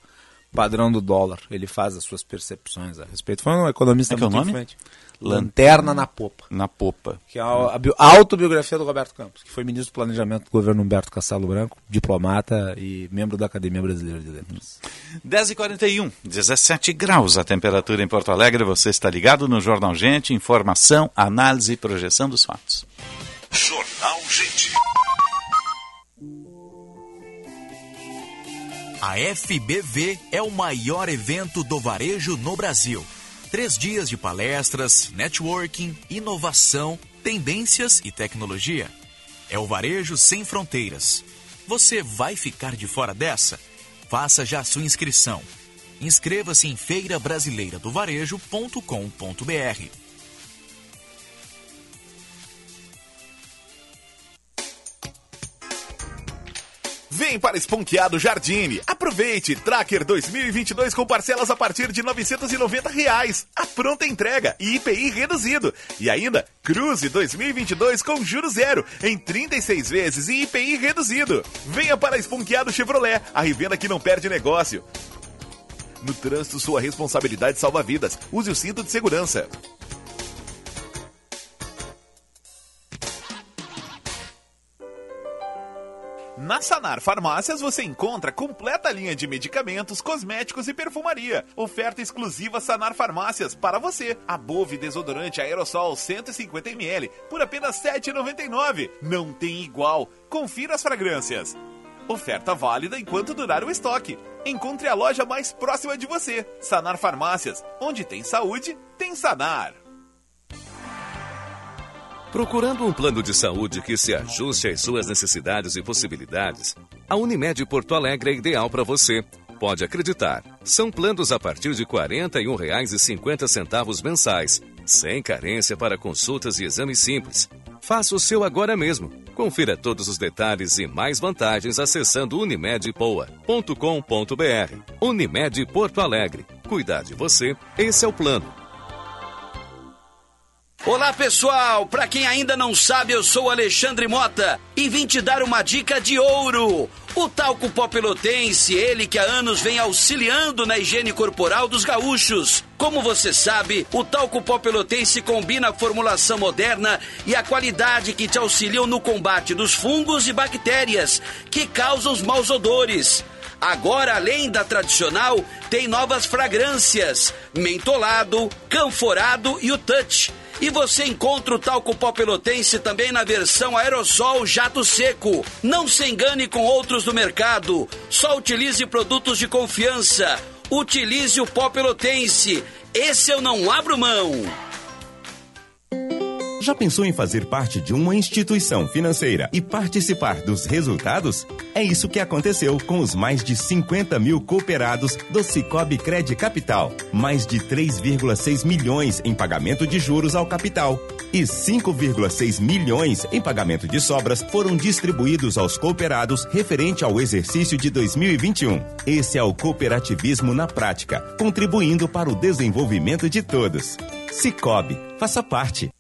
padrão do dólar. Ele faz as suas percepções a respeito. Foi um economista é que é o muito nome? influente. Lanterna na Popa. Na popa. Que é a, a autobiografia do Roberto Campos, que foi ministro do Planejamento do governo Humberto Castelo Branco, diplomata e membro da Academia Brasileira de Letras. 10h41, 17 graus a temperatura em Porto Alegre. Você está ligado no Jornal Gente, informação, análise e projeção dos fatos. Jornal Gente. A FBV é o maior evento do varejo no Brasil. Três dias de palestras, networking, inovação, tendências e tecnologia. É o varejo sem fronteiras. Você vai ficar de fora dessa? Faça já sua inscrição. Inscreva-se em feirabrasileiradovarejo.com.br. Vem para Esponqueado Jardine. Aproveite! Tracker 2022 com parcelas a partir de 990 reais. A pronta entrega e IPI reduzido. E ainda, Cruze 2022 com juros zero em 36 vezes e IPI reduzido. Venha para Esponqueado Chevrolet, a revenda que não perde negócio. No trânsito, sua responsabilidade salva vidas. Use o cinto de segurança. Na Sanar Farmácias você encontra completa linha de medicamentos, cosméticos e perfumaria. Oferta exclusiva Sanar Farmácias para você. A Bove desodorante aerossol 150ml por apenas R$ 7,99. Não tem igual. Confira as fragrâncias. Oferta válida enquanto durar o estoque. Encontre a loja mais próxima de você. Sanar Farmácias. Onde tem saúde, tem Sanar. Procurando um plano de saúde que se ajuste às suas necessidades e possibilidades, a Unimed Porto Alegre é ideal para você. Pode acreditar. São planos a partir de R$ 41,50 mensais, sem carência para consultas e exames simples. Faça o seu agora mesmo. Confira todos os detalhes e mais vantagens acessando unimedpoa.com.br. Unimed Porto Alegre. Cuidar de você, esse é o plano. Olá pessoal, para quem ainda não sabe, eu sou Alexandre Mota e vim te dar uma dica de ouro. O talco pó pelotense, ele que há anos vem auxiliando na higiene corporal dos gaúchos. Como você sabe, o talco pó pelotense combina a formulação moderna e a qualidade que te auxiliam no combate dos fungos e bactérias que causam os maus odores. Agora, além da tradicional, tem novas fragrâncias: mentolado, canforado e o touch. E você encontra o talco pó pelotense também na versão aerossol jato seco. Não se engane com outros do mercado. Só utilize produtos de confiança. Utilize o pó pelotense. Esse eu não abro mão. Já pensou em fazer parte de uma instituição financeira e participar dos resultados? É isso que aconteceu com os mais de 50 mil cooperados do Cicobi Cred Capital. Mais de 3,6 milhões em pagamento de juros ao capital. E 5,6 milhões em pagamento de sobras foram distribuídos aos cooperados referente ao exercício de 2021. Esse é o cooperativismo na prática, contribuindo para o desenvolvimento de todos. Cicobi, faça parte.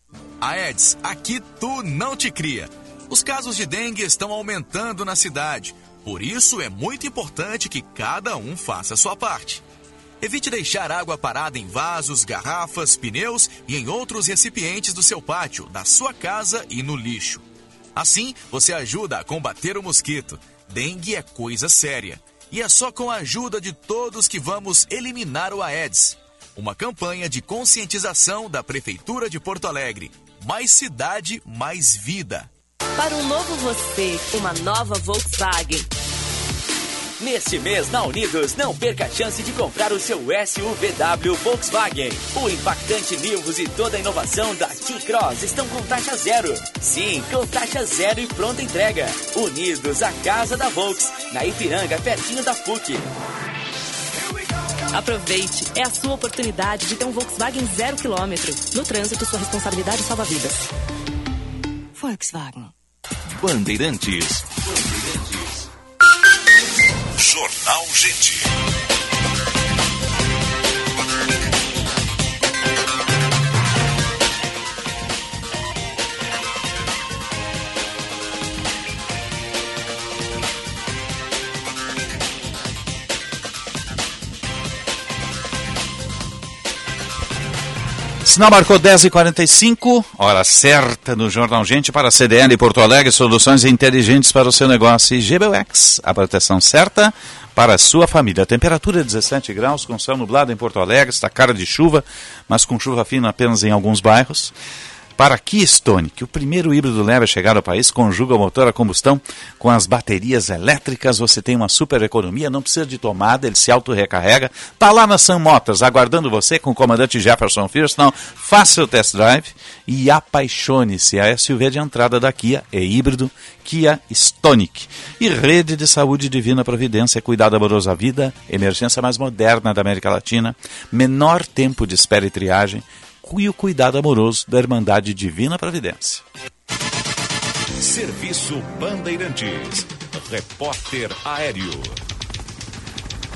Aedes, aqui tu não te cria. Os casos de dengue estão aumentando na cidade. Por isso é muito importante que cada um faça a sua parte. Evite deixar água parada em vasos, garrafas, pneus e em outros recipientes do seu pátio, da sua casa e no lixo. Assim, você ajuda a combater o mosquito. Dengue é coisa séria. E é só com a ajuda de todos que vamos eliminar o Aedes. Uma campanha de conscientização da Prefeitura de Porto Alegre. Mais cidade, mais vida. Para um novo você, uma nova Volkswagen. Neste mês, na Unidos, não perca a chance de comprar o seu SUVW Volkswagen. O impactante Nivus e toda a inovação da T-Cross estão com taxa zero. Sim, com taxa zero e pronta entrega. Unidos, a casa da Volks, na Ipiranga, pertinho da PUC. Aproveite, é a sua oportunidade de ter um Volkswagen zero quilômetro. No trânsito, sua responsabilidade salva vidas. Volkswagen. Bandeirantes. Jornal Gente. Sinal marcou 10h45, hora certa no Jornal Gente para a CDL Porto Alegre, soluções inteligentes para o seu negócio e GBUX, a proteção certa para a sua família. Temperatura 17 graus, com céu nublado em Porto Alegre, está cara de chuva, mas com chuva fina apenas em alguns bairros. Para Keystone, que o primeiro híbrido leve a chegar ao país, conjuga o motor a combustão com as baterias elétricas, você tem uma super economia, não precisa de tomada, ele se auto-recarrega. Está lá na Sam Motors, aguardando você com o comandante Jefferson Firston. Faça o test drive e apaixone-se. A SUV de entrada da Kia é híbrido Kia Stonic. E Rede de Saúde Divina Providência, cuidado amoroso à vida, emergência mais moderna da América Latina, menor tempo de espera e triagem, e o cuidado amoroso da Irmandade Divina Providência. Serviço Bandeirantes. Repórter Aéreo.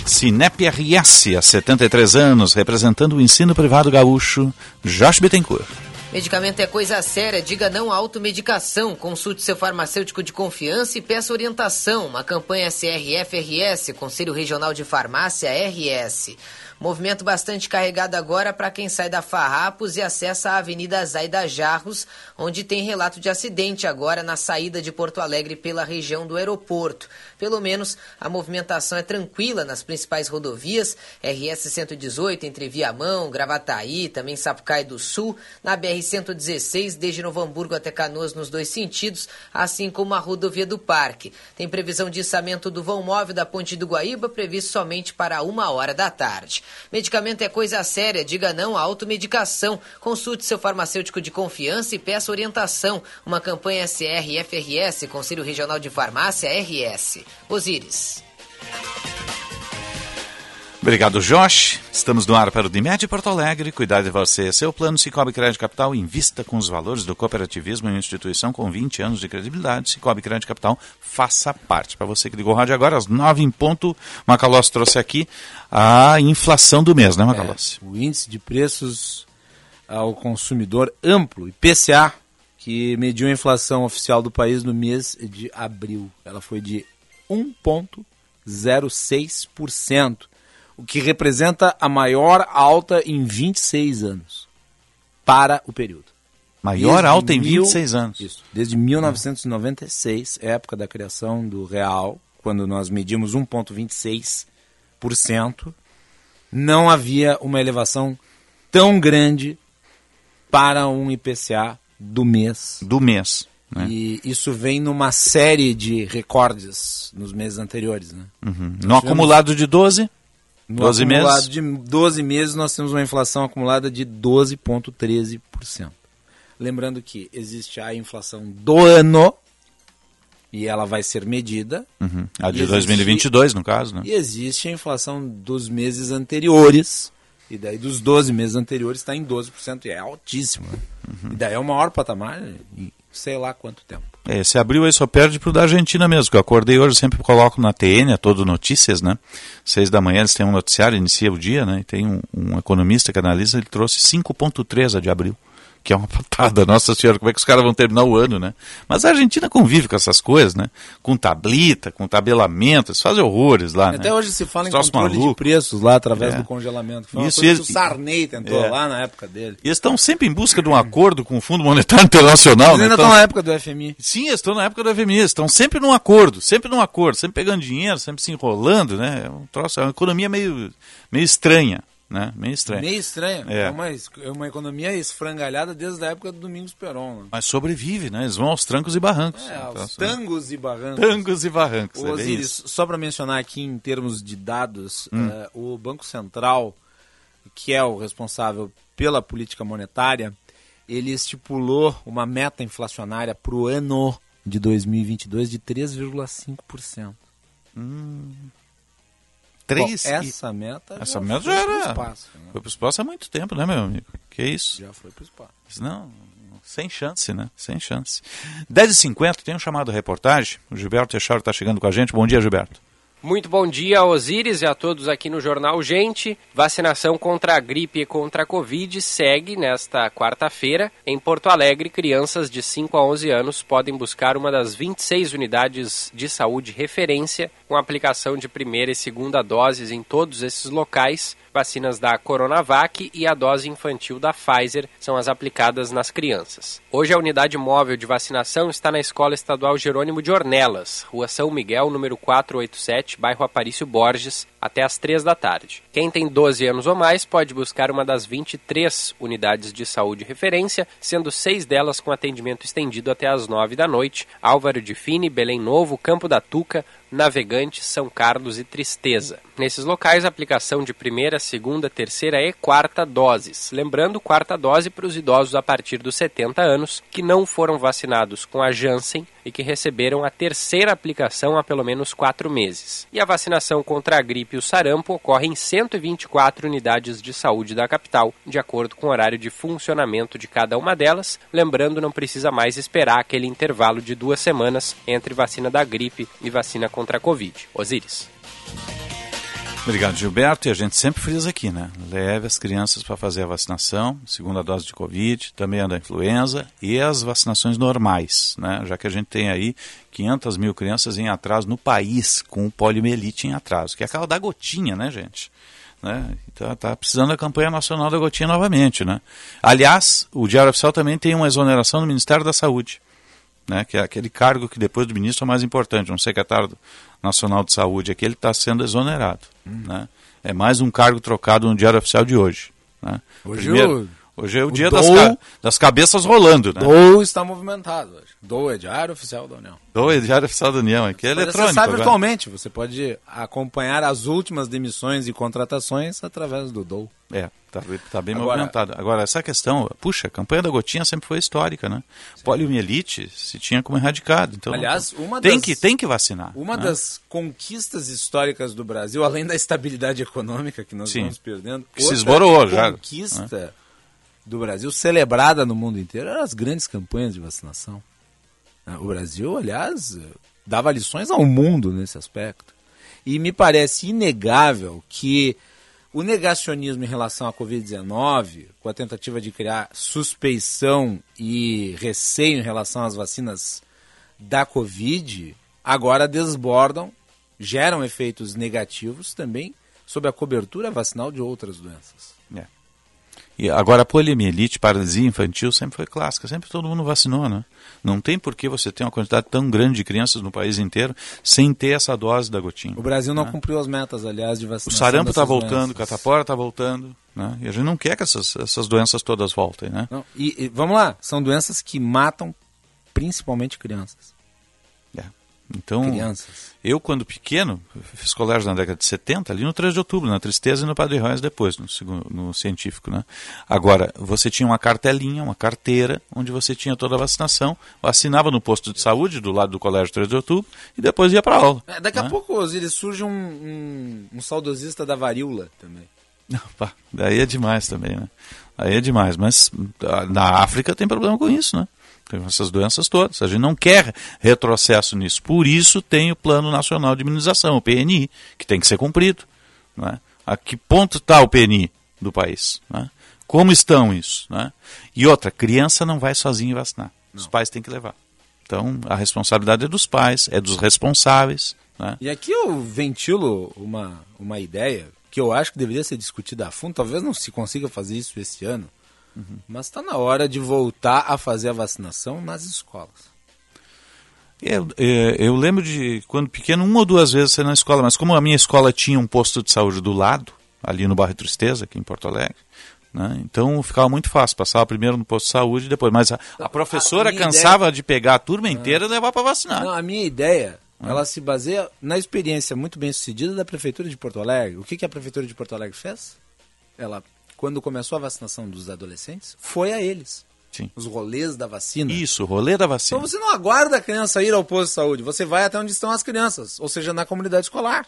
Cinep RS, há 73 anos, representando o ensino privado gaúcho, Josh Bittencourt. Medicamento é coisa séria, diga não à automedicação. Consulte seu farmacêutico de confiança e peça orientação. Uma campanha CRF-RS, Conselho Regional de Farmácia RS. Movimento bastante carregado agora para quem sai da Farrapos e acessa a Avenida Zaida Jarros, onde tem relato de acidente agora na saída de Porto Alegre pela região do aeroporto. Pelo menos a movimentação é tranquila nas principais rodovias, RS 118 entre Viamão, Gravataí, também Sapucaí do Sul, na BR 116 desde Novo Hamburgo até Canoas nos dois sentidos, assim como a rodovia do Parque. Tem previsão de içamento do vão móvel da Ponte do Guaíba previsto somente para uma hora da tarde. Medicamento é coisa séria, diga não à automedicação. Consulte seu farmacêutico de confiança e peça orientação. Uma campanha CR-FRS, Conselho Regional de Farmácia RS. Osíris. Obrigado, Josh. Estamos no ar para o Dimed Porto Alegre. Cuidar de você. Seu plano Cicobi Crédito Capital invista com os valores do cooperativismo em uma instituição com 20 anos de credibilidade. Cicobi Crédito Capital faça parte. Para você que ligou o rádio agora, às 9 em ponto, Macalossi trouxe aqui a inflação do mês, né, Macalossi? É, o índice de preços ao consumidor amplo, IPCA, que mediu a inflação oficial do país no mês de abril. Ela foi de 1,06% o que representa a maior alta em 26 anos para o período. Maior desde alta em 26 anos. Isso, desde 1996, época da criação do real, quando nós medimos 1,26%, não havia uma elevação tão grande para um IPCA do mês. Do mês. Né? E isso vem numa série de recordes nos meses anteriores. Né? Uhum. No acumulado de 12? No 12 meses? de 12 meses nós temos uma inflação acumulada de 12,13%. Lembrando que existe a inflação do ano e ela vai ser medida. Uhum. A de 2022, no caso, né? E existe a inflação dos meses anteriores. E daí dos 12 meses anteriores está em 12%, e é altíssimo. Né? Uhum. E daí é o maior patamar em sei lá quanto tempo. É, esse abril aí só perde pro da Argentina mesmo, que eu acordei hoje, sempre coloco na TN, a todo notícias, né? Seis da manhã eles têm um noticiário, inicia o dia, né? E tem um, um economista que analisa, ele trouxe 5.3 a de abril que é uma patada, nossa senhora, como é que os caras vão terminar o ano, né? Mas a Argentina convive com essas coisas, né? Com tablita, com tabelamento, eles fazem horrores lá, Até né? hoje se fala em controle maluco. de preços lá através É. do congelamento. Foi uma Isso, coisa que o Sarney tentou é. lá na época dele. E eles estão sempre em busca de um acordo com o Fundo Monetário Internacional, Eles né? ainda Então- estão na época do FMI. Sim, eles estão na época do FMI, eles estão sempre num acordo, sempre num acordo, sempre pegando dinheiro, sempre se enrolando, né? É um troço, é uma economia meio, meio estranha, né? Meio estranho. Meio estranho. É. É, uma, é uma economia esfrangalhada desde a época do Domingos Perón. Né? Mas sobrevive, né? Eles vão aos trancos e barrancos. É, Então, aos assim, tangos e barrancos. Tangos e barrancos, é Osiris, isso. só para mencionar aqui em termos de dados, Hum. eh, o Banco Central, que é o responsável pela política monetária, ele estipulou uma meta inflacionária para o ano de 2022 de 3,5%. Hum. Bom, Três e- essa meta Essa já meta foi já era. espaço, né? Foi pro espaço há muito tempo, né, meu amigo? Que isso? Já foi pro espaço. Não, sem chance, né? Sem chance. 10h50, tem um chamado reportagem. O Gilberto Teixeira está chegando com a gente. Bom dia, Gilberto. Muito bom dia, Osíris, e a todos aqui no Jornal Gente. Vacinação contra a gripe e contra a Covid segue nesta quarta-feira. Em Porto Alegre, crianças de 5 a 11 anos podem buscar uma das 26 unidades de saúde referência com aplicação de primeira e segunda doses em todos esses locais. Vacinas da Coronavac e a dose infantil da Pfizer são as aplicadas nas crianças. Hoje a unidade móvel de vacinação está na Escola Estadual Jerônimo de Ornelas, Rua São Miguel, número 487, bairro Aparício Borges, até às 3 da tarde. Quem tem 12 anos ou mais pode buscar uma das 23 unidades de saúde referência, sendo seis delas com atendimento estendido até às 9 da noite. Álvaro de Fini, Belém Novo, Campo da Tuca, Navegante, São Carlos e Tristeza. Nesses locais, a aplicação de primeira, segunda, terceira e quarta doses. Lembrando, quarta dose para os idosos a partir dos 70 anos que não foram vacinados com a Janssen e que receberam a terceira aplicação há pelo menos quatro meses. E a vacinação contra a gripe e o sarampo ocorre em 124 unidades de saúde da capital, de acordo com o horário de funcionamento de cada uma delas. Lembrando, não precisa mais esperar aquele intervalo de duas semanas entre vacina da gripe e vacina contra a Covid. Osíris. Obrigado, Gilberto. E a gente sempre frisa aqui, né? Leve as crianças para fazer a vacinação, segunda dose de Covid, também a da influenza e as vacinações normais, né? Já que a gente tem aí 500 mil crianças em atraso no país com poliomielite em atraso, que é aquela da gotinha, né, gente? Né? Então tá precisando da campanha nacional da gotinha novamente, né? Aliás, o Diário Oficial também tem uma exoneração do Ministério da Saúde, né? Que é aquele cargo que depois do ministro é o mais importante, um secretário nacional de saúde, aqui ele está sendo exonerado, né? É mais um cargo trocado no Diário Oficial de hoje, né? Hoje Primeiro, hoje é o, o dia das, ca- das cabeças rolando, né? DOU está movimentado hoje. DOU é Diário Oficial da União. Dou é Diário Oficial da União, aqui é Pode eletrônico. acessar agora. virtualmente. Você pode acompanhar as últimas demissões e contratações através do DOU. É, tá, tá bem Agora- movimentado. Agora, essa questão, puxa, a campanha da gotinha sempre foi histórica, né? Poliomielite se tinha como erradicado. Então, Aliás, uma tem, das- que, tem que vacinar. Uma né? das conquistas históricas do Brasil, além da estabilidade econômica que nós Sim. vamos perdendo, Que se esborou já, né? Do Brasil, celebrada no mundo inteiro, eram as grandes campanhas de vacinação. O Brasil, aliás, dava lições ao mundo nesse aspecto. E me parece inegável que o negacionismo em relação à Covid-19, com a tentativa de criar suspeição e receio em relação às vacinas da Covid, agora desbordam, geram efeitos negativos também sobre a cobertura vacinal de outras doenças. E agora a poliomielite, paralisia infantil, sempre foi clássica, sempre todo mundo vacinou, né? Não tem por que você ter uma quantidade tão grande de crianças no país inteiro sem ter essa dose da gotinha. O Brasil não né? cumpriu as metas, aliás, de O vacinação. sarampo está voltando, o catapora está voltando, né? E a gente não quer que essas, essas doenças todas voltem, né? Não, e, e vamos lá, são doenças que matam principalmente crianças. Então, Crianças. eu quando pequeno, fiz colégio na década de 70, ali no 3 de outubro, na Tristeza e no Padre Reis depois, no, no científico, né? Agora, você tinha uma cartelinha, uma carteira, onde você tinha toda a vacinação, vacinava no posto de saúde, do lado do colégio 3 de outubro, e depois ia para aula. É, daqui a né? pouco, Osiris, surge um, um, um saudosista da varíola também. Pá, daí é demais também, né? Aí é demais, mas ah, na África tem problema com isso, né? Essas doenças todas. A gente não quer retrocesso nisso. Por isso tem o Plano Nacional de Imunização, o PNI, que tem que ser cumprido. Né? A que ponto está o PNI do país? Né? Como estão isso? Né? E outra, criança não vai sozinha vacinar. Os pais têm que levar. Então, a responsabilidade é dos pais, é dos responsáveis. Né? E aqui eu ventilo uma, uma ideia que eu acho que deveria ser discutida a fundo. Talvez não se consiga fazer isso esse ano, mas está na hora de voltar a fazer a vacinação nas escolas. Eu, eu, eu lembro de, quando pequeno, uma ou duas vezes ser na escola, mas como a minha escola tinha um posto de saúde do lado, ali no bairro Tristeza, aqui em Porto Alegre. Né? Então ficava muito fácil, passava primeiro no posto de saúde e depois. Mas a, a professora a cansava ideia... de pegar a turma inteira e levar para vacinar. Não, a minha ideia, ela se baseia na experiência muito bem sucedida da Prefeitura de Porto Alegre. O que, que a Prefeitura de Porto Alegre fez? Ela, quando começou a vacinação dos adolescentes, foi a eles. Sim. Os rolês da vacina. Isso, rolê da vacina. Então você não aguarda a criança ir ao posto de saúde, você vai até onde estão as crianças, ou seja, na comunidade escolar.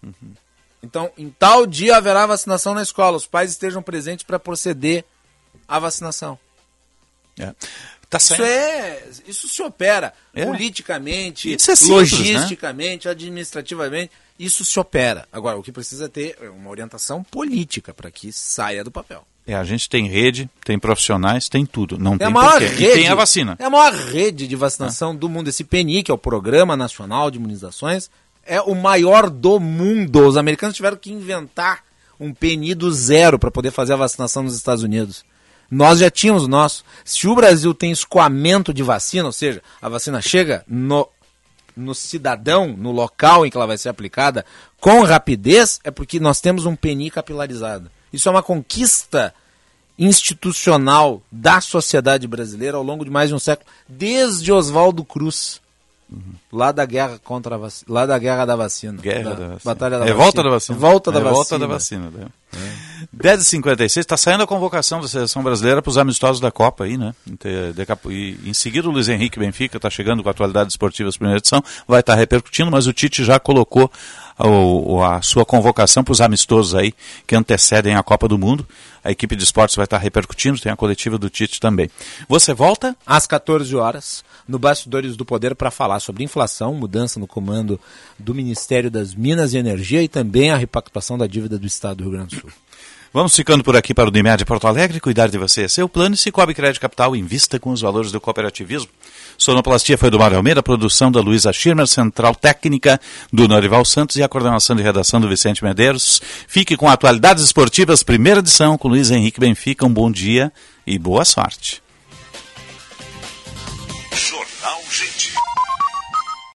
Uhum. Então, em tal dia haverá vacinação na escola, os pais estejam presentes para proceder à vacinação. É. Tá isso é, isso se opera É. politicamente, é simples, logisticamente, administrativamente, isso se opera. Agora, o que precisa ter é uma orientação política para que saia do papel. É, a gente tem rede, tem profissionais, tem tudo. Não É tem a maior porquê. rede. E tem a vacina. É a maior rede de vacinação do mundo. Esse PNI, que é o Programa Nacional de Imunizações, é o maior do mundo. Os americanos tiveram que inventar um PNI do zero para poder fazer a vacinação nos Estados Unidos. Nós já tínhamos o nosso. Se o Brasil tem escoamento de vacina, ou seja, a vacina chega no, no cidadão, no local em que ela vai ser aplicada, com rapidez, é porque nós temos um PNI capilarizado. Isso é uma conquista institucional da sociedade brasileira ao longo de mais de um século, desde Oswaldo Cruz, lá da guerra contra a vac... lá da guerra da vacina, Guerra da da vacina. batalha da Revolta vacina. da vacina. Volta da Revolta vacina. da vacina. né? 10h56, está saindo a convocação da seleção brasileira para os amistosos da Copa aí, né? E, em seguida o Luiz Henrique Benfica está chegando com a atualidade esportivas primeira edição, vai estar repercutindo, mas o Tite já colocou o- a sua convocação para os amistosos aí que antecedem a Copa do Mundo. A equipe de esportes vai estar repercutindo, tem a coletiva do Tite também. Você volta? às 14 horas, no Bastidores do Poder, para falar sobre inflação, mudança no comando do Ministério das Minas e Energia e também a repactuação da dívida do Estado do Rio Grande do Sul. Vamos ficando por aqui para o Unimed Porto Alegre. Cuidar de você é seu plano. E Cicobi Crédito Capital invista com os valores do cooperativismo. Sonoplastia foi do Mário Almeida, produção da Luísa Schirmer, central técnica do Norival Santos e a coordenação de redação do Vicente Medeiros. Fique com atualidades esportivas, primeira edição com Luiz Henrique Benfica. Um bom dia e boa sorte. Jornal.